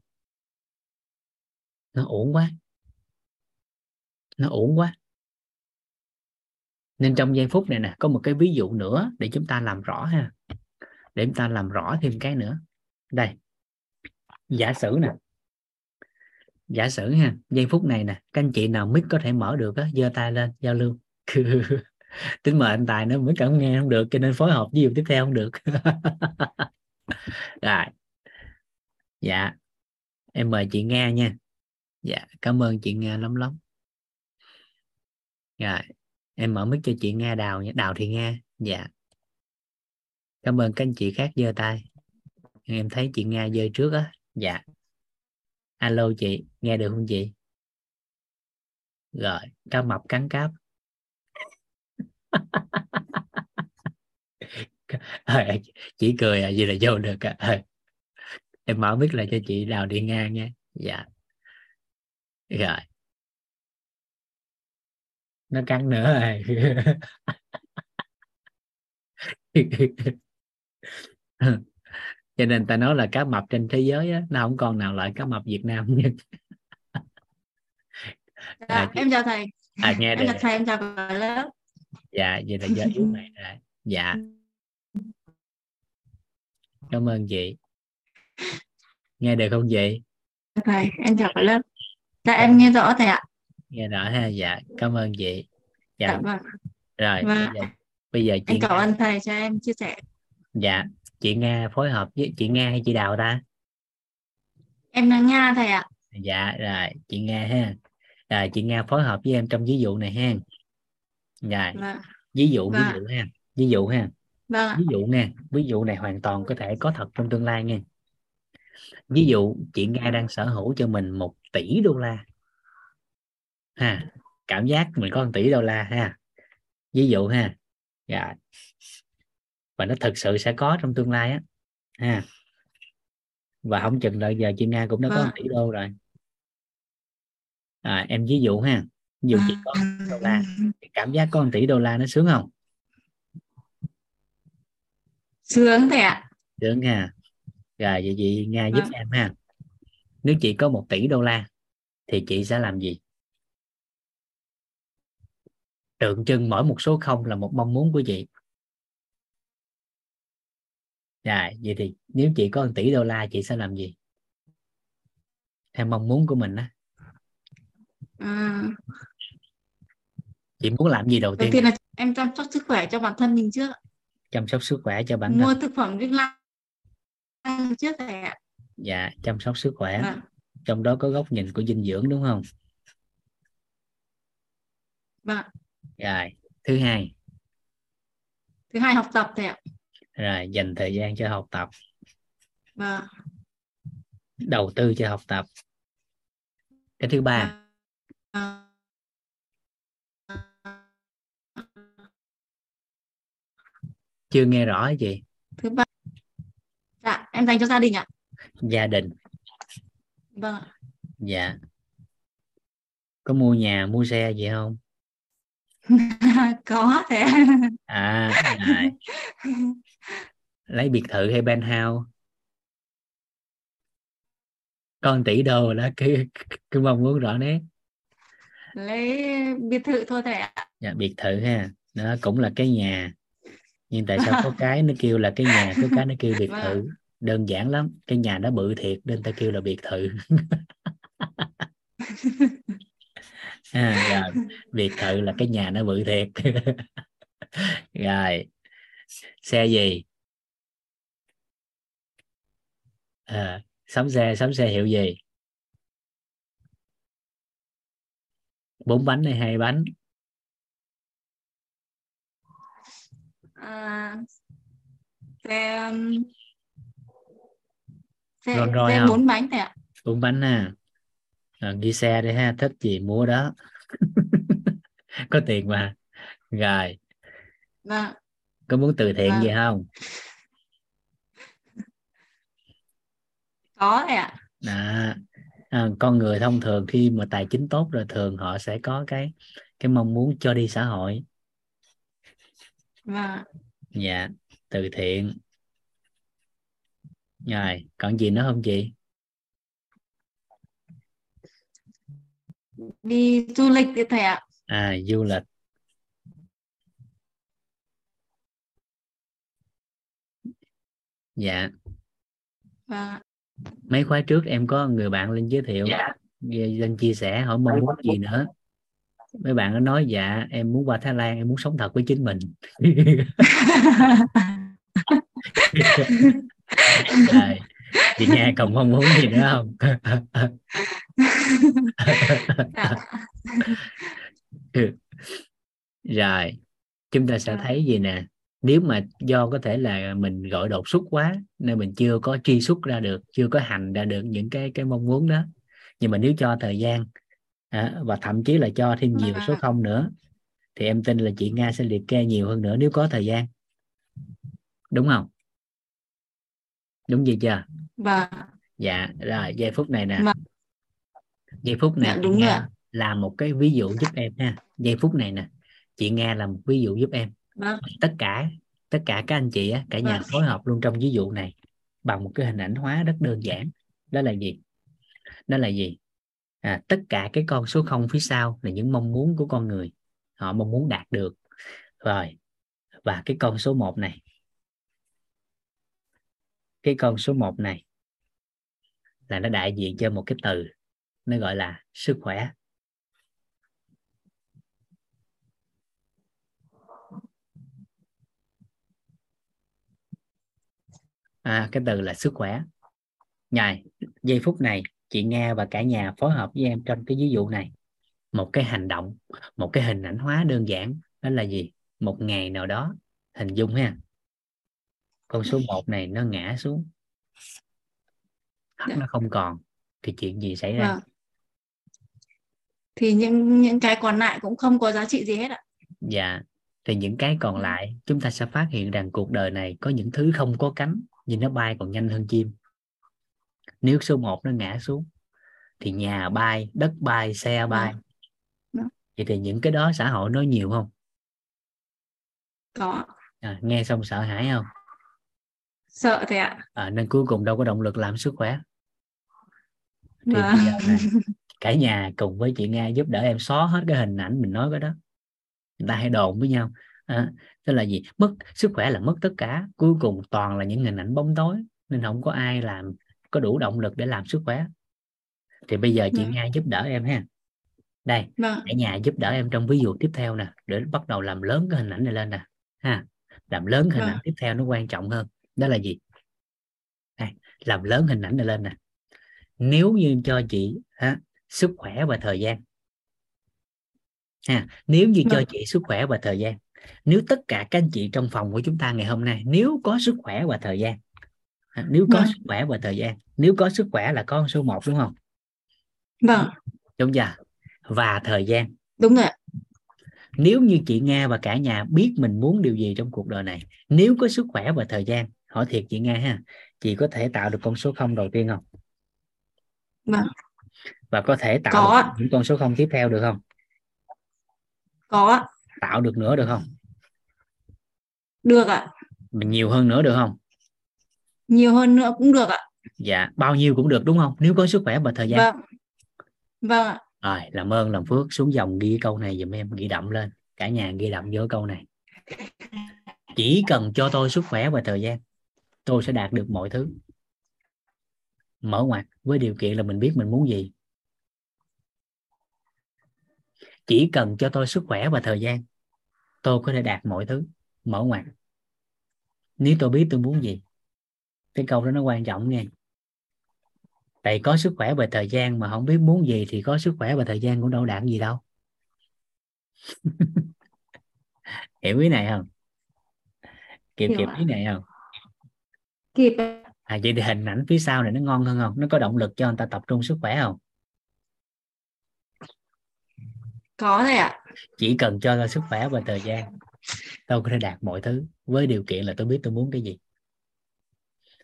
Nó ổn quá. Nó ổn quá. Nên trong giây phút này nè, có một cái ví dụ nữa để chúng ta làm rõ ha. Để chúng ta làm rõ thêm cái nữa. Đây. Giả sử nè giả sử ha, giây phút này nè, các anh chị nào mic có thể mở được á, giơ tay lên, giao lưu. Tính mời anh tài nó mới cảm nghe không được, cho nên phối hợp với điều tiếp theo không được. Rồi. Dạ. Em mời chị nghe nha. Dạ cảm ơn chị nghe lắm lắm. Rồi, em mở mic cho chị nghe đào nhé đào thì nghe dạ. Cảm ơn các anh chị khác giơ tay. Em thấy chị nghe giơ trước á. Dạ alo chị, nghe được không chị? Rồi, cá mập cắn cáp. Chỉ cười à gì là vô được à. em mở biết lại cho chị đào đi ngang nha. Dạ. Rồi. Nó cắn nữa rồi. cho nên ta nói là cá mập trên thế giới á, nó không còn nào lại cá mập Việt Nam nhất dạ, à, em chào thầy. à, nghe em chào thầy em chào cả lớp. Dạ vậy là giờ yếu này rồi. Dạ. Cảm ơn chị. Nghe được không chị? Thầy em chào cả lớp. Dạ em nghe rõ thầy ạ. Nghe rõ ha dạ. Cảm ơn chị. Dạ, dạ vâng. Rồi vâng. bây giờ, bây giờ chị em cảm ơn thầy cho em chia sẻ. Dạ chị Nga phối hợp với chị Nga hay chị Đào ta? Em là Nga thầy ạ. Dạ rồi chị Nga ha. Rồi chị Nga phối hợp với em trong ví dụ này ha. Rồi vâng. ví dụ ví Vâng. dụ ha ví dụ ha. Vâng ví dụ nha ví dụ này hoàn toàn có thể có thật trong tương lai nha. Ví dụ chị Nga đang sở hữu cho mình một tỷ đô la. Ha cảm giác mình có một tỷ đô la ha. Ví dụ ha. Dạ và nó thực sự sẽ có trong tương lai á. Ha. Và không chừng đợi giờ chị Nga cũng đã có Vâng. một tỷ đô rồi. À, em ví dụ ha. Ví dụ chị có đô la thì cảm giác có một tỷ đô la nó sướng không? Sướng thầy ạ. Sướng ha. Rồi vậy chị Nga giúp Vâng. em ha. Nếu chị có một tỷ đô la thì chị sẽ làm gì? Tượng trưng mỗi một số không là một mong muốn của chị rồi vậy thì nếu chị có 1 tỷ đô la chị sẽ làm gì? Theo mong muốn của mình á. À, chị muốn làm gì đầu đầu tiên? tiên là em chăm sóc sức khỏe cho bản thân mình trước. Chăm sóc sức khỏe cho bản mua thân. thực phẩm chức năng trước thầy ạ. Dạ chăm sóc sức khỏe. Vâng trong đó có góc nhìn của dinh dưỡng đúng không? Vâng rồi thứ hai. Thứ hai học tập thầy ạ rồi dành thời gian cho học tập. Vâng. Đầu tư cho học tập. Cái thứ ba. Vâng. chưa nghe rõ gì thứ ba. Dạ em dành cho gia đình ạ. Gia đình. Vâng ạ. dạ. Có mua nhà mua xe gì không? Có thế. À này. lấy biệt thự hay penthouse? Con tỷ đô đó cái cái mong muốn rõ nét. Lấy biệt thự thôi thầy ạ. Dạ, biệt thự ha. Đó cũng là cái nhà. Nhưng tại sao có cái nó kêu là cái nhà có cái nó kêu biệt thự? Đơn giản lắm. Cái nhà nó bự thiệt nên ta kêu là biệt thự. À, rồi biệt thự là cái nhà nó bự thiệt. Rồi. Xe gì à, sắm xe sắm xe hiệu gì? Bốn bánh hay hai bánh? À, xe um, xe, không? bốn bánh thầy ạ. Bốn bánh ha à, ghi xe đi ha thích gì mua đó. Có tiền mà. Rồi. Vâng. Có muốn từ thiện Vâng. gì không có thầy ạ. Đó. À, con người thông thường khi mà tài chính tốt rồi thường họ sẽ có cái cái mong muốn cho đi xã hội. Vâng ạ. dạ từ thiện. Rồi còn gì nữa không chị? Đi du lịch đi thầy ạ. À du lịch. Dạ. Vâng ạ. Mấy khóa trước em có người bạn lên giới thiệu. Lên chia sẻ hỏi mong muốn gì nữa. Mấy bạn có nói dạ em muốn qua Thái Lan em muốn sống thật với chính mình. Rồi, chị nghe còn mong muốn gì nữa không? Dạ. rồi chúng ta sẽ thấy gì nè nếu mà do có thể là mình gọi đột xuất quá nên mình chưa có truy xuất ra được chưa có hành ra được những cái cái mong muốn đó. Nhưng mà nếu cho thời gian à, và thậm chí là cho thêm nhiều số không nữa thì em tin là chị Nga sẽ liệt kê nhiều hơn nữa nếu có thời gian. Đúng không? Đúng gì chưa? Vâng. Dạ rồi giây phút này nè. Vâng. giây phút này Dạ, đúng Nga ạ. làm một cái ví dụ giúp em ha. Giây phút này nè chị Nga làm một ví dụ giúp em vâng. Tất cả tất cả các anh chị cả nhà Vâng. phối hợp luôn trong ví dụ này bằng một cái hình ảnh hóa rất đơn giản. Đó là gì? Đó là gì? À, tất cả cái con số không phía sau là những mong muốn của con người. Họ mong muốn đạt được. Rồi và cái con số 1 này. Cái con số 1 này là nó đại diện cho một cái từ. Nó gọi là sức khỏe à, cái từ là sức khỏe. Ngài, giây phút này chị Nga và cả nhà phối hợp với em trong cái ví dụ này. Một cái hành động một cái hình ảnh hóa đơn giản đó là gì? Một ngày nào đó hình dung ha. Con số 1 này nó ngã xuống. Dạ. nó không còn thì chuyện gì xảy ra? Vâng. Thì những những cái còn lại cũng không có giá trị gì hết ạ. Dạ thì những cái còn lại chúng ta sẽ phát hiện rằng cuộc đời này có những thứ không có cánh nhưng nó bay còn nhanh hơn chim. Nếu số 1 nó ngã xuống thì nhà bay đất bay xe bay. Vâng. vậy thì những cái đó xã hội nói nhiều không? Có. À, nghe xong sợ hãi không? Sợ thầy ạ. À, nên cuối cùng đâu có động lực làm sức khỏe. Thì bây giờ này, cả nhà cùng với chị Nga giúp đỡ em xóa hết cái hình ảnh mình nói cái đó. Người ta hay đồn với nhau. À, tức là gì? Mất sức khỏe là mất tất cả cuối cùng toàn là những hình ảnh bóng tối nên không có ai làm có đủ động lực để làm sức khỏe. Thì bây giờ chị Vâng. Nga giúp đỡ em ha. Đây vâng. cả nhà giúp đỡ em trong ví dụ tiếp theo nè để bắt đầu làm lớn cái hình ảnh này lên nè ha. Làm lớn hình Vâng. ảnh tiếp theo nó quan trọng hơn đó là gì? Đây, làm lớn hình ảnh này lên nè. Nếu như cho chị ha, sức khỏe và thời gian. Ha nếu như cho Vâng. chị sức khỏe và thời gian nếu tất cả các anh chị trong phòng của chúng ta ngày hôm nay nếu có sức khỏe và thời gian ha, nếu có Vâng. sức khỏe và thời gian nếu có sức khỏe là con số 1 đúng không? Vâng. Đúng chưa? Và thời gian. Đúng rồi nếu như chị Nga và cả nhà biết mình muốn điều gì trong cuộc đời này nếu có sức khỏe và thời gian hỏi thiệt chị Nga ha chị có thể tạo được con số không đầu tiên không? Vâng. và có thể tạo Có. được những con số không tiếp theo được không? Có tạo được nữa được không được ạ. Nhiều hơn nữa được không? Nhiều hơn nữa cũng được ạ. Dạ bao nhiêu cũng được đúng không? Nếu có sức khỏe và thời gian. Vâng. Vâng ạ. Rồi làm ơn làm phước xuống dòng ghi câu này giùm em ghi đậm lên. Cả nhà ghi đậm vô câu này. Chỉ cần cho tôi sức khỏe và thời gian tôi sẽ đạt được mọi thứ. Mở ngoặt với điều kiện là mình biết mình muốn gì. Chỉ cần cho tôi sức khỏe và thời gian tôi có thể đạt mọi thứ mở ngoặt nếu tôi biết tôi muốn gì cái câu đó nó quan trọng nghe. Tại có sức khỏe và thời gian mà không biết muốn gì thì có sức khỏe và thời gian cũng đâu đạt gì đâu. Hiểu ý này không? Kịp Hiểu kịp ý này không? Kịp à vậy thì hình ảnh phía sau này nó ngon hơn không? Nó có động lực cho người ta tập trung sức khỏe không? Có thầy ạ. Chỉ cần cho tôi sức khỏe và thời gian tôi có thể đạt mọi thứ, với điều kiện là tôi biết tôi muốn cái gì.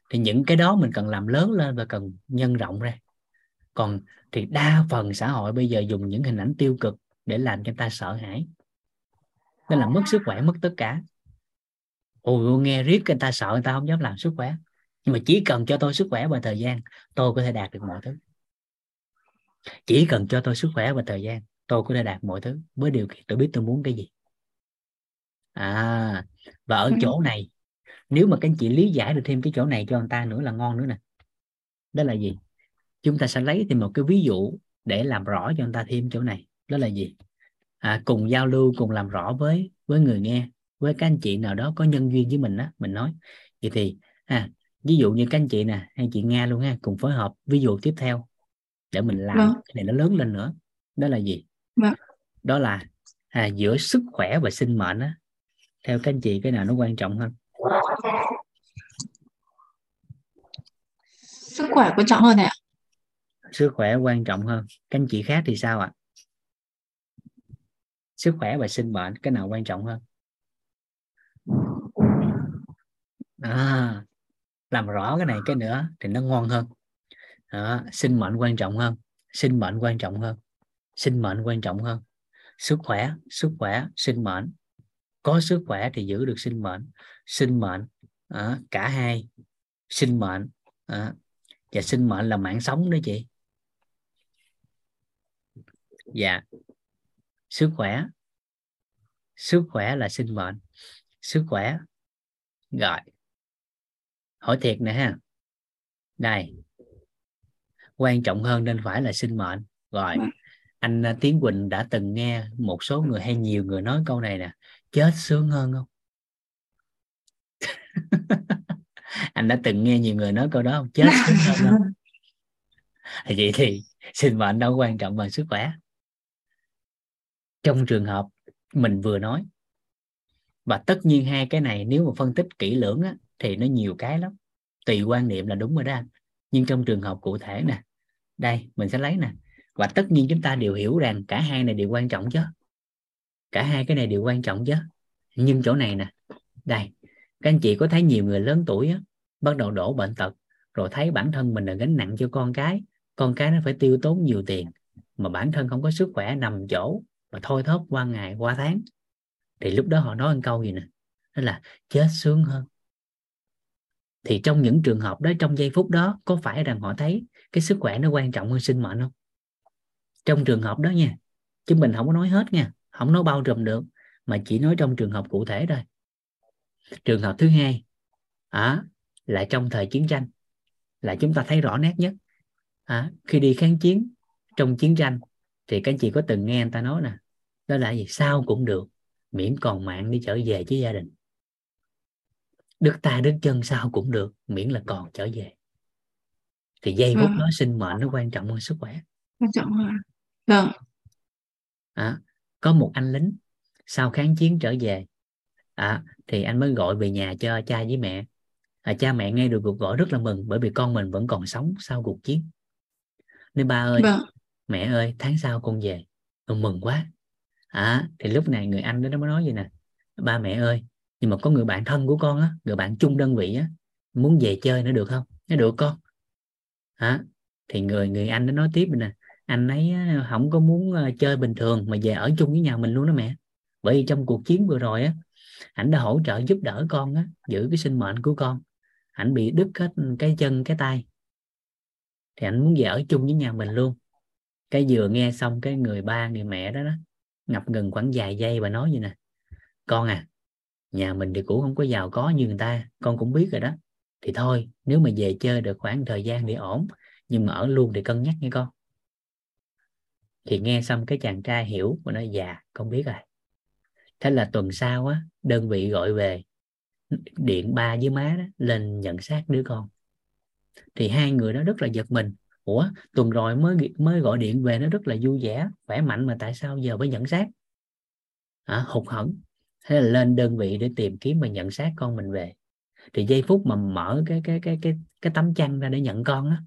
Thì những cái đó mình cần làm lớn lên và cần nhân rộng ra. Còn thì đa phần xã hội bây giờ dùng những hình ảnh tiêu cực để làm cho người ta sợ hãi. Nên là mất sức khỏe, mất tất cả. Ôi nghe riết người ta sợ, người ta không dám làm sức khỏe. Nhưng mà chỉ cần cho tôi sức khỏe và thời gian, tôi có thể đạt được mọi thứ. Chỉ cần cho tôi sức khỏe và thời gian, tôi có thể đạt mọi thứ, với điều kiện tôi biết tôi muốn cái gì à và ở Ừ. chỗ này nếu mà các anh chị lý giải được thêm cái chỗ này cho người ta nữa là ngon nữa nè đó là gì chúng ta sẽ lấy thêm một cái ví dụ để làm rõ cho người ta thêm chỗ này đó là gì à, cùng giao lưu cùng làm rõ với với người nghe với các anh chị nào đó có nhân duyên với mình á mình nói vậy thì à, ví dụ như các anh chị nè hay chị nga luôn ha cùng phối hợp ví dụ tiếp theo để mình làm Vâng. cái này nó lớn lên nữa đó là gì Vâng. đó là à, giữa sức khỏe và sinh mệnh á theo các anh chị cái nào nó quan trọng hơn? Sức khỏe quan trọng hơn ạ. Sức khỏe quan trọng hơn. Các anh chị khác thì sao ạ? Sức khỏe và sinh mệnh cái nào quan trọng hơn? À, làm rõ cái này cái nữa thì nó ngon hơn. Đó, sinh mệnh quan trọng hơn. Sinh mệnh quan trọng hơn. Sinh mệnh quan trọng hơn. Sức khỏe sức khỏe sinh mệnh có sức khỏe thì giữ được sinh mệnh sinh mệnh à, cả hai sinh mệnh à, và sinh mệnh là mạng sống đó chị. Dạ. Sức khỏe. Sức khỏe là sinh mệnh. Sức khỏe. Rồi. Hỏi thiệt nè ha. Đây. Quan trọng hơn nên phải là sinh mệnh. Rồi. Vâng. anh à, Tiến Quỳnh đã từng nghe một số người hay nhiều người nói câu này nè chết sướng hơn không? Anh đã từng nghe nhiều người nói câu đó không? Chết sướng hơn không? Vậy thì sinh mệnh đâu quan trọng bằng sức khỏe. Trong trường hợp mình vừa nói và tất nhiên hai cái này nếu mà phân tích kỹ lưỡng á, thì nó nhiều cái lắm. Tùy quan niệm là đúng rồi đó anh. nhưng trong trường hợp cụ thể nè đây mình sẽ lấy nè. Và tất nhiên chúng ta đều hiểu rằng cả hai này đều quan trọng chứ cả hai cái này đều quan trọng chứ. Nhưng chỗ này nè đây các anh chị có thấy nhiều người lớn tuổi á, bắt đầu đổ bệnh tật rồi thấy bản thân mình là gánh nặng cho con cái con cái nó phải tiêu tốn nhiều tiền mà bản thân không có sức khỏe nằm chỗ mà thôi thóp qua ngày qua tháng. Thì lúc đó họ nói một câu gì nè đó là chết sướng hơn. Thì trong những trường hợp đó trong giây phút đó có phải rằng họ thấy cái sức khỏe nó quan trọng hơn sinh mệnh không? Trong trường hợp đó nha chứ mình không có nói hết nha không nói bao trùm được mà chỉ nói trong trường hợp cụ thể thôi. Trường hợp thứ hai à, là trong thời chiến tranh là chúng ta thấy rõ nét nhất. À, khi đi kháng chiến trong chiến tranh thì các anh chị có từng nghe người ta nói nè đó là gì? Sao cũng được miễn còn mạng đi trở về với gia đình. Đứt tay đứt chân sao cũng được miễn là còn trở về. Thì giây phút Vâng. đó sinh mệnh nó quan trọng hơn sức khỏe. Quan trọng hơn vâng. À, có một anh lính sau kháng chiến trở về à, thì anh mới gọi về nhà cho cha với mẹ. À, cha mẹ nghe được cuộc gọi rất là mừng bởi vì con mình vẫn còn sống sau cuộc chiến. Nên ba ơi vâng. mẹ ơi tháng sau con về. Con mừng quá. À, thì lúc này người anh đó nó mới nói gì nè. Ba mẹ ơi nhưng mà có người bạn thân của con á người bạn chung đơn vị á muốn về chơi nữa được không? Nó được con. Hả thì người người anh nó nói tiếp nè anh ấy không có muốn ờ, chơi bình thường mà về ở chung với nhà mình luôn đó mẹ. Bởi vì trong cuộc chiến vừa rồi á, ảnh đã hỗ trợ giúp đỡ con á, giữ cái sinh mệnh của con. Ảnh bị đứt hết cái chân, cái tay. Thì ảnh muốn về ở chung với nhà mình luôn. Cái vừa nghe xong cái người ba, người mẹ đó đó, ngập ngừng khoảng vài giây và nói gì nè, con à nhà mình thì cũng không có giàu có như người ta, con cũng biết rồi đó. Thì thôi, nếu mà về chơi được khoảng thời gian thì ổn, nhưng mà ở luôn thì cân nhắc nha con thì nghe xong cái chàng trai hiểu và nói dạ con biết rồi. Thế là tuần sau á đơn vị gọi về điện ba với má đó lên nhận xác đứa con. Thì hai người đó rất là giật mình. Ủa tuần rồi mới mới gọi điện về nó rất là vui vẻ khỏe mạnh mà tại sao giờ mới nhận xác? À, hụt hẫng. Thế là lên đơn vị để tìm kiếm và nhận xác con mình về. Thì giây phút mà mở cái cái cái cái cái tấm chăn ra để nhận con á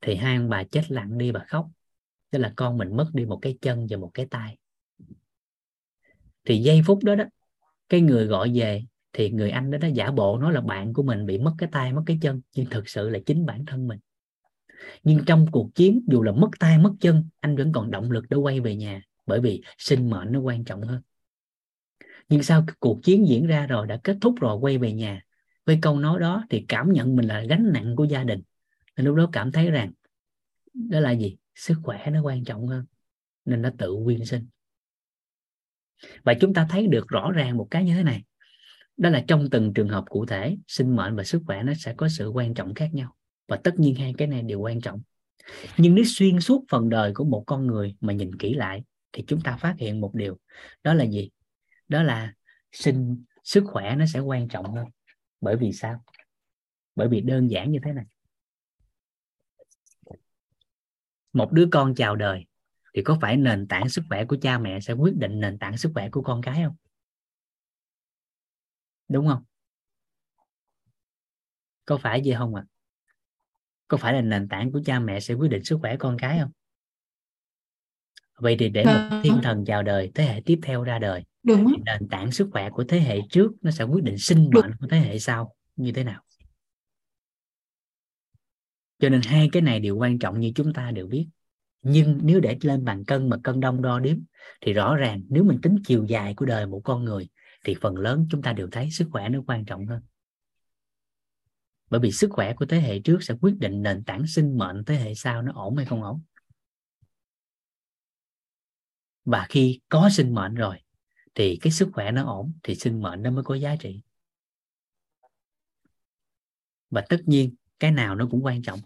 thì hai ông bà chết lặng đi bà khóc tức là con mình mất đi một cái chân và một cái tay. Thì giây phút đó đó, cái người gọi về thì người anh đó đã giả bộ nói là bạn của mình bị mất cái tay, mất cái chân. Nhưng thực sự là chính bản thân mình. Nhưng trong cuộc chiến, dù là mất tay, mất chân, anh vẫn còn động lực để quay về nhà. Bởi vì sinh mệnh nó quan trọng hơn. Nhưng sau cuộc chiến diễn ra rồi, đã kết thúc rồi, quay về nhà. Với câu nói đó thì cảm nhận mình là gánh nặng của gia đình. Nên lúc đó cảm thấy rằng, đó là gì? Sức khỏe nó quan trọng hơn, nên nó tự quyên sinh. Và chúng ta thấy được rõ ràng một cái như thế này. Đó là trong từng trường hợp cụ thể, sinh mệnh và sức khỏe nó sẽ có sự quan trọng khác nhau. Và tất nhiên hai cái này đều quan trọng. Nhưng nếu xuyên suốt phần đời của một con người mà nhìn kỹ lại, thì chúng ta phát hiện một điều. Đó là gì? Đó là sinh, sức khỏe nó sẽ quan trọng hơn. Bởi vì sao? Bởi vì đơn giản như thế này. Một đứa con chào đời thì có phải nền tảng sức khỏe của cha mẹ sẽ quyết định nền tảng sức khỏe của con cái không? Đúng không? Có phải vậy không ạ? À? có phải là nền tảng của cha mẹ sẽ quyết định sức khỏe con cái không? Vậy thì để một thiên thần chào đời thế hệ tiếp theo ra đời đúng nền tảng sức khỏe của thế hệ trước nó sẽ quyết định sinh mệnh của thế hệ sau như thế nào cho nên hai cái này đều quan trọng như chúng ta đều biết. Nhưng nếu để lên bàn cân mà cân đông đo đếm, thì rõ ràng nếu mình tính chiều dài của đời một con người, thì phần lớn chúng ta đều thấy sức khỏe nó quan trọng hơn. Bởi vì sức khỏe của thế hệ trước sẽ quyết định nền tảng sinh mệnh thế hệ sau nó ổn hay không ổn. Và khi có sinh mệnh rồi, thì cái sức khỏe nó ổn, thì sinh mệnh nó mới có giá trị. Và tất nhiên cái nào nó cũng quan trọng.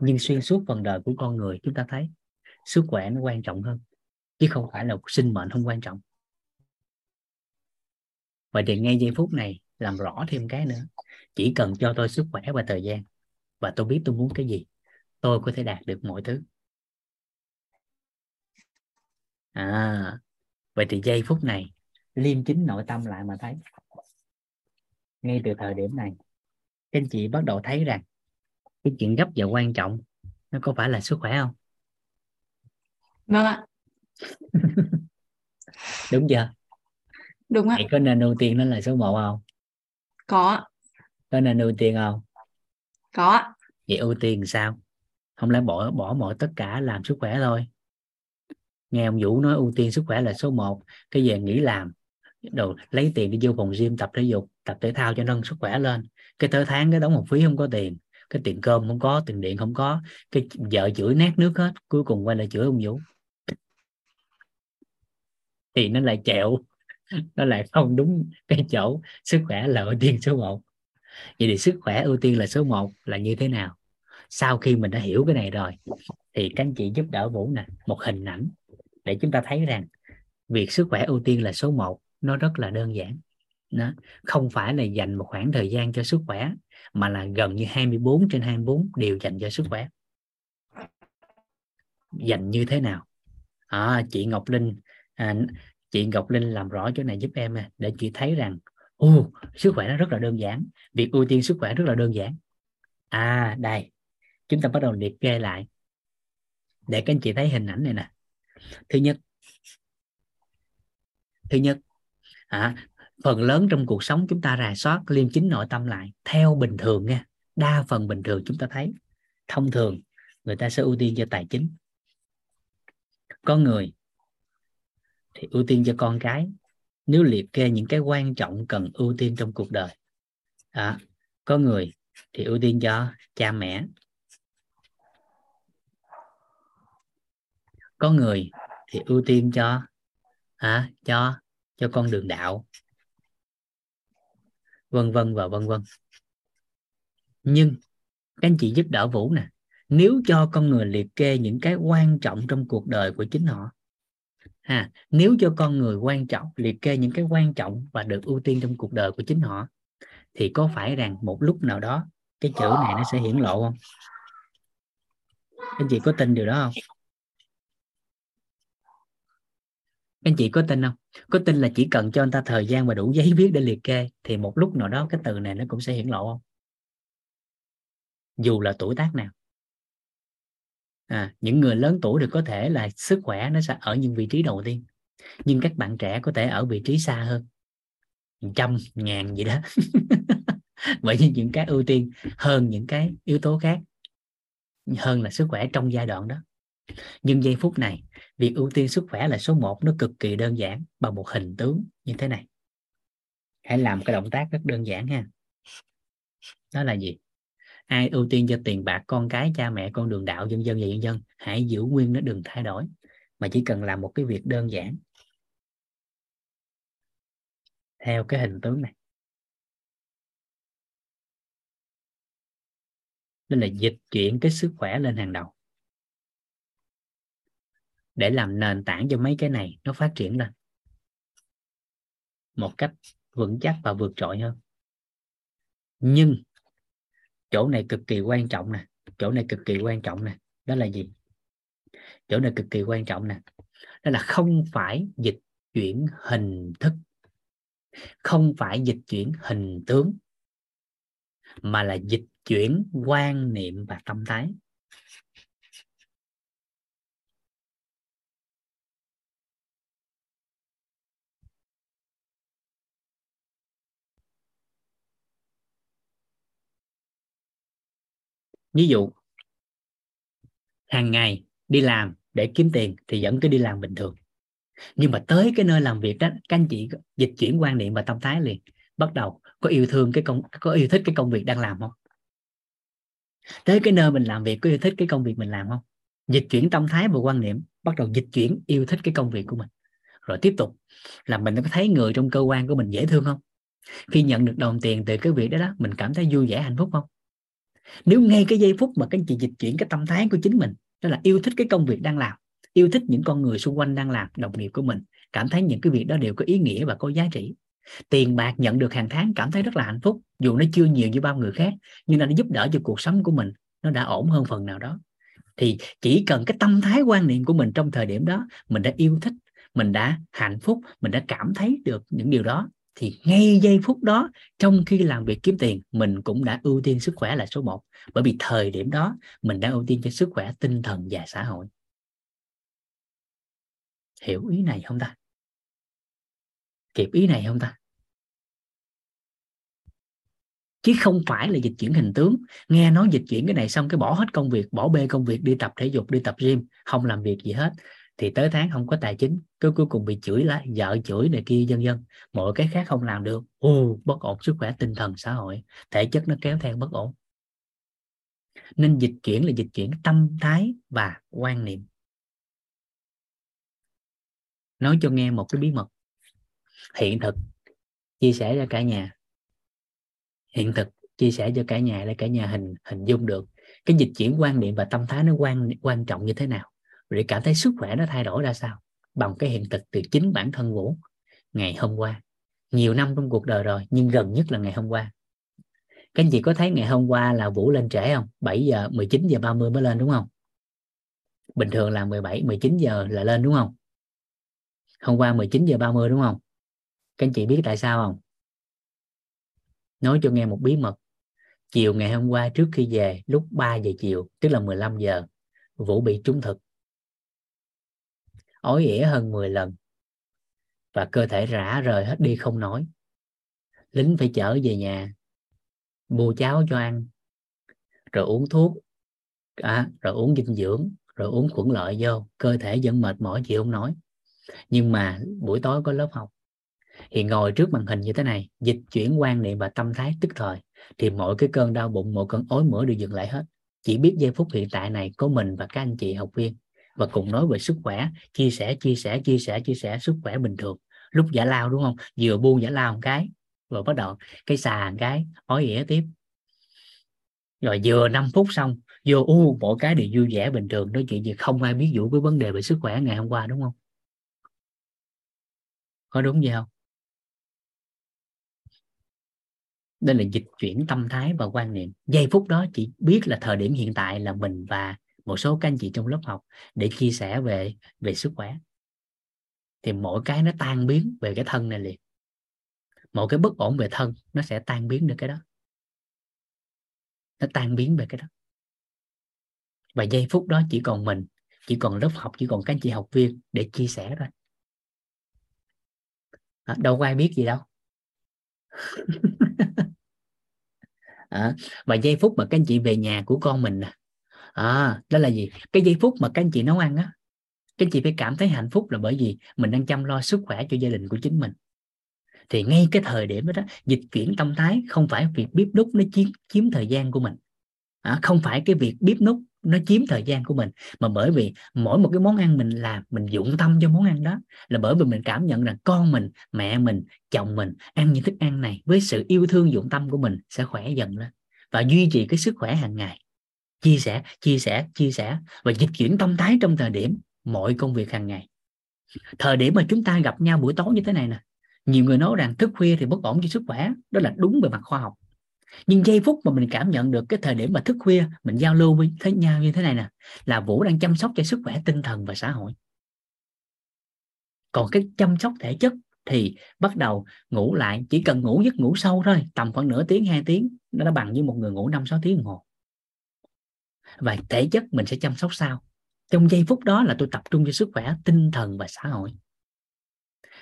Nhưng xuyên suốt phần đời của con người, chúng ta thấy sức khỏe nó quan trọng hơn. Chứ không phải là sinh mệnh không quan trọng. Và thì ngay giây phút này làm rõ thêm cái nữa, chỉ cần cho tôi sức khỏe và thời gian, và tôi biết tôi muốn cái gì, tôi có thể đạt được mọi thứ. À vậy thì giây phút này, liêm chính nội tâm lại mà thấy. Ngay từ thời điểm này, các anh chị bắt đầu thấy rằng cái chuyện gấp và quan trọng nó có phải là sức khỏe không? Vâng ạ. Đúng chưa? Đúng ạ. Vậy có nên ưu tiên nó là số 1 không? Có có nên ưu tiên không? Có vậy ưu tiên sao? Không lẽ bỏ bỏ mọi tất cả làm sức khỏe thôi? Nghe ông Vũ nói ưu tiên sức khỏe là số 1 cái về nghỉ làm đồ lấy tiền đi vô phòng gym tập thể dục tập thể thao cho nâng sức khỏe lên. Cái tới tháng cái đóng một phí không có tiền cái tiền cơm không có, tiền điện không có. Cái vợ chửi nát nước hết, cuối cùng quay lại chửi ông Vũ. Thì nó lại chẹo, nó lại không đúng cái chỗ sức khỏe là ưu tiên số 1 vậy thì sức khỏe ưu tiên là số 1 là như thế nào? Sau khi mình đã hiểu cái này rồi, thì các anh chị giúp đỡ Vũ nè, một hình ảnh để chúng ta thấy rằng việc sức khỏe ưu tiên là số 1 nó rất là đơn giản nó không phải là dành một khoảng thời gian cho sức khỏe mà là gần như 24 trên 24 đều dành cho sức khỏe. Dành như thế nào? À, chị Ngọc Linh à, chị Ngọc Linh làm rõ chỗ này giúp em à, để chị thấy rằng ô sức khỏe nó rất là đơn giản việc ưu tiên sức khỏe rất là đơn giản. À đây chúng ta bắt đầu liệt kê lại. Để các anh chị thấy hình ảnh này nè. Thứ nhất thứ nhất à, phần lớn trong cuộc sống chúng ta rà soát liêm chính nội tâm lại theo bình thường nha đa phần bình thường chúng ta thấy. Thông thường người ta sẽ ưu tiên cho tài chính. Có người thì ưu tiên cho con cái. Nếu liệt kê những cái quan trọng cần ưu tiên trong cuộc đời à, có người thì ưu tiên cho cha mẹ. Có người thì ưu tiên cho à, cho cho con đường đạo vân vân và vân vân. Nhưng, các anh chị giúp đỡ vũ nè, nếu cho con người liệt kê những cái quan trọng trong cuộc đời của chính họ, ha, nếu cho con người quan trọng, liệt kê những cái quan trọng và được ưu tiên trong cuộc đời của chính họ, thì có phải rằng một lúc nào đó cái chữ này nó sẽ hiển lộ không? Anh chị có tin điều đó không? Anh chị có tin không? Có tin là chỉ cần cho anh ta thời gian và đủ giấy viết để liệt kê thì một lúc nào đó cái từ này nó cũng sẽ hiển lộ không? Dù là tuổi tác nào. À, những người lớn tuổi thì có thể là sức khỏe nó sẽ ở những vị trí đầu tiên nhưng các bạn trẻ có thể ở vị trí xa hơn. Trăm ngàn gì đó. Vậy nên những cái ưu tiên hơn những cái yếu tố khác hơn là sức khỏe trong giai đoạn đó. Nhưng giây phút này việc ưu tiên sức khỏe là số 1 nó cực kỳ đơn giản, bằng một hình tướng như thế này. Hãy làm cái động tác rất đơn giản ha. Đó là gì? Ai ưu tiên cho tiền bạc, con cái, cha mẹ, con đường đạo, dân dân và dân dân, hãy giữ nguyên nó, đừng thay đổi. Mà chỉ cần làm một cái việc đơn giản. Theo cái hình tướng này. Nên là dịch chuyển cái sức khỏe lên hàng đầu để làm nền tảng cho mấy cái này nó phát triển lên. Một cách vững chắc và vượt trội hơn. Nhưng chỗ này cực kỳ quan trọng nè. Chỗ này cực kỳ quan trọng nè. Đó là gì? Chỗ này cực kỳ quan trọng nè. Đó là không phải dịch chuyển hình thức. Không phải dịch chuyển hình tướng, mà là dịch chuyển quan niệm và tâm thái. Ví dụ, hàng ngày đi làm để kiếm tiền thì vẫn cứ đi làm bình thường. Nhưng mà tới cái nơi làm việc đó, các anh chị dịch chuyển quan niệm và tâm thái liền. Bắt đầu, có yêu thương cái công, có yêu thích cái công việc đang làm không? Tới cái nơi mình làm việc, có yêu thích cái công việc mình làm không? Dịch chuyển tâm thái và quan niệm, bắt đầu dịch chuyển yêu thích cái công việc của mình. Rồi tiếp tục, là mình có thấy người trong cơ quan của mình dễ thương không? Khi nhận được đồng tiền từ cái việc đó đó, mình cảm thấy vui vẻ, hạnh phúc không? Nếu ngay cái giây phút mà các anh chị dịch chuyển cái tâm thái của chính mình, đó là yêu thích cái công việc đang làm, yêu thích những con người xung quanh đang làm, đồng nghiệp của mình, cảm thấy những cái việc đó đều có ý nghĩa và có giá trị. Tiền bạc nhận được hàng tháng cảm thấy rất là hạnh phúc, dù nó chưa nhiều như bao người khác, nhưng nó giúp đỡ cho cuộc sống của mình, nó đã ổn hơn phần nào đó. Thì chỉ cần cái tâm thái quan niệm của mình trong thời điểm đó, mình đã yêu thích, mình đã hạnh phúc, mình đã cảm thấy được những điều đó thì ngay giây phút đó, trong khi làm việc kiếm tiền, mình cũng đã ưu tiên sức khỏe là số 1 bởi vì thời điểm đó, mình đã ưu tiên cho sức khỏe, tinh thần và xã hội. Hiểu ý này không ta? Kịp ý này không ta? Chứ không phải là dịch chuyển hình tướng. Nghe nói dịch chuyển cái này xong cái bỏ hết công việc, bỏ bê công việc, đi tập thể dục, đi tập gym, không làm việc gì hết thì tới tháng không có tài chính, cứ cuối cùng bị chửi lại vợ chửi này kia dân dân mọi cái khác không làm được. Ô bất ổn sức khỏe, tinh thần, xã hội. Thể chất nó kéo theo bất ổn. Nên dịch chuyển là dịch chuyển tâm thái và quan niệm. Nói cho nghe một cái bí mật hiện thực, chia sẻ cho cả nhà. Hiện thực, chia sẻ cho cả nhà để cả nhà hình hình dung được cái dịch chuyển quan niệm và tâm thái nó quan quan trọng như thế nào để cảm thấy sức khỏe nó thay đổi ra sao? Bằng cái hiện thực từ chính bản thân Vũ ngày hôm qua. Nhiều năm trong cuộc đời rồi, nhưng gần nhất là ngày hôm qua. Các anh chị có thấy ngày hôm qua là Vũ lên trễ không? 7 giờ 19 giờ 30 mới lên đúng không? Bình thường là 17 19 giờ là lên đúng không? Hôm qua 19 giờ 30 đúng không? Các anh chị biết tại sao không? Nói cho nghe một bí mật. Chiều ngày hôm qua trước khi về, lúc 3 giờ chiều, tức là 15 giờ, Vũ bị trúng thực ói ỉa hơn 10 lần. Và cơ thể rã rời hết đi không nổi lính phải chở về nhà mua cháo cho ăn rồi uống thuốc à, rồi uống dinh dưỡng rồi uống khuẩn lợi vô. Cơ thể vẫn mệt mỏi chịu không nói. Nhưng mà buổi tối có lớp học. Thì ngồi trước màn hình như thế này dịch chuyển quan niệm và tâm thái tức thời thì mọi cái cơn đau bụng mọi cơn ối mửa đều dừng lại hết. Chỉ biết giây phút hiện tại này có mình và các anh chị học viên và cùng nói về sức khỏe, chia sẻ chia sẻ chia sẻ chia sẻ sức khỏe bình thường. Lúc giả lao, đúng không? Vừa buông giả lao một cái rồi bắt đầu cái xà một cái, ói ỉa tiếp. Rồi vừa 5 phút xong, vô, u mỗi cái đều vui vẻ bình thường. Nói chuyện gì không ai biết vụ cái vấn đề về sức khỏe ngày hôm qua, đúng không? Có đúng gì không? Đây là dịch chuyển tâm thái và quan niệm. Giây phút đó chỉ biết là thời điểm hiện tại là mình và một số các anh chị trong lớp học để chia sẻ về về sức khỏe. Thì mỗi cái nó tan biến về cái thân này liền. Mỗi cái bất ổn về thân nó sẽ tan biến được cái đó. Nó tan biến về cái đó. Và giây phút đó chỉ còn mình chỉ còn lớp học chỉ còn các anh chị học viên để chia sẻ thôi. À, đâu có ai biết gì đâu. À, và giây phút mà các anh chị về nhà của con mình nè à, đó là gì? Cái giây phút mà các anh chị nấu ăn á các anh chị phải cảm thấy hạnh phúc là bởi vì mình đang chăm lo sức khỏe cho gia đình của chính mình. Thì ngay cái thời điểm đó, đó dịch chuyển tâm thái không phải việc bếp nút nó chiếm chiếm thời gian của mình. À, không phải cái việc bếp nút nó chiếm thời gian của mình mà bởi vì mỗi một cái món ăn mình làm mình dụng tâm cho món ăn đó là bởi vì mình cảm nhận rằng con mình mẹ mình chồng mình ăn những thức ăn này với sự yêu thương dụng tâm của mình sẽ khỏe dần lên và duy trì cái sức khỏe hàng ngày chia sẻ chia sẻ chia sẻ và dịch chuyển tâm thái trong thời điểm mọi công việc hàng ngày. Thời điểm mà chúng ta gặp nhau buổi tối như thế này nè, nhiều người nói rằng thức khuya thì bất ổn cho sức khỏe, đó là đúng về mặt khoa học. Nhưng giây phút mà mình cảm nhận được cái thời điểm mà thức khuya mình giao lưu với thế nhau như thế này nè, là vũ đang chăm sóc cho sức khỏe tinh thần và xã hội. Còn cái chăm sóc thể chất thì bắt đầu ngủ lại, chỉ cần ngủ giấc ngủ sâu thôi, tầm khoảng nửa tiếng, hai tiếng, nó đã bằng với một người ngủ năm sáu tiếng đồng hồ và thể chất mình sẽ chăm sóc sau trong giây phút đó là tôi tập trung cho sức khỏe, tinh thần và xã hội.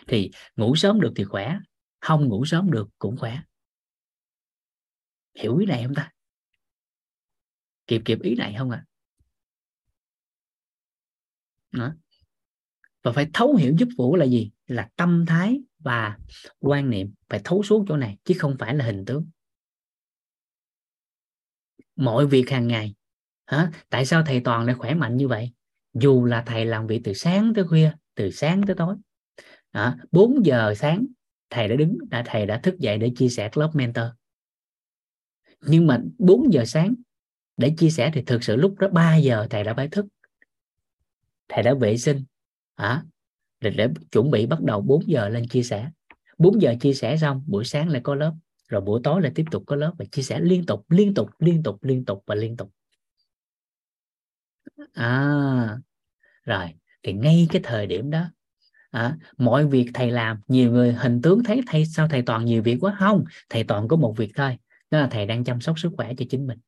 Thì ngủ sớm được thì khỏe, không ngủ sớm được cũng khỏe. Hiểu ý này không ta? Kịp kịp ý này không ạ? À? và phải thấu hiểu giúp vũ là gì? Là tâm thái và quan niệm. Phải thấu suốt chỗ này, chứ không phải là hình tướng. Mọi việc hàng ngày hả? Tại sao thầy toàn lại khỏe mạnh như vậy? Dù là thầy làm việc từ sáng tới khuya từ sáng tới tối. Đó, 4 giờ sáng thầy đã đứng đã thầy đã thức dậy để chia sẻ lớp mentor. Nhưng mà 4 giờ sáng để chia sẻ thì thực sự lúc đó 3 giờ thầy đã phải thức. Thầy đã vệ sinh à, để, để chuẩn bị bắt đầu 4 giờ lên chia sẻ. 4 giờ chia sẻ xong buổi sáng lại có lớp rồi buổi tối lại tiếp tục có lớp và chia sẻ liên tục liên tục liên tục liên tục và liên tục à rồi thì ngay cái thời điểm đó à, mọi việc thầy làm nhiều người hình tướng thấy thầy sao thầy toàn nhiều việc quá? Không thầy toàn có một việc thôi đó là thầy đang chăm sóc sức khỏe cho chính mình.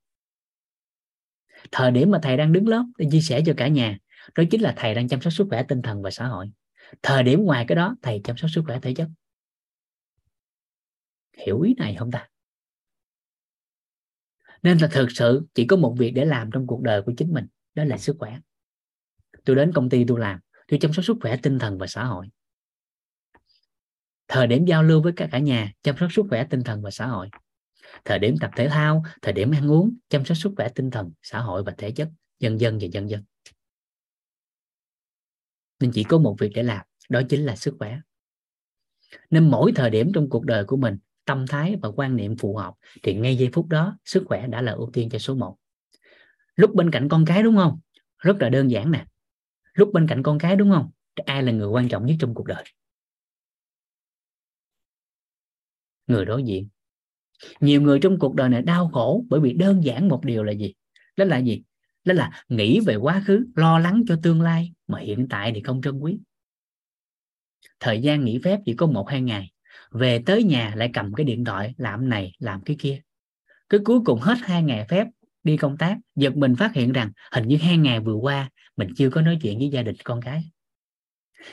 Thời điểm mà thầy đang đứng lớp để chia sẻ cho cả nhà đó chính là thầy đang chăm sóc sức khỏe tinh thần và xã hội. Thời điểm ngoài cái đó thầy chăm sóc sức khỏe thể chất. Hiểu ý này không ta? Nên là thực sự chỉ có một việc để làm trong cuộc đời của chính mình đó là sức khỏe. Tôi đến công ty tôi làm, tôi chăm sóc sức khỏe tinh thần và xã hội. Thời điểm giao lưu với cả cả nhà, chăm sóc sức khỏe tinh thần và xã hội. Thời điểm tập thể thao, thời điểm ăn uống, chăm sóc sức khỏe tinh thần, xã hội và thể chất dân dân và dân dân. Nên chỉ có một việc để làm, đó chính là sức khỏe. Nên mỗi thời điểm trong cuộc đời của mình, tâm thái và quan niệm phù hợp, thì ngay giây phút đó, sức khỏe đã là ưu tiên cho số 1 lúc bên cạnh con cái đúng không? Rất là đơn giản nè. Lúc bên cạnh con cái đúng không? Ai là người quan trọng nhất trong cuộc đời? Người đối diện. Nhiều người trong cuộc đời này đau khổ bởi vì đơn giản một điều là gì? Đó là gì? Đó là nghĩ về quá khứ, lo lắng cho tương lai, mà hiện tại thì không trân quý. Thời gian nghỉ phép chỉ có một, hai ngày. Về tới nhà lại cầm cái điện thoại, làm này, làm cái kia. Cái cuối cùng hết hai ngày phép đi công tác, giật mình phát hiện rằng hình như hai ngày vừa qua mình chưa có nói chuyện với gia đình con cái.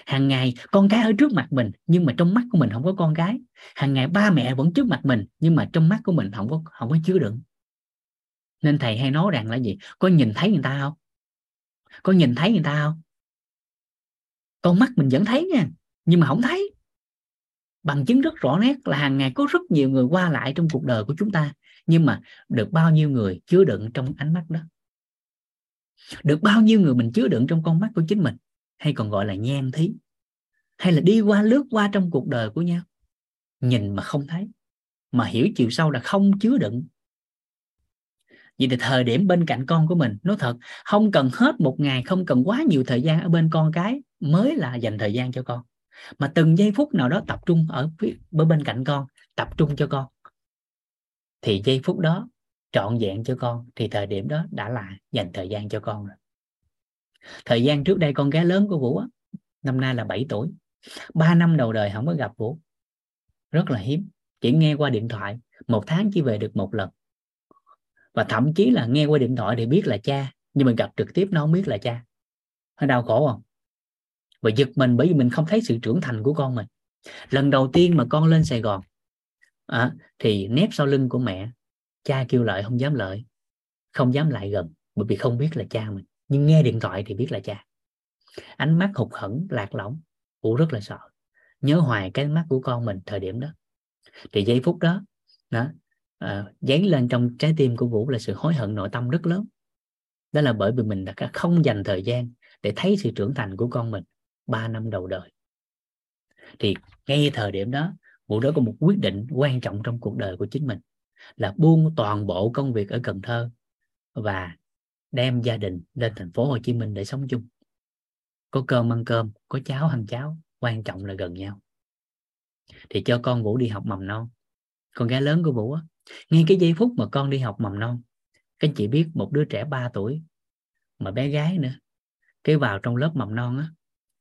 Hàng ngày con cái ở trước mặt mình nhưng mà trong mắt của mình không có con cái. Hàng ngày ba mẹ vẫn trước mặt mình nhưng mà trong mắt của mình không có không có chứa đựng. Nên thầy hay nói rằng là gì? Có nhìn thấy người ta không? Có nhìn thấy người ta không? Con mắt mình vẫn thấy nha, nhưng mà không thấy. Bằng chứng rất rõ nét là hàng ngày có rất nhiều người qua lại trong cuộc đời của chúng ta nhưng mà được bao nhiêu người chứa đựng trong ánh mắt đó? Được bao nhiêu người mình chứa đựng trong con mắt của chính mình? Hay còn gọi là nhan thí? Hay là đi qua, lướt qua trong cuộc đời của nhau? Nhìn mà không thấy, mà hiểu chiều sâu là không chứa đựng. Vậy thì thời điểm bên cạnh con của mình, nói thật, không cần hết một ngày, không cần quá nhiều thời gian ở bên con cái mới là dành thời gian cho con. Mà từng giây phút nào đó tập trung ở bên cạnh con, tập trung cho con thì giây phút đó trọn vẹn cho con thì thời điểm đó đã là dành thời gian cho con rồi. Thời gian trước đây con gái lớn của vũ á, năm nay là 7 tuổi. 3 năm đầu đời không có gặp vũ. Rất là hiếm chỉ nghe qua điện thoại một tháng chỉ về được một lần. Và thậm chí là nghe qua điện thoại thì biết là cha nhưng mình gặp trực tiếp nó không biết là cha. Nó đau khổ không? Và giật mình bởi vì mình không thấy sự trưởng thành của con mình. Lần đầu tiên mà con lên Sài Gòn à, thì nép sau lưng của mẹ cha kêu lợi không dám lợi không dám lại gần bởi vì không biết là cha mình. Nhưng nghe điện thoại thì biết là cha. Ánh mắt hụt hẫng lạc lõng vũ rất là sợ. Nhớ hoài cái mắt của con mình thời điểm đó. Thì giây phút đó đó à, dán lên trong trái tim của vũ là sự hối hận nội tâm rất lớn. Đó là bởi vì mình đã không dành thời gian để thấy sự trưởng thành của con mình 3 năm đầu đời. Thì ngay thời điểm đó vũ đó có một quyết định quan trọng trong cuộc đời của chính mình, là buông toàn bộ công việc ở Cần Thơ và đem gia đình lên thành phố Hồ Chí Minh để sống chung. Có cơm ăn cơm, có cháo ăn cháo, quan trọng là gần nhau. Thì cho con Vũ đi học mầm non. Con gái lớn của Vũ á, ngay cái giây phút mà con đi học mầm non, các anh chị biết một đứa trẻ 3 tuổi mà bé gái nữa, cái vào trong lớp mầm non á.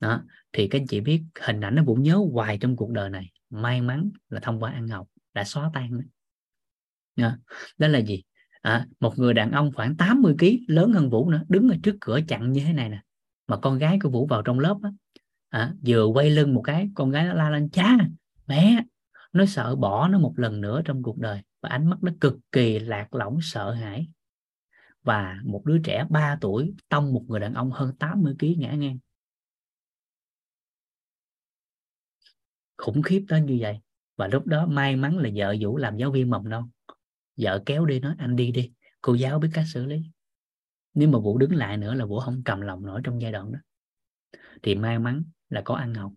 Đó, thì các anh chị biết hình ảnh nó Vũ nhớ hoài trong cuộc đời này may mắn là thông qua ăn học đã xóa tan đó, đó là gì? À, một người đàn ông khoảng 80 kg lớn hơn Vũ nữa đứng ở trước cửa chặn như thế này nè. Mà con gái của Vũ vào trong lớp á, à, vừa quay lưng một cái con gái nó la lên cha mẹ! Nó sợ bỏ nó một lần nữa trong cuộc đời và ánh mắt nó cực kỳ lạc lõng sợ hãi. Và một đứa trẻ 3 tuổi tông một người đàn ông hơn 80 kg ngã ngang. Khủng khiếp tới như vậy. Và lúc đó may mắn là vợ Vũ làm giáo viên mầm non. Vợ kéo đi nói, anh đi đi, cô giáo biết cách xử lý. Nếu mà vũ đứng lại nữa là vũ không cầm lòng nổi trong giai đoạn đó. Thì may mắn là có ăn học.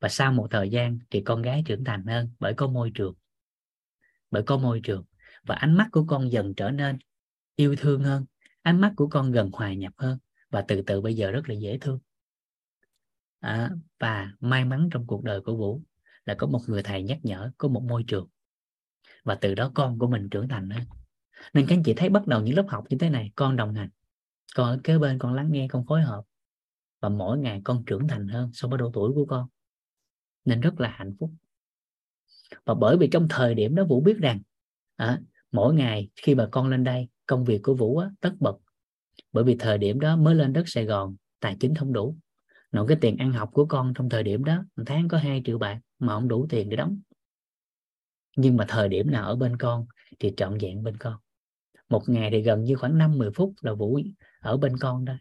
Và sau một thời gian thì con gái trưởng thành hơn bởi có môi trường. Bởi có môi trường. Và ánh mắt của con dần trở nên yêu thương hơn. Ánh mắt của con gần hòa nhập hơn. Và từ từ bây giờ rất là dễ thương à, và may mắn trong cuộc đời của vũ là có một người thầy nhắc nhở có một môi trường. Và từ đó con của mình trưởng thành hơn nên các anh chị thấy bắt đầu những lớp học như thế này con đồng hành. Con ở kế bên con lắng nghe con phối hợp. Và mỗi ngày con trưởng thành hơn so với độ tuổi của con. Nên rất là hạnh phúc. Và bởi vì trong thời điểm đó vũ biết rằng à, mỗi ngày khi mà con lên đây công việc của vũ á, tất bật. Bởi vì thời điểm đó mới lên đất sài gòn tài chính không đủ nội cái tiền ăn học của con trong thời điểm đó, một tháng có 2 triệu bạc mà không đủ tiền để đóng. Nhưng mà thời điểm nào ở bên con thì trọn vẹn bên con. Một ngày thì gần như khoảng 5-10 phút là Vũ ở bên con đó.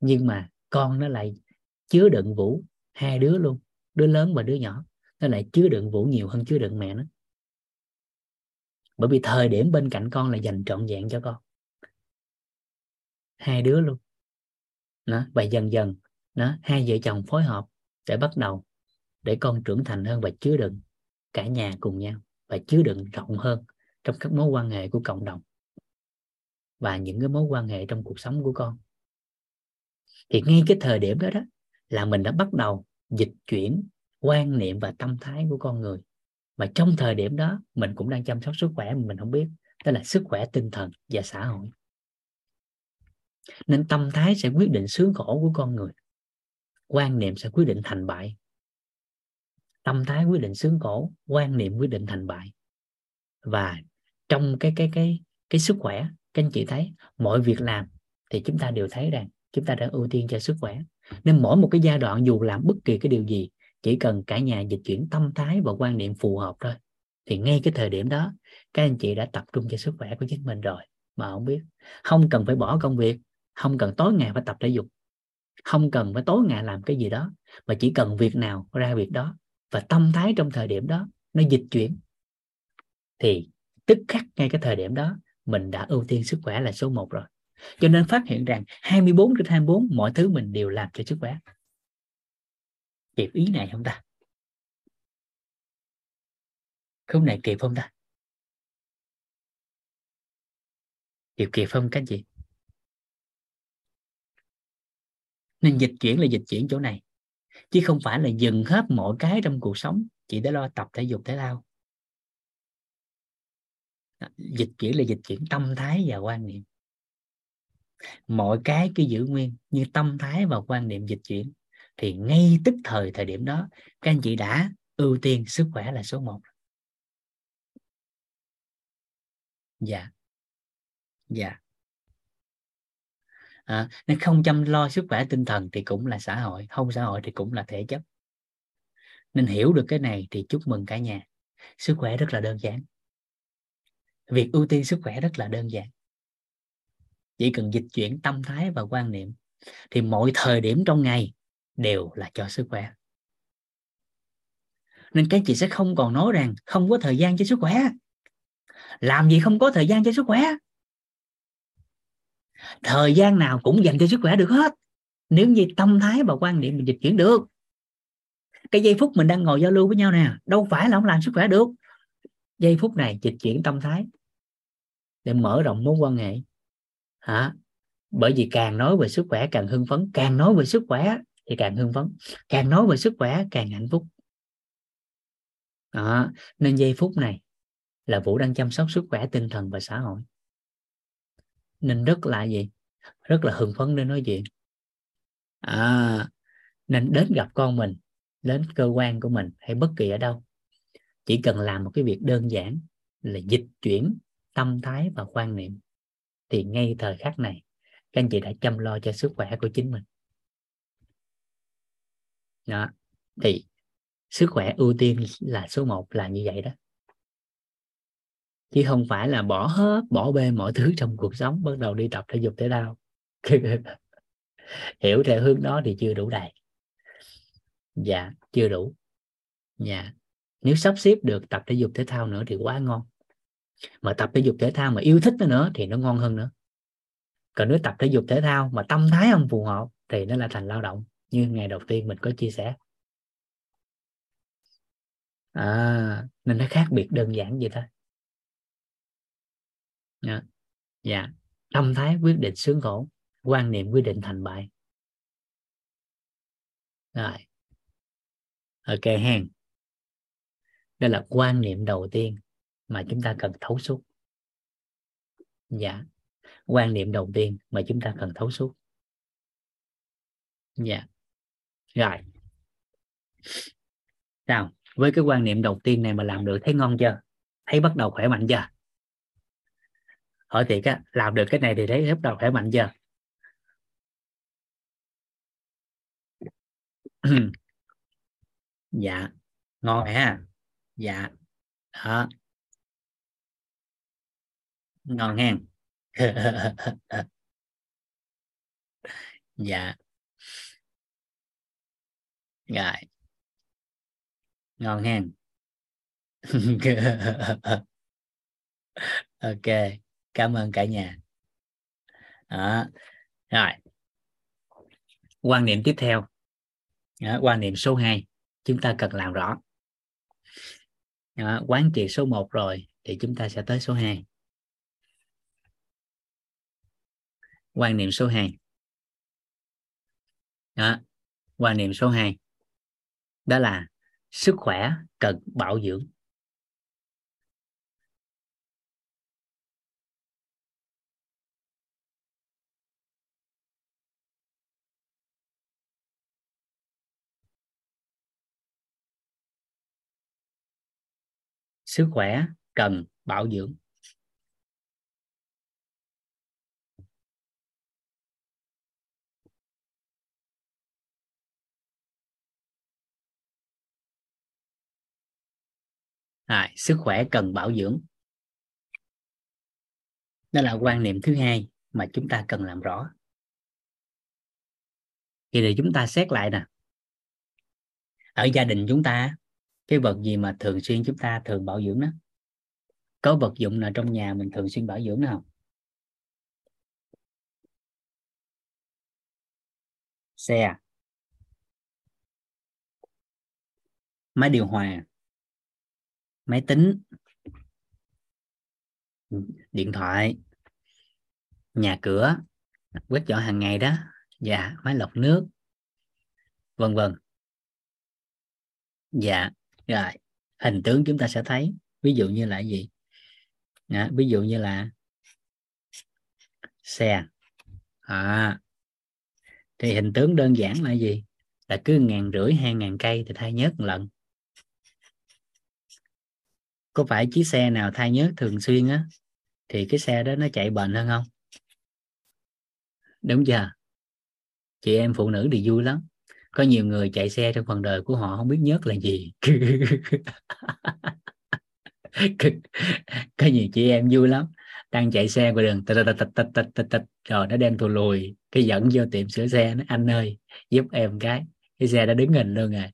Nhưng mà con nó lại chứa đựng Vũ, hai đứa luôn, đứa lớn và đứa nhỏ. Nó lại chứa đựng Vũ nhiều hơn chứa đựng mẹ nó. Bởi vì thời điểm bên cạnh con là dành trọn vẹn cho con. Hai đứa luôn. Nó và dần dần nó, hai vợ chồng phối hợp để bắt đầu, để con trưởng thành hơn và chứa đựng cả nhà cùng nhau và chứa đựng rộng hơn trong các mối quan hệ của cộng đồng và những cái mối quan hệ trong cuộc sống của con. Thì ngay cái thời điểm đó đó là mình đã bắt đầu dịch chuyển quan niệm và tâm thái của con người. Mà trong thời điểm đó, mình cũng đang chăm sóc sức khỏe mà mình không biết, đó là sức khỏe tinh thần và xã hội. Nên tâm thái sẽ quyết định sướng khổ của con người quan niệm sẽ quyết định thành bại. Tâm thái quyết định sướng khổ quan niệm quyết định thành bại. Và trong cái cái cái cái sức khỏe, các anh chị thấy, mọi việc làm thì chúng ta đều thấy rằng chúng ta đã ưu tiên cho sức khỏe. Nên mỗi một cái giai đoạn dù làm bất kỳ cái điều gì, chỉ cần cả nhà dịch chuyển tâm thái và quan niệm phù hợp thôi, thì ngay cái thời điểm đó, các anh chị đã tập trung cho sức khỏe của chính mình rồi, mà không biết. Không cần phải bỏ công việc, không cần tối ngày phải tập thể dục không cần phải tối ngày làm cái gì đó, mà chỉ cần việc nào ra việc đó và tâm thái trong thời điểm đó nó dịch chuyển, thì tức khắc ngay cái thời điểm đó mình đã ưu tiên sức khỏe là số 1 rồi. Cho nên phát hiện rằng 24 trên 24 mọi thứ mình đều làm cho sức khỏe. Kịp ý này không ta? Khúc này kịp không ta? Kịp kịp không các chị? Nên dịch chuyển là dịch chuyển chỗ này. Chứ không phải là dừng hết mọi cái trong cuộc sống, chỉ để lo tập thể dục thể thao. Dịch chuyển là dịch chuyển tâm thái và quan niệm. Mọi cái cứ giữ nguyên như tâm thái và quan niệm dịch chuyển, thì ngay tức thời thời điểm đó, các anh chị đã ưu tiên sức khỏe là số 1 dạ. Dạ à, nên không chăm lo sức khỏe tinh thần thì cũng là xã hội không xã hội thì cũng là thể chất. Nên hiểu được cái này thì chúc mừng cả nhà. Sức khỏe rất là đơn giản. Việc ưu tiên sức khỏe rất là đơn giản. Chỉ cần dịch chuyển tâm thái và quan niệm thì mọi thời điểm trong ngày đều là cho sức khỏe. Nên các chị sẽ không còn nói rằng không có thời gian cho sức khỏe. Làm gì không có thời gian cho sức khỏe? Thời gian nào cũng dành cho sức khỏe được hết. Nếu như tâm thái và quan niệm mình dịch chuyển được, cái giây phút mình đang ngồi giao lưu với nhau nè, đâu phải là không làm sức khỏe được. Giây phút này dịch chuyển tâm thái để mở rộng mối quan hệ. Hả? Bởi vì càng nói về sức khỏe, càng hưng phấn. Càng nói về sức khỏe thì càng hưng phấn. Càng nói về sức khỏe, càng hạnh phúc. Đó. nên giây phút này là vũ đang chăm sóc sức khỏe tinh thần và xã hội nên rất là gì? Rất là hưng phấn để nói chuyện. À, nên đến gặp con mình đến cơ quan của mình hay bất kỳ ở đâu. Chỉ cần làm một cái việc đơn giản là dịch chuyển tâm thái và quan niệm. Thì ngay thời khắc này các anh chị đã chăm lo cho sức khỏe của chính mình. Đó thì sức khỏe ưu tiên là số 1 là như vậy đó chứ không phải là bỏ hết bỏ bê mọi thứ trong cuộc sống bắt đầu đi tập thể dục thể thao. Hiểu theo hướng đó thì chưa đủ đầy. Dạ chưa đủ. Dạ. Nếu sắp xếp được tập thể dục thể thao nữa thì quá ngon. Mà tập thể dục thể thao mà yêu thích nó nữa thì nó ngon hơn nữa. Còn nếu tập thể dục thể thao mà tâm thái không phù hợp thì nó là thành lao động như ngày đầu tiên mình có chia sẻ. À, nên nó khác biệt đơn giản vậy thôi dạ. dạ. yeah. tâm thái quyết định sướng khổ, quan niệm quyết định thành bại. Rồi. Ok hen. Đây là quan niệm đầu tiên mà chúng ta cần thấu suốt. Dạ. Quan niệm đầu tiên mà chúng ta cần thấu suốt. Dạ. Rồi. Sao? Với cái quan niệm đầu tiên này mà làm được, thấy ngon chưa? Thấy bắt đầu khỏe mạnh chưa? Hỏi thiệt á làm được cái này thì thấy bắt đầu khỏe mạnh chưa dạ ngon ha. Dạ đó. Ngon hen dạ. Rồi. Ngon hen ok cảm ơn cả nhà. Đó. rồi. Quan niệm tiếp theo. Đó, quan niệm số 2 chúng ta cần làm rõ. Đó, quán triệt số 1 rồi thì chúng ta sẽ tới số 2 quan niệm số 2 đó. Quan niệm số 2 đó là sức khỏe cần bảo dưỡng. sức khỏe cần bảo dưỡng. À, sức khỏe cần bảo dưỡng. Đó là quan niệm thứ hai mà chúng ta cần làm rõ. Thì để chúng ta xét lại nè. Ở gia đình chúng ta cái vật gì mà thường xuyên chúng ta thường bảo dưỡng đó? Có vật dụng nào trong nhà mình thường xuyên bảo dưỡng nào xe. Máy điều hòa. Máy tính. Điện thoại. Nhà cửa. Quét dọn hàng ngày đó. Dạ máy lọc nước. Vân vân. Dạ rồi hình tướng chúng ta sẽ thấy. Ví dụ như là gì? À, ví dụ như là xe. À, thì hình tướng đơn giản là gì? Là cứ ngàn rưỡi hai ngàn cây thì thay nhớt một lần. Có phải chiếc xe nào thay nhớt thường xuyên á? Thì cái xe đó nó chạy bền hơn không? Đúng chưa? Chị em phụ nữ thì vui lắm có nhiều người chạy xe trong phần đời của họ không biết nhớt là gì. Có nhiều chị em vui lắm. Đang chạy xe qua đường tịch tịch tịch tịch tịch tịch rồi nó đem thù lùi, cái dẫn vô tiệm sửa xe, nó, anh ơi, giúp em cái. Cái xe đã đứng hình luôn rồi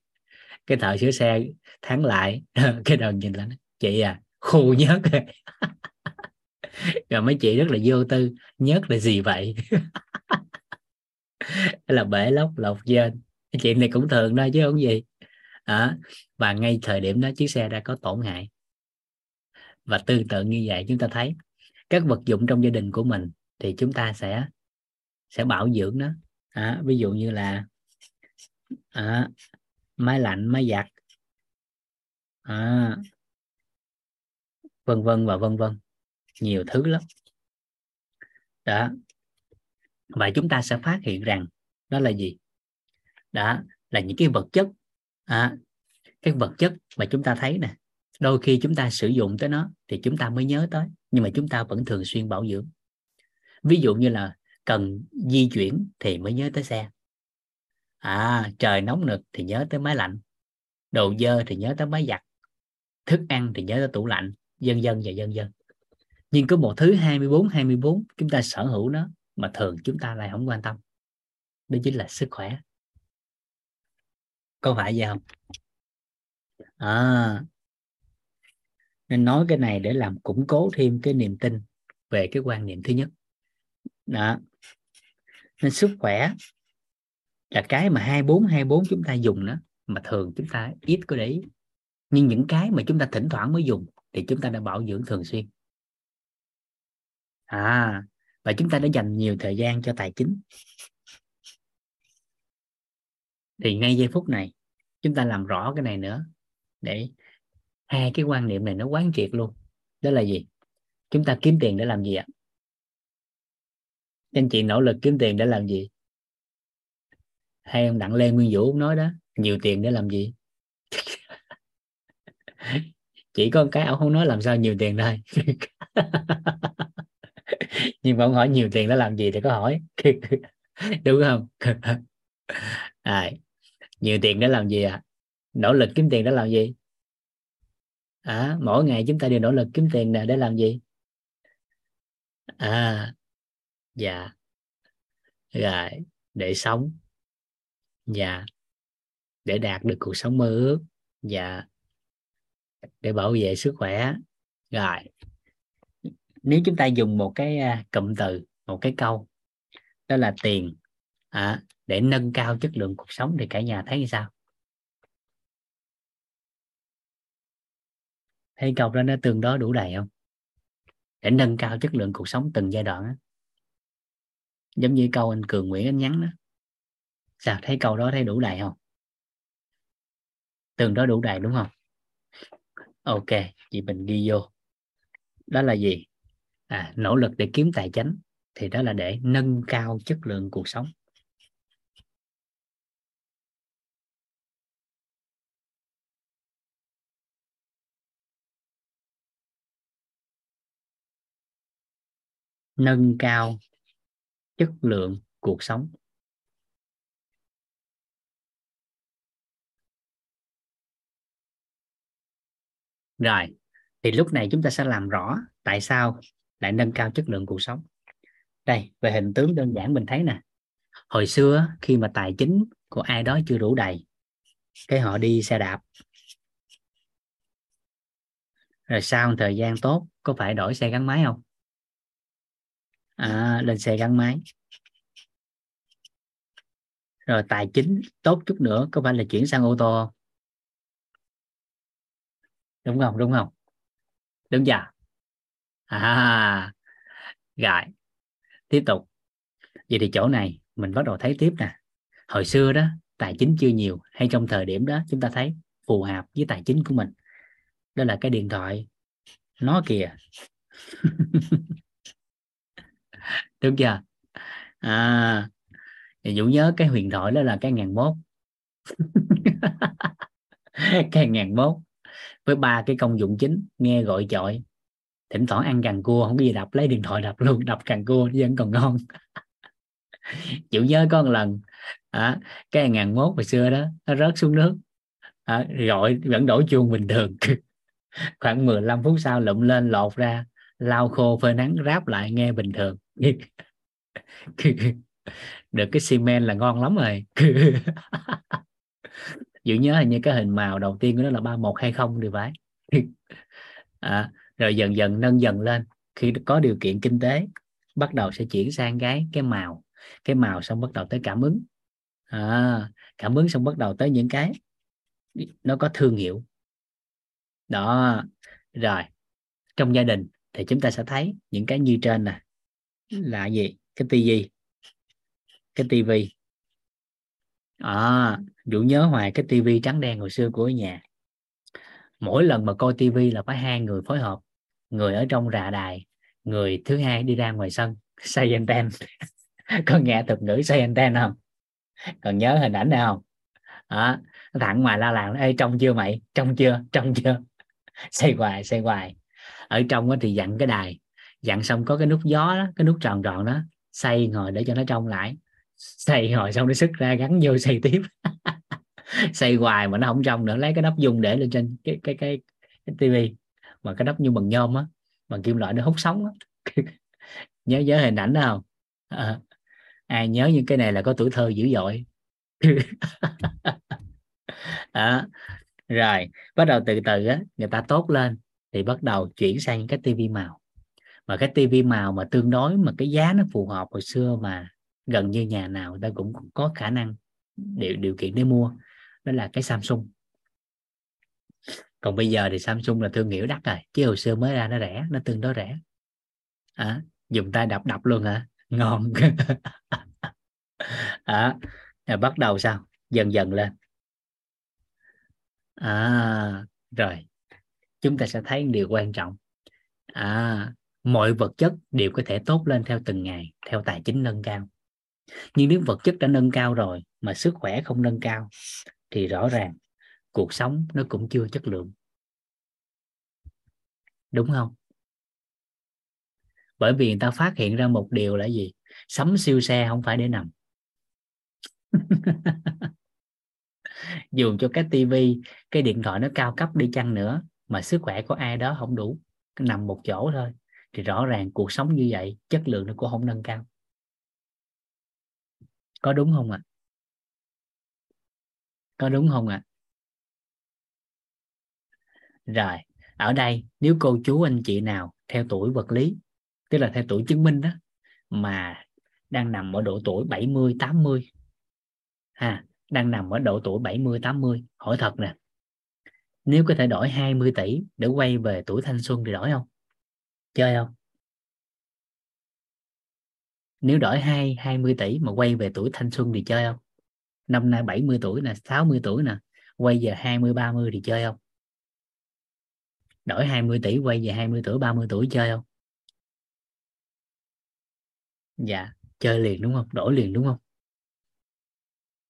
cái thợ sửa xe thắng lại, cái đầu nhìn là chị à khô nhớt rồi. Rồi mấy chị rất là vô tư, nhớt là gì vậy? Là bể lóc lọc chuyện này cũng thường thôi chứ không gì. À, và ngay thời điểm đó chiếc xe đã có tổn hại. Và tương tự như vậy chúng ta thấy các vật dụng trong gia đình của mình thì chúng ta sẽ sẽ bảo dưỡng nó. À, ví dụ như là à, máy lạnh máy giặt. À, vân vân và vân vân. Nhiều thứ lắm. Đó. Và chúng ta sẽ phát hiện rằng đó là gì? Đó là những cái vật chất. À, cái vật chất mà chúng ta thấy nè đôi khi chúng ta sử dụng tới nó thì chúng ta mới nhớ tới nhưng mà chúng ta vẫn thường xuyên bảo dưỡng. Ví dụ như là cần di chuyển thì mới nhớ tới xe. À trời nóng nực thì nhớ tới máy lạnh đồ dơ thì nhớ tới máy giặt thức ăn thì nhớ tới tủ lạnh dân dân và dân dân nhưng có một thứ 24 24 chúng ta sở hữu nó mà thường chúng ta lại không quan tâm đó chính là sức khỏe có phải vậy không? À nên nói cái này để làm củng cố thêm cái niềm tin về cái quan niệm thứ nhất. Đó. Nên sức khỏe là cái mà 24 24 chúng ta dùng đó, mà thường chúng ta ít có để ý. Nhưng những cái mà chúng ta thỉnh thoảng mới dùng thì chúng ta đã bảo dưỡng thường xuyên. À và chúng ta đã dành nhiều thời gian cho tài chính thì ngay giây phút này chúng ta làm rõ cái này nữa. Để hai cái quan niệm này nó quán triệt luôn. Đó là gì? Chúng ta kiếm tiền để làm gì ạ? Anh chị nỗ lực kiếm tiền để làm gì? Hay ông đặng lê nguyên vũ nói đó nhiều tiền để làm gì? Chỉ có cái ông không nói làm sao nhiều tiền thôi. Nhưng mà ông hỏi nhiều tiền để làm gì thì có hỏi. Đúng không? À, nhiều tiền để làm gì à nỗ lực kiếm tiền để làm gì? À, mỗi ngày chúng ta đều nỗ lực kiếm tiền để làm gì? À dạ. Rồi để sống. Dạ. Để đạt được cuộc sống mơ ước. Dạ. Để bảo vệ sức khỏe. Rồi. Nếu chúng ta dùng một cái à, cụm từ một cái câu đó là tiền. À, để nâng cao chất lượng cuộc sống thì cả nhà thấy như sao? Thấy câu đó nó tương đối đủ đầy không? Để nâng cao chất lượng cuộc sống từng giai đoạn đó. giống như câu anh cường nguyễn anh nhắn đó. Sao thấy câu đó thấy đủ đầy không? Tương đối đủ đầy đúng không? Ok chị mình ghi vô. Đó là gì? À, nỗ lực để kiếm tài chính thì đó là để nâng cao chất lượng cuộc sống. Nâng cao chất lượng cuộc sống. Rồi, thì lúc này chúng ta sẽ làm rõ tại sao lại nâng cao chất lượng cuộc sống. Đây, về hình tướng đơn giản mình thấy nè. Hồi xưa khi mà tài chính của ai đó chưa đủ đầy, cái họ đi xe đạp. Rồi sau một thời gian tốt, có phải đổi xe gắn máy không? À, lên xe gắn máy. Rồi tài chính tốt chút nữa có phải là chuyển sang ô tô không? Đúng không đúng không? Đúng chưa? À rồi tiếp tục. Vậy thì chỗ này mình bắt đầu thấy tiếp nè. Hồi xưa đó tài chính chưa nhiều hay trong thời điểm đó chúng ta thấy phù hợp với tài chính của mình. Đó là cái điện thoại nó kìa đúng chưa? À Dũng nhớ cái huyền thoại đó là cái ngàn mốt. Cái ngàn mốt với ba cái công dụng chính nghe gọi chọi. Thỉnh thoảng ăn càng cua không có gì đập lấy điện thoại đập luôn đập càng cua vẫn còn ngon. Chịu nhớ có một lần à, cái ngàn mốt hồi xưa đó nó rớt xuống nước. À, gọi vẫn đổ chuông bình thường. Khoảng 15 phút sau lụm lên lột ra lau khô phơi nắng ráp lại nghe bình thường. được cái xi men là ngon lắm rồi. Giữ nhớ hình như cái hình màu đầu tiên của nó là ba một hay không thì phải. À, rồi dần dần nâng dần lên. Khi có điều kiện kinh tế bắt đầu sẽ chuyển sang cái cái màu. Cái màu xong bắt đầu tới cảm ứng. À, cảm ứng xong bắt đầu tới những cái nó có thương hiệu. Đó rồi trong gia đình thì chúng ta sẽ thấy những cái như trên nè là gì? Cái tivi. Cái tivi. À dụ nhớ hoài, cái tivi trắng đen hồi xưa của nhà. Mỗi lần mà coi tivi là phải hai người phối hợp. Người ở trong rà đài, người thứ hai đi ra ngoài sân xây anten có nghe thuật ngữ xây anten không? Còn nhớ hình ảnh nào không? Đó thẳng ngoài la làng, ê trong chưa mày? Trong chưa? Trong chưa? Xây hoài xây hoài. Ở trong thì dặn cái đài dặn xong có cái nút gió đó cái nút tròn tròn đó xây ngồi để cho nó trong lại. Xây hồi xong nó sức ra gắn vô xây tiếp. Xây hoài mà nó không trong nữa lấy cái nắp dung để lên trên cái cái cái, cái tivi. Mà cái nắp như bằng nhôm á bằng kim loại nó hút sóng á. Nhớ nhớ hình ảnh đó không? À, ai nhớ những cái này là có tuổi thơ dữ dội. À, rồi bắt đầu từ từ á người ta tốt lên thì bắt đầu chuyển sang cái tivi màu mà cái tivi màu mà tương đối mà cái giá nó phù hợp hồi xưa mà gần như nhà nào ta cũng có khả năng điều điều kiện để mua đó là cái Samsung. Còn bây giờ thì Samsung là thương hiệu đắt rồi chứ hồi xưa mới ra nó rẻ nó tương đối rẻ. À, dùng tay đập đập luôn hả? Ngon. À, bắt đầu sao? Dần dần lên. À rồi. Chúng ta sẽ thấy điều quan trọng. À mọi vật chất đều có thể tốt lên theo từng ngày, theo tài chính nâng cao. Nhưng nếu vật chất đã nâng cao rồi mà sức khỏe không nâng cao, thì rõ ràng cuộc sống nó cũng chưa chất lượng. Đúng không? Bởi vì người ta phát hiện ra một điều là gì? Sắm siêu xe không phải để nằm. Dù cho cái tivi, cái điện thoại nó cao cấp đi chăng nữa, mà sức khỏe của ai đó không đủ, nằm một chỗ thôi thì rõ ràng cuộc sống như vậy, chất lượng nó cũng không nâng cao có đúng không ạ à? có đúng không ạ à? rồi, ở đây, nếu cô chú anh chị nào theo tuổi vật lý, tức là theo tuổi chứng minh đó, mà đang nằm ở độ tuổi 70 80 ha, đang nằm ở độ tuổi 70 80 hỏi thật nè, nếu có thể đổi 20 tỷ để quay về tuổi thanh xuân thì đổi không chơi không? Nếu đổi hai 20 tỷ mà quay về tuổi thanh xuân thì chơi không? Năm nay 70 tuổi nè 60 tuổi nè, quay về 20 30 thì chơi không? Đổi 20 tỷ quay về 20 tuổi 30 tuổi chơi không? Dạ chơi liền đúng không? Đổi liền đúng không?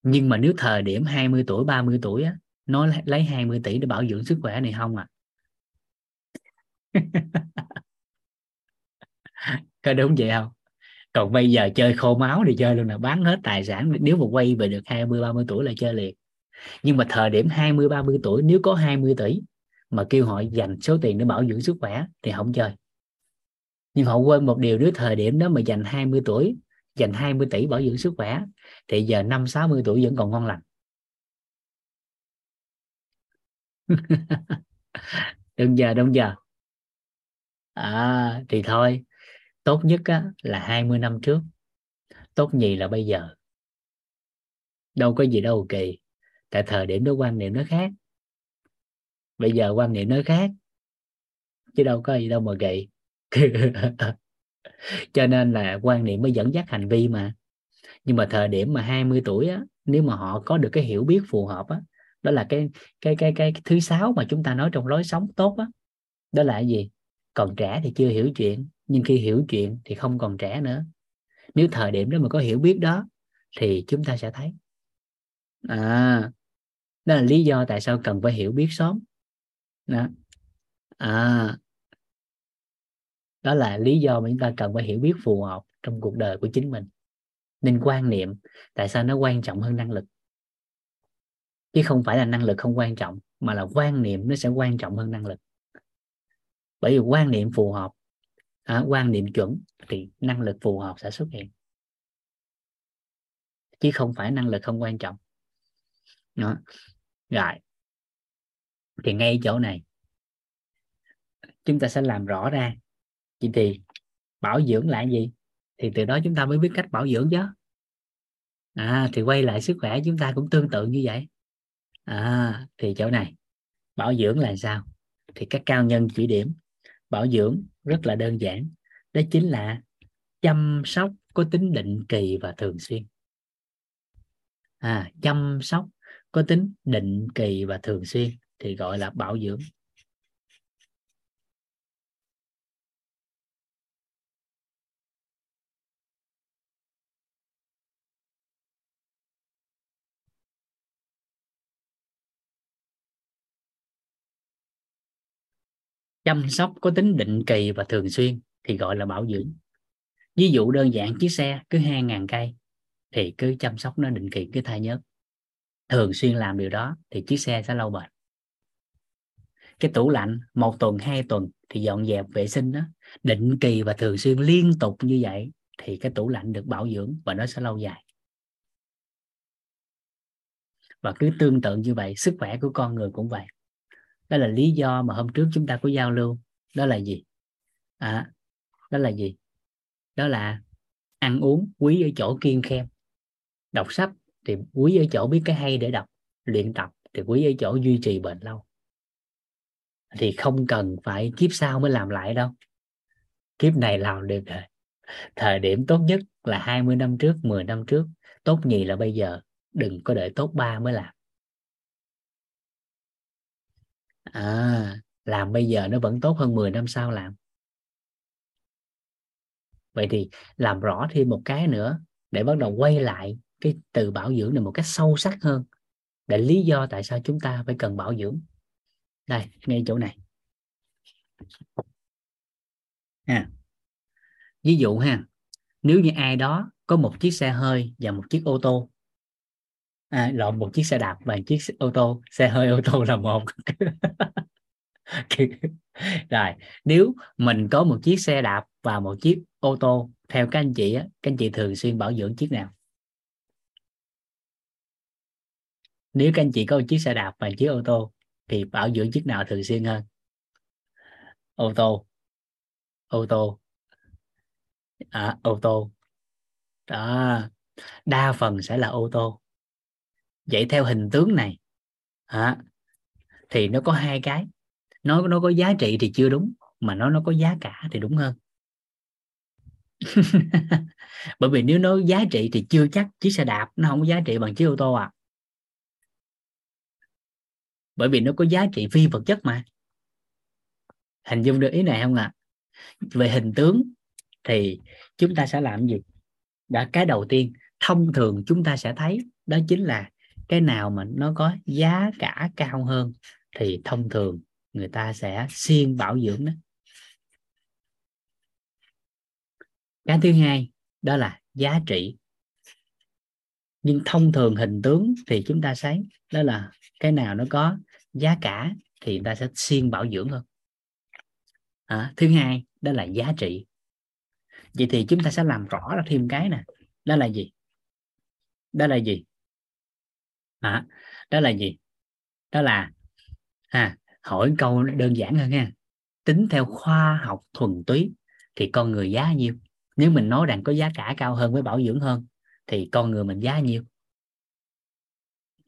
Nhưng mà nếu thời điểm 20 tuổi 30 tuổi á, nó lấy 20 tỷ để bảo dưỡng sức khỏe này không à? có đúng vậy không? Còn bây giờ chơi khô máu thì chơi luôn là bán hết tài sản nếu mà quay về được 20 30 tuổi là chơi liền. Nhưng mà thời điểm 20 30 tuổi nếu có 20 tỷ mà kêu họ dành số tiền để bảo dưỡng sức khỏe thì không chơi. Nhưng họ quên một điều nếu thời điểm đó mà dành 20 tuổi dành 20 tỷ bảo dưỡng sức khỏe thì giờ năm 60 tuổi vẫn còn ngon lành. Đừng giờ đừng giờ. À, thì thôi tốt nhất á, là 20 năm trước. Tốt nhì là bây giờ. Đâu có gì đâu kỳ. Tại thời điểm đó quan niệm nó khác. Bây giờ quan niệm nó khác. Chứ đâu có gì đâu mà kỳ. Cho nên là quan niệm mới dẫn dắt hành vi mà. Nhưng mà thời điểm mà 20 tuổi á nếu mà họ có được cái hiểu biết phù hợp á đó là cái cái cái cái, thứ sáu mà chúng ta nói trong lối sống tốt á. Đó. đó là cái gì? Còn trẻ thì chưa hiểu chuyện nhưng khi hiểu chuyện thì không còn trẻ nữa. Nếu thời điểm đó mà có hiểu biết đó, thì chúng ta sẽ thấy. À đó là lý do tại sao cần phải hiểu biết sớm. Đó. à đó là lý do mà chúng ta cần phải hiểu biết phù hợp trong cuộc đời của chính mình. Nên quan niệm tại sao nó quan trọng hơn năng lực. Chứ không phải là năng lực không quan trọng, mà là quan niệm nó sẽ quan trọng hơn năng lực. Bởi vì quan niệm phù hợp à, quan niệm chuẩn thì năng lực phù hợp sẽ xuất hiện. Chứ không phải năng lực không quan trọng. Đó. rồi. Thì ngay chỗ này. Chúng ta sẽ làm rõ ra. Vậy thì bảo dưỡng là gì? Thì từ đó chúng ta mới biết cách bảo dưỡng chứ. À thì quay lại sức khỏe chúng ta cũng tương tự như vậy. À thì chỗ này. Bảo dưỡng là sao? Thì các cao nhân chỉ điểm bảo dưỡng rất là đơn giản. Đó chính là chăm sóc có tính định kỳ và thường xuyên. À chăm sóc có tính định kỳ và thường xuyên thì gọi là bảo dưỡng. Chăm sóc có tính định kỳ và thường xuyên thì gọi là bảo dưỡng. Ví dụ đơn giản, chiếc xe cứ 2.000 cây thì cứ chăm sóc nó định kỳ, cứ thay nhớt. Thường xuyên làm điều đó thì chiếc xe sẽ lâu bền. Cái tủ lạnh, một tuần, hai tuần thì dọn dẹp vệ sinh đó, định kỳ và thường xuyên liên tục như vậy thì cái tủ lạnh được bảo dưỡng và nó sẽ lâu dài. Và cứ tương tự như vậy, sức khỏe của con người cũng vậy đó là lý do mà hôm trước chúng ta có giao lưu. Đó là gì? À, đó là gì? Đó là ăn uống quý ở chỗ kiên khem. Đọc sách thì quý ở chỗ biết cái hay để đọc. Luyện tập thì quý ở chỗ duy trì bền lâu. Thì không cần phải kiếp sau mới làm lại đâu. Kiếp này làm được rồi. Thời điểm tốt nhất là 20 năm trước 10 năm trước. Tốt nhì là bây giờ. Đừng có đợi tốt ba mới làm. À làm bây giờ nó vẫn tốt hơn 10 năm sau làm. Vậy thì làm rõ thêm một cái nữa, để bắt đầu quay lại cái từ bảo dưỡng này một cách sâu sắc hơn, để lý do tại sao chúng ta phải cần bảo dưỡng. Đây, ngay chỗ này. À ví dụ ha, nếu như ai đó có một chiếc xe hơi và một chiếc ô tô à, lộn một chiếc xe đạp và một chiếc ô tô. Xe hơi ô tô là một. Rồi nếu mình có một chiếc xe đạp và một chiếc ô tô theo các anh chị á các anh chị thường xuyên bảo dưỡng chiếc nào? Nếu các anh chị có một chiếc xe đạp và chiếc ô tô thì bảo dưỡng chiếc nào thường xuyên hơn? Ô tô. Ô tô. À, ô tô. Đó. Đa phần sẽ là ô tô vậy theo hình tướng này à, thì nó có hai cái. Nó nó có giá trị thì chưa đúng mà nó nó có giá cả thì đúng hơn. Bởi vì nếu nó giá trị thì chưa chắc chiếc xe đạp nó không có giá trị bằng chiếc ô tô à. Bởi vì nó có giá trị phi vật chất mà. Hình dung được ý này không ạ? À? về hình tướng thì chúng ta sẽ làm gì? Đã cái đầu tiên thông thường chúng ta sẽ thấy đó chính là cái nào mà nó có giá cả cao hơn thì thông thường người ta sẽ xuyên bảo dưỡng đó. Cái thứ hai đó là giá trị. Nhưng thông thường hình tướng thì chúng ta thấy đó là cái nào nó có giá cả thì người ta sẽ siêng bảo dưỡng hơn. À, thứ hai đó là giá trị. Vậy thì chúng ta sẽ làm rõ ra thêm cái nè. Đó là gì? Đó là gì? À, đó là gì? Đó là à, hỏi câu đơn giản hơn nha. Tính theo khoa học thuần túy thì con người giá nhiêu? Nếu mình nói rằng có giá cả cao hơn với bảo dưỡng hơn thì con người mình giá nhiêu?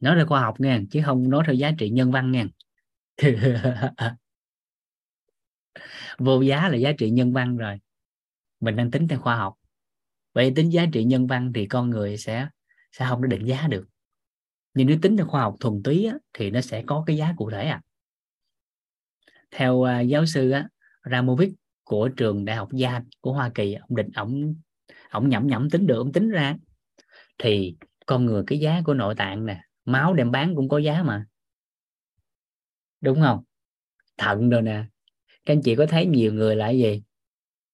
Nói theo khoa học nha chứ không nói theo giá trị nhân văn nha. Vô giá là giá trị nhân văn rồi. Mình đang tính theo khoa học. Vậy tính giá trị nhân văn thì con người sẽ sẽ không có định giá được nhưng nếu tính theo khoa học thuần túy á, thì nó sẽ có cái giá cụ thể à theo uh, giáo sư á, Ramovic của trường đại học Yale của Hoa Kỳ ông định ông ông nhẩm nhẩm tính được ông tính ra. Thì con người cái giá của nội tạng nè máu đem bán cũng có giá mà. Đúng không? Thận rồi nè. Các anh chị có thấy nhiều người là cái gì?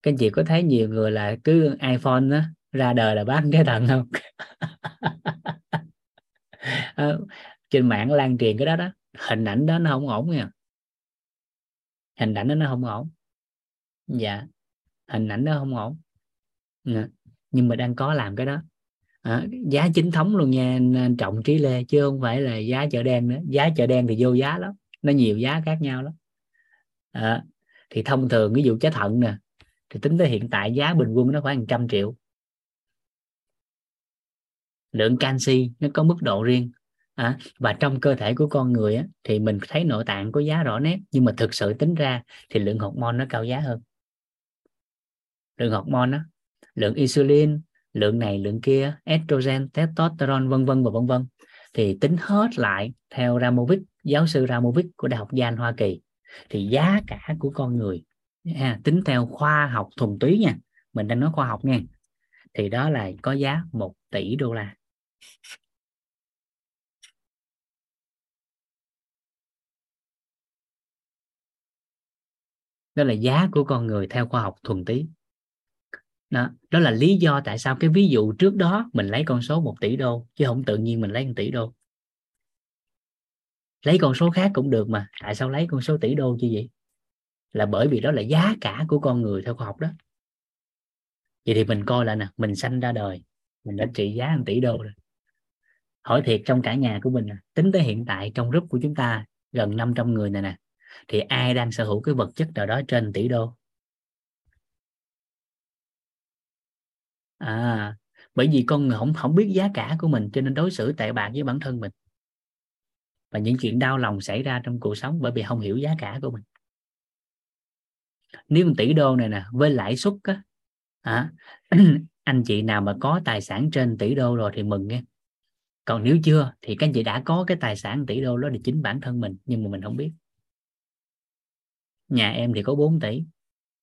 Các anh chị có thấy nhiều người là cứ iPhone đó, ra đời là bán cái thận không? Ờ, trên mạng lan truyền cái đó đó hình ảnh đó nó không ổn nha. Hình ảnh đó nó không ổn. Dạ hình ảnh đó không ổn. Dạ. nhưng mà đang có làm cái đó. À, giá chính thống luôn nha anh trọng trí lê chứ không phải là giá chợ đen nữa. Giá chợ đen thì vô giá lắm nó nhiều giá khác nhau lắm. À, thì thông thường ví dụ trái thận nè thì tính tới hiện tại giá bình quân nó khoảng trăm triệu lượng canxi nó có mức độ riêng. À, và trong cơ thể của con người á, thì mình thấy nội tạng có giá rõ nét nhưng mà thực sự tính ra thì lượng hormone nó cao giá hơn. Lượng hormone á lượng insulin lượng này lượng kia estrogen testosterone vân vân và vân vân thì tính hết lại theo Ramovic giáo sư Ramovic của đại học Yale Hoa Kỳ thì giá cả của con người ha, tính theo khoa học thuần túy nha mình đang nói khoa học nha thì đó là có giá 1 tỷ đô la đó là giá của con người theo khoa học thuần túy. Đó, đó là lý do tại sao cái ví dụ trước đó mình lấy con số 1 tỷ đô chứ không tự nhiên mình lấy 1 tỷ đô. Lấy con số khác cũng được mà tại sao lấy con số tỷ đô như vậy? Là bởi vì đó là giá cả của con người theo khoa học đó. Vậy thì mình coi lại nè mình sanh ra đời mình đã trị giá 1 tỷ đô rồi hỏi thiệt trong cả nhà của mình à, tính tới hiện tại trong group của chúng ta gần 500 người này nè thì ai đang sở hữu cái vật chất nào đó trên tỷ đô? À bởi vì con người không không biết giá cả của mình cho nên đối xử tệ bạc với bản thân mình. Và những chuyện đau lòng xảy ra trong cuộc sống bởi vì không hiểu giá cả của mình. Nếu một tỷ đô này nè với lãi suất á à, anh chị nào mà có tài sản trên tỷ đô rồi thì mừng nghe còn nếu chưa thì các anh chị đã có cái tài sản tỷ đô đó là chính bản thân mình nhưng mà mình không biết. Nhà em thì có 4 tỷ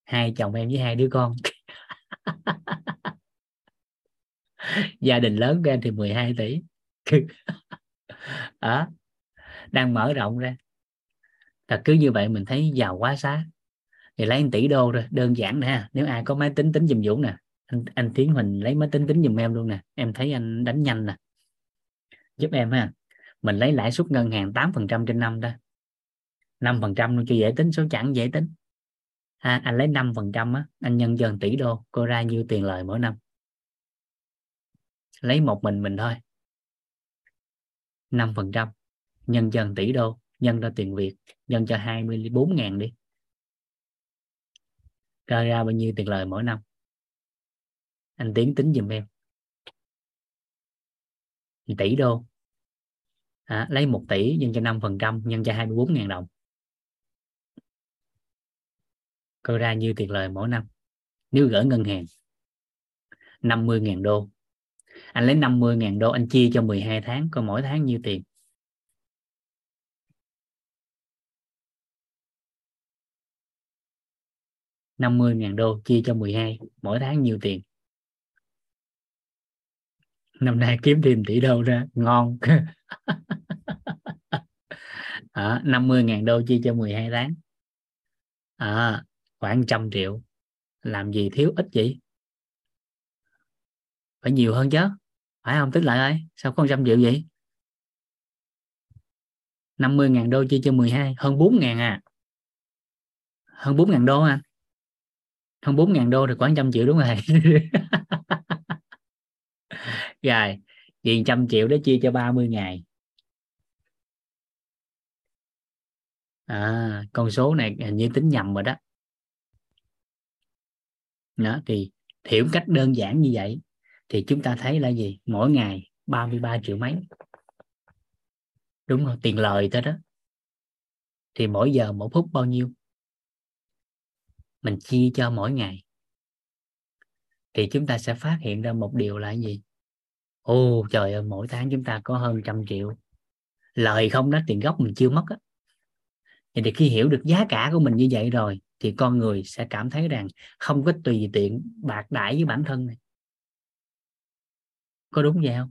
hai chồng em với hai đứa con. Gia đình lớn của em thì 12 tỷ. À, đang mở rộng ra. Thật cứ như vậy mình thấy giàu quá xá. Thì lấy 1 tỷ đô rồi đơn giản nè nếu ai có máy tính tính dùm Dũng nè. Anh, anh Tiến Huỳnh lấy máy tính tính dùm em luôn nè. Em thấy anh đánh nhanh nè giúp em ha. Mình lấy lãi suất ngân hàng 8% trên năm đó. 5% luôn cho dễ tính số chẳng dễ tính. À, anh lấy 5% á anh nhân dân tỷ đô cô ra nhiêu tiền lời mỗi năm? Lấy một mình mình thôi. 5% nhân dân tỷ đô nhân ra tiền Việt nhân cho 24 ngàn đi. Ra ra bao nhiêu tiền lời mỗi năm? Anh tiến tính giùm em. Tỷ đô à, lấy 1 tỷ nhân cho 5% nhân cho 24.000 đồng. Coi ra như tiền lời mỗi năm. Nếu gửi ngân hàng 50.000 đô. Anh lấy 50.000 đô anh chia cho 12 tháng coi mỗi tháng nhiêu tiền. năm mươi ngàn đô chia cho 12 mỗi tháng nhiều tiền năm nay kiếm thêm tỷ đô ra ngon. À, 50 ngàn đô chia cho 12 tháng. À, khoảng trăm triệu. Làm gì thiếu ít vậy? Phải nhiều hơn chứ. Phải không tính lại ơi? Sao có trăm triệu vậy? 50 ngàn đô chia cho 12 hơn 4 ngàn à. Hơn 4 ngàn đô anh hơn 4 ngàn đô thì khoảng trăm triệu đúng rồi rồi vì trăm triệu đó chia cho 30 ngày. À con số này hình như tính nhầm rồi đó. Đó, thì hiểu cách đơn giản như vậy thì chúng ta thấy là gì? Mỗi ngày 33 triệu mấy? Đúng rồi, tiền lời tới đó. Thì mỗi giờ mỗi phút bao nhiêu? Mình chia cho mỗi ngày. Thì chúng ta sẽ phát hiện ra một điều là gì? Ô trời ơi, mỗi tháng chúng ta có hơn trăm triệu. Lời không đó tiền gốc mình chưa mất á. Vậy thì khi hiểu được giá cả của mình như vậy rồi, thì con người sẽ cảm thấy rằng không có tùy tiện, bạc đãi với bản thân này. Có đúng vậy không?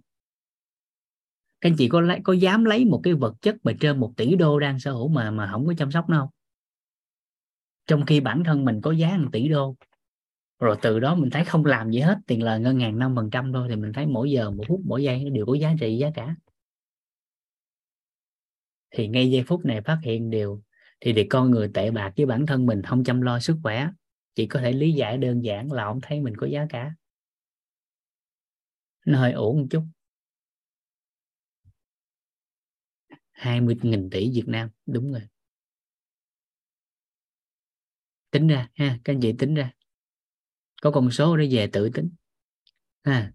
Các anh chị có lấy, có dám lấy một cái vật chất mà trên một tỷ đô đang sở hữu mà mà không có chăm sóc nó không? Trong khi bản thân mình có giá một tỷ đô rồi từ đó mình thấy không làm gì hết, tiền lời ngân hàng năm phần trăm thôi thì mình thấy mỗi giờ một phút, mỗi giây nó đều có giá trị, giá cả. Thì ngay giây phút này phát hiện điều thì để con người tệ bạc với bản thân mình không chăm lo sức khỏe, chỉ có thể lý giải đơn giản là ông thấy mình có giá cả. Nó hơi ổn một chút. 20.000 tỷ Việt Nam, đúng rồi. Tính ra ha, các anh chị tính ra có con số để về tự tính. Ha,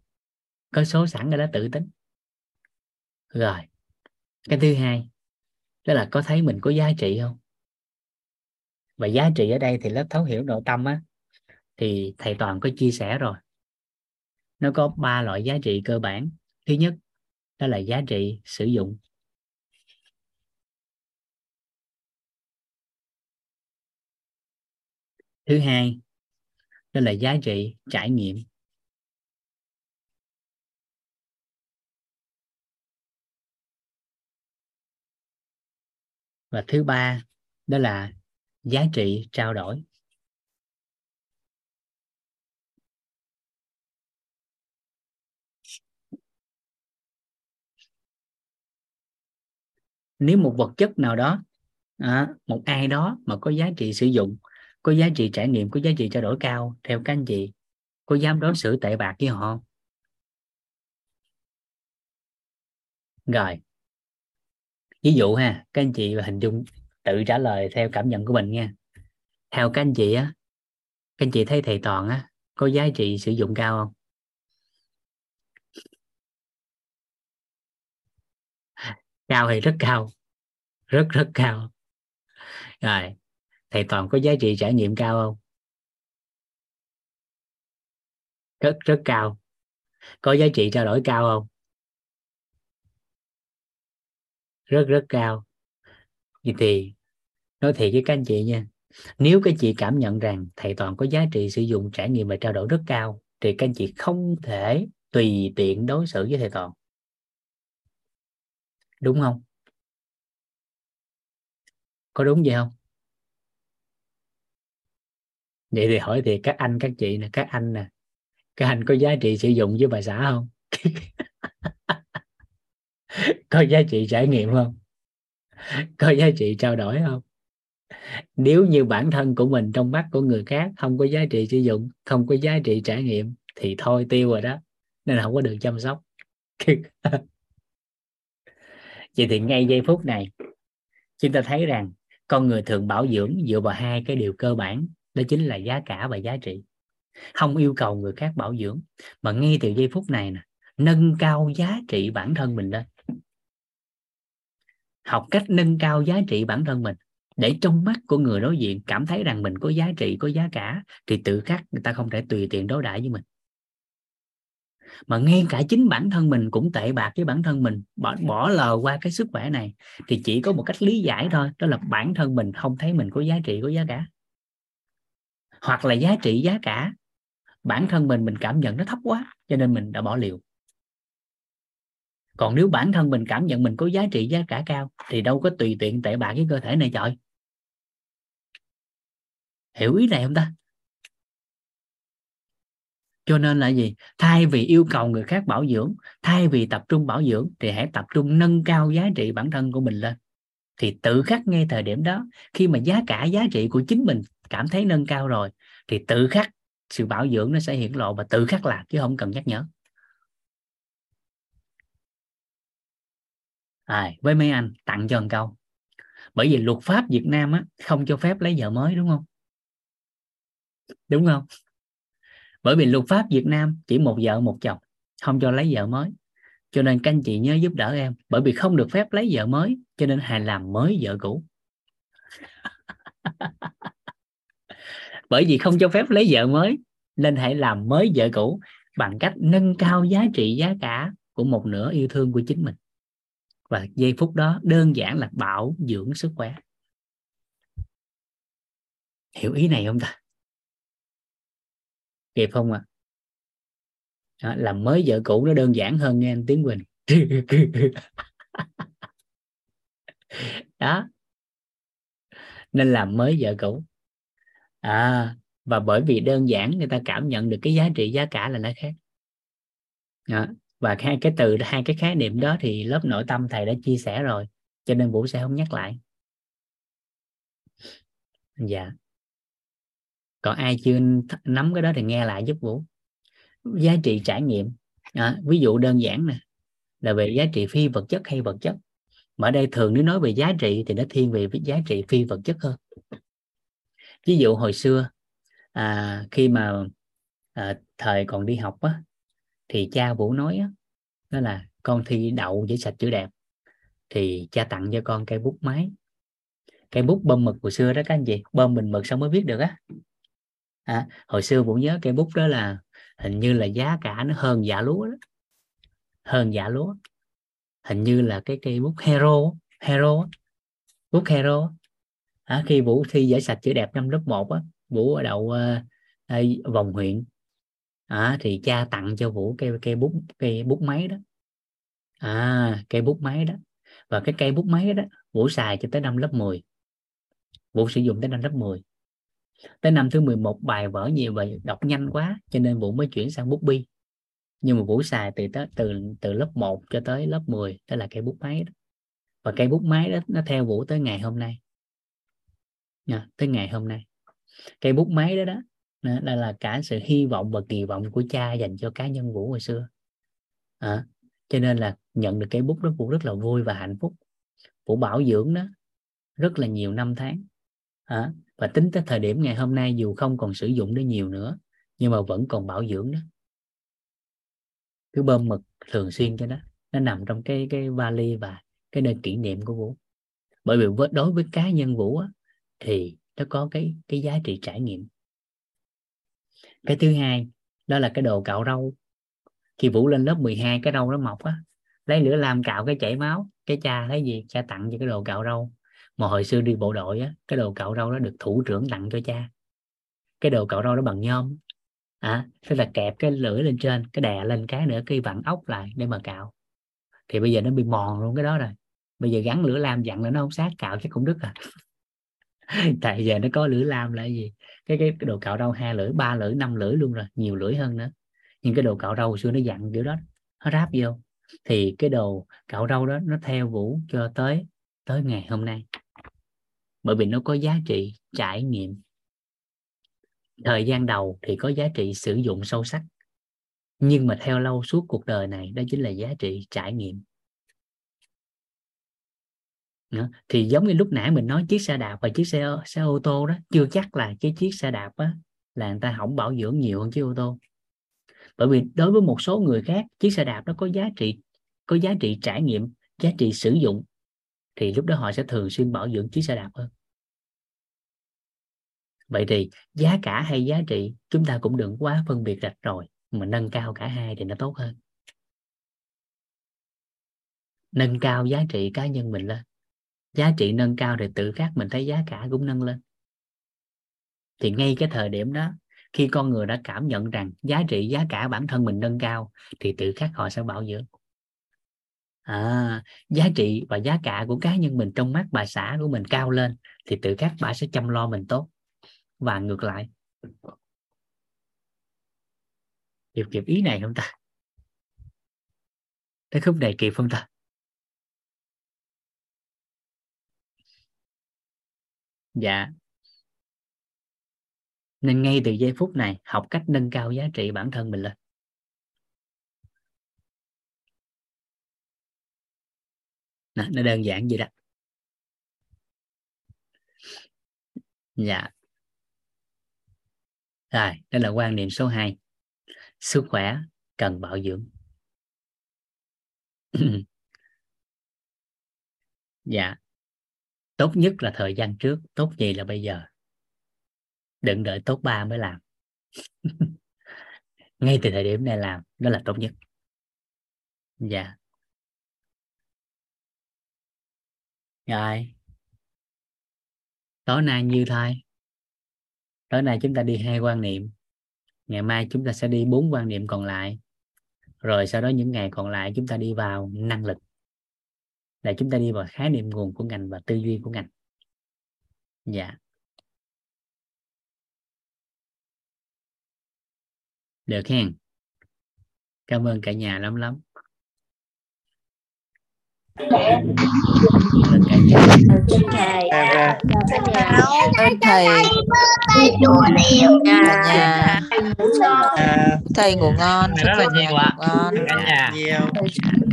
có số sẵn rồi đó tự tính. Rồi, cái thứ hai, đó là có thấy mình có giá trị không? Và giá trị ở đây thì lớp thấu hiểu nội tâm á, thì thầy toàn có chia sẻ rồi. Nó có ba loại giá trị cơ bản. Thứ nhất, đó là giá trị sử dụng. Thứ hai đó là giá trị trải nghiệm. Và thứ ba đó là giá trị trao đổi. Nếu một vật chất nào đó à, một ai đó mà có giá trị sử dụng có giá trị trải nghiệm, có giá trị trao đổi cao, theo các anh chị. Có dám đối xử tệ bạc với họ. Không rồi. Ví dụ ha, các anh chị hình dung tự trả lời theo cảm nhận của mình nha. Theo các anh chị á, các anh chị thấy thầy toàn á, có giá trị sử dụng cao không? Cao thì rất cao. Rất rất cao. Rồi thầy toàn có giá trị trải nghiệm cao không? Rất rất cao. Có giá trị trao đổi cao không? Rất rất cao. Vậy thì, nói thiệt với các anh chị nha. Nếu các chị cảm nhận rằng thầy toàn có giá trị sử dụng trải nghiệm và trao đổi rất cao, thì các anh chị không thể tùy tiện đối xử với thầy toàn. Đúng không? Có đúng vậy không? Vậy thì hỏi thì các anh, các chị nè, các anh nè, các anh có giá trị sử dụng với bà xã không? Có giá trị trải nghiệm không? Có giá trị trao đổi không? Nếu như bản thân của mình trong mắt của người khác không có giá trị sử dụng, không có giá trị trải nghiệm, thì thôi tiêu rồi đó, nên không có được chăm sóc. Vậy thì ngay giây phút này, chúng ta thấy rằng con người thường bảo dưỡng dựa vào hai cái điều cơ bản đó chính là giá cả và giá trị. Không yêu cầu người khác bảo dưỡng mà ngay từ giây phút này nè nâng cao giá trị bản thân mình lên. Học cách nâng cao giá trị bản thân mình để trong mắt của người đối diện cảm thấy rằng mình có giá trị có giá cả thì tự khắc người ta không thể tùy tiện đối đãi với mình. Mà ngay cả chính bản thân mình cũng tệ bạc với bản thân mình bỏ, bỏ lờ qua cái sức khỏe này thì chỉ có một cách lý giải thôi đó là bản thân mình không thấy mình có giá trị có giá cả hoặc là giá trị giá cả. Bản thân mình mình cảm nhận nó thấp quá, cho nên mình đã bỏ liều. Còn nếu bản thân mình cảm nhận mình có giá trị, giá cả cao, thì đâu có tùy tiện tệ bạc với cơ thể này trời. Hiểu ý này không ta? Cho nên là gì? Thay vì yêu cầu người khác bảo dưỡng, thay vì tập trung bảo dưỡng, thì hãy tập trung nâng cao giá trị bản thân của mình lên. Thì tự khắc ngay thời điểm đó, khi mà giá cả, giá trị của chính mình cảm thấy nâng cao rồi thì tự khắc sự bảo dưỡng nó sẽ hiển lộ và tự khắc làm chứ không cần nhắc nhở. À, với mấy anh tặng cho một câu. Bởi vì luật pháp Việt Nam á, không cho phép lấy vợ mới đúng không? Đúng không? Bởi vì luật pháp Việt Nam chỉ một vợ một chồng không cho lấy vợ mới. Cho nên các anh chị nhớ giúp đỡ em. Bởi vì không được phép lấy vợ mới cho nên hãy làm mới vợ cũ. bởi vì không cho phép lấy vợ mới, nên hãy làm mới vợ cũ bằng cách nâng cao giá trị giá cả của một nửa yêu thương của chính mình. Và giây phút đó đơn giản là bảo dưỡng sức khỏe. Hiểu ý này không ta? Kịp không ạ? À? làm mới vợ cũ nó đơn giản hơn nghe anh Tiến Quỳnh. Đó. Nên làm mới vợ cũ à và bởi vì đơn giản người ta cảm nhận được cái giá trị giá cả là nó khác. À, và hai cái từ hai cái khái niệm đó thì lớp nội tâm thầy đã chia sẻ rồi cho nên vũ sẽ không nhắc lại. Dạ. Còn ai chưa nắm cái đó thì nghe lại giúp vũ. Giá trị trải nghiệm. À, ví dụ đơn giản nè là về giá trị phi vật chất hay vật chất. Mà ở đây thường nếu nói về giá trị thì nó thiên về giá trị phi vật chất hơn ví dụ hồi xưa à, khi mà à, thời còn đi học á, thì cha vũ nói á, đó là con thi đậu với sạch chữ đẹp thì cha tặng cho con cây bút máy cây bút bơm mực hồi xưa đó các anh chị bơm bình mực xong mới viết được á. À, hồi xưa vũ nhớ cây bút đó là hình như là giá cả nó hơn giả lúa đó. Hơn giả lúa. Hình như là cái cây bút hero hero bút hero à, khi vũ thi giải sạch chữ đẹp năm lớp 1 á vũ ở đậu uh, vòng huyện. À, thì cha tặng cho vũ cây cây bút cây bút máy đó. À cây bút máy đó. Và cái cây bút máy đó vũ xài cho tới năm lớp 10 vũ sử dụng tới năm lớp 10 tới năm thứ 11 bài vở nhiều và đọc nhanh quá cho nên vũ mới chuyển sang bút bi. Nhưng mà vũ xài từ từ từ lớp 1 cho tới lớp 10 đó là cây bút máy đó. và cây bút máy đó nó theo vũ tới ngày hôm nay nha, tới ngày hôm nay. Cây bút máy đó đó đây là cả sự hy vọng và kỳ vọng của cha dành cho cá nhân vũ hồi xưa. À, cho nên là nhận được cây bút đó vũ rất là vui và hạnh phúc. Vũ bảo dưỡng đó rất là nhiều năm tháng. À, và tính tới thời điểm ngày hôm nay dù không còn sử dụng nó nhiều nữa nhưng mà vẫn còn bảo dưỡng đó cứ bơm mực thường xuyên cho nó nó nằm trong cái cái vali và cái nơi kỷ niệm của vũ. Bởi vì với đối với cá nhân vũ á, thì nó có cái cái giá trị trải nghiệm. Cái thứ hai đó là cái đồ cạo râu. Khi vũ lên lớp 12 cái râu nó mọc á lấy lửa lam cạo cái chảy máu. Cái cha thấy gì? Cha tặng cho cái đồ cạo râu. Mà hồi xưa đi bộ đội á cái đồ cạo râu đó được thủ trưởng tặng cho cha. Cái đồ cạo râu đó bằng nhôm. À tức là kẹp cái lưỡi lên trên cái đè lên cái nữa cái vặn ốc lại để mà cạo. Thì bây giờ nó bị mòn luôn cái đó rồi. Bây giờ gắn lửa lam dặn là nó không sát cạo chắc cũng đứt à tại giờ nó có lưỡi lam là cái gì? Cái cái, cái đồ cạo râu hai lưỡi ba lưỡi năm lưỡi luôn rồi nhiều lưỡi hơn nữa. Nhưng cái đồ cạo râu xưa nó dặn kiểu đó nó ráp vô. Thì cái đồ cạo râu đó nó theo vũ cho tới tới ngày hôm nay. Bởi vì nó có giá trị trải nghiệm. Thời gian đầu thì có giá trị sử dụng sâu sắc. Nhưng mà theo lâu suốt cuộc đời này đó chính là giá trị trải nghiệm nữa. thì giống như lúc nãy mình nói chiếc xe đạp và chiếc xe xe ô tô đó chưa chắc là cái chiếc xe đạp á, là người ta không bảo dưỡng nhiều hơn chiếc ô tô. Bởi vì đối với một số người khác chiếc xe đạp nó có giá trị có giá trị trải nghiệm giá trị sử dụng thì lúc đó họ sẽ thường xuyên bảo dưỡng chiếc xe đạp hơn. Vậy thì giá cả hay giá trị chúng ta cũng đừng quá phân biệt rạch rồi mà nâng cao cả hai thì nó tốt hơn. Nâng cao giá trị cá nhân mình lên giá trị nâng cao thì tự khắc mình thấy giá cả cũng nâng lên. Thì ngay cái thời điểm đó khi con người đã cảm nhận rằng giá trị giá cả bản thân mình nâng cao thì tự khắc họ sẽ bảo dưỡng. À, giá trị và giá cả của cá nhân mình trong mắt bà xã của mình cao lên thì tự khắc bà sẽ chăm lo mình tốt. Và ngược lại. Kịp kịp ý này không ta? Tới khúc này kịp không ta? Dạ. Nên ngay từ giây phút này học cách nâng cao giá trị bản thân mình lên. Nè, nó đơn giản vậy đó. Dạ. Rồi đó là quan niệm số 2 sức khỏe cần bảo dưỡng. Dạ tốt nhất là thời gian trước, tốt gì là bây giờ? Đừng đợi tốt ba mới làm. Ngay từ thời điểm này làm, đó là tốt nhất. Dạ. Rồi. Tối nay như thay tối nay chúng ta đi hai quan niệm. Ngày mai chúng ta sẽ đi bốn quan niệm còn lại. Rồi sau đó những ngày còn lại chúng ta đi vào năng lực là chúng ta đi vào khái niệm nguồn của ngành và tư duy của ngành. Dạ. Được hen. Cảm ơn cả nhà lắm lắm nhà ơn thầy cả nhà. Thầy ngủ ngon chúc rất là cả nhà nhiều ngủ ạ. ngon. Cả nhà. Nhiều.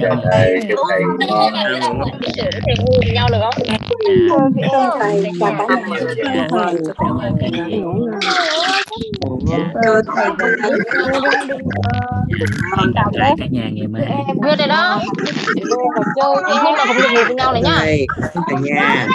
Cảm ơn thầy chúc thầy ngon ngủ cảm ơn cả nhà lại cả nhà ngày mai. Đưa đây đó. Chị không là không được ngủ với nhau này nhá. thầy cả nhà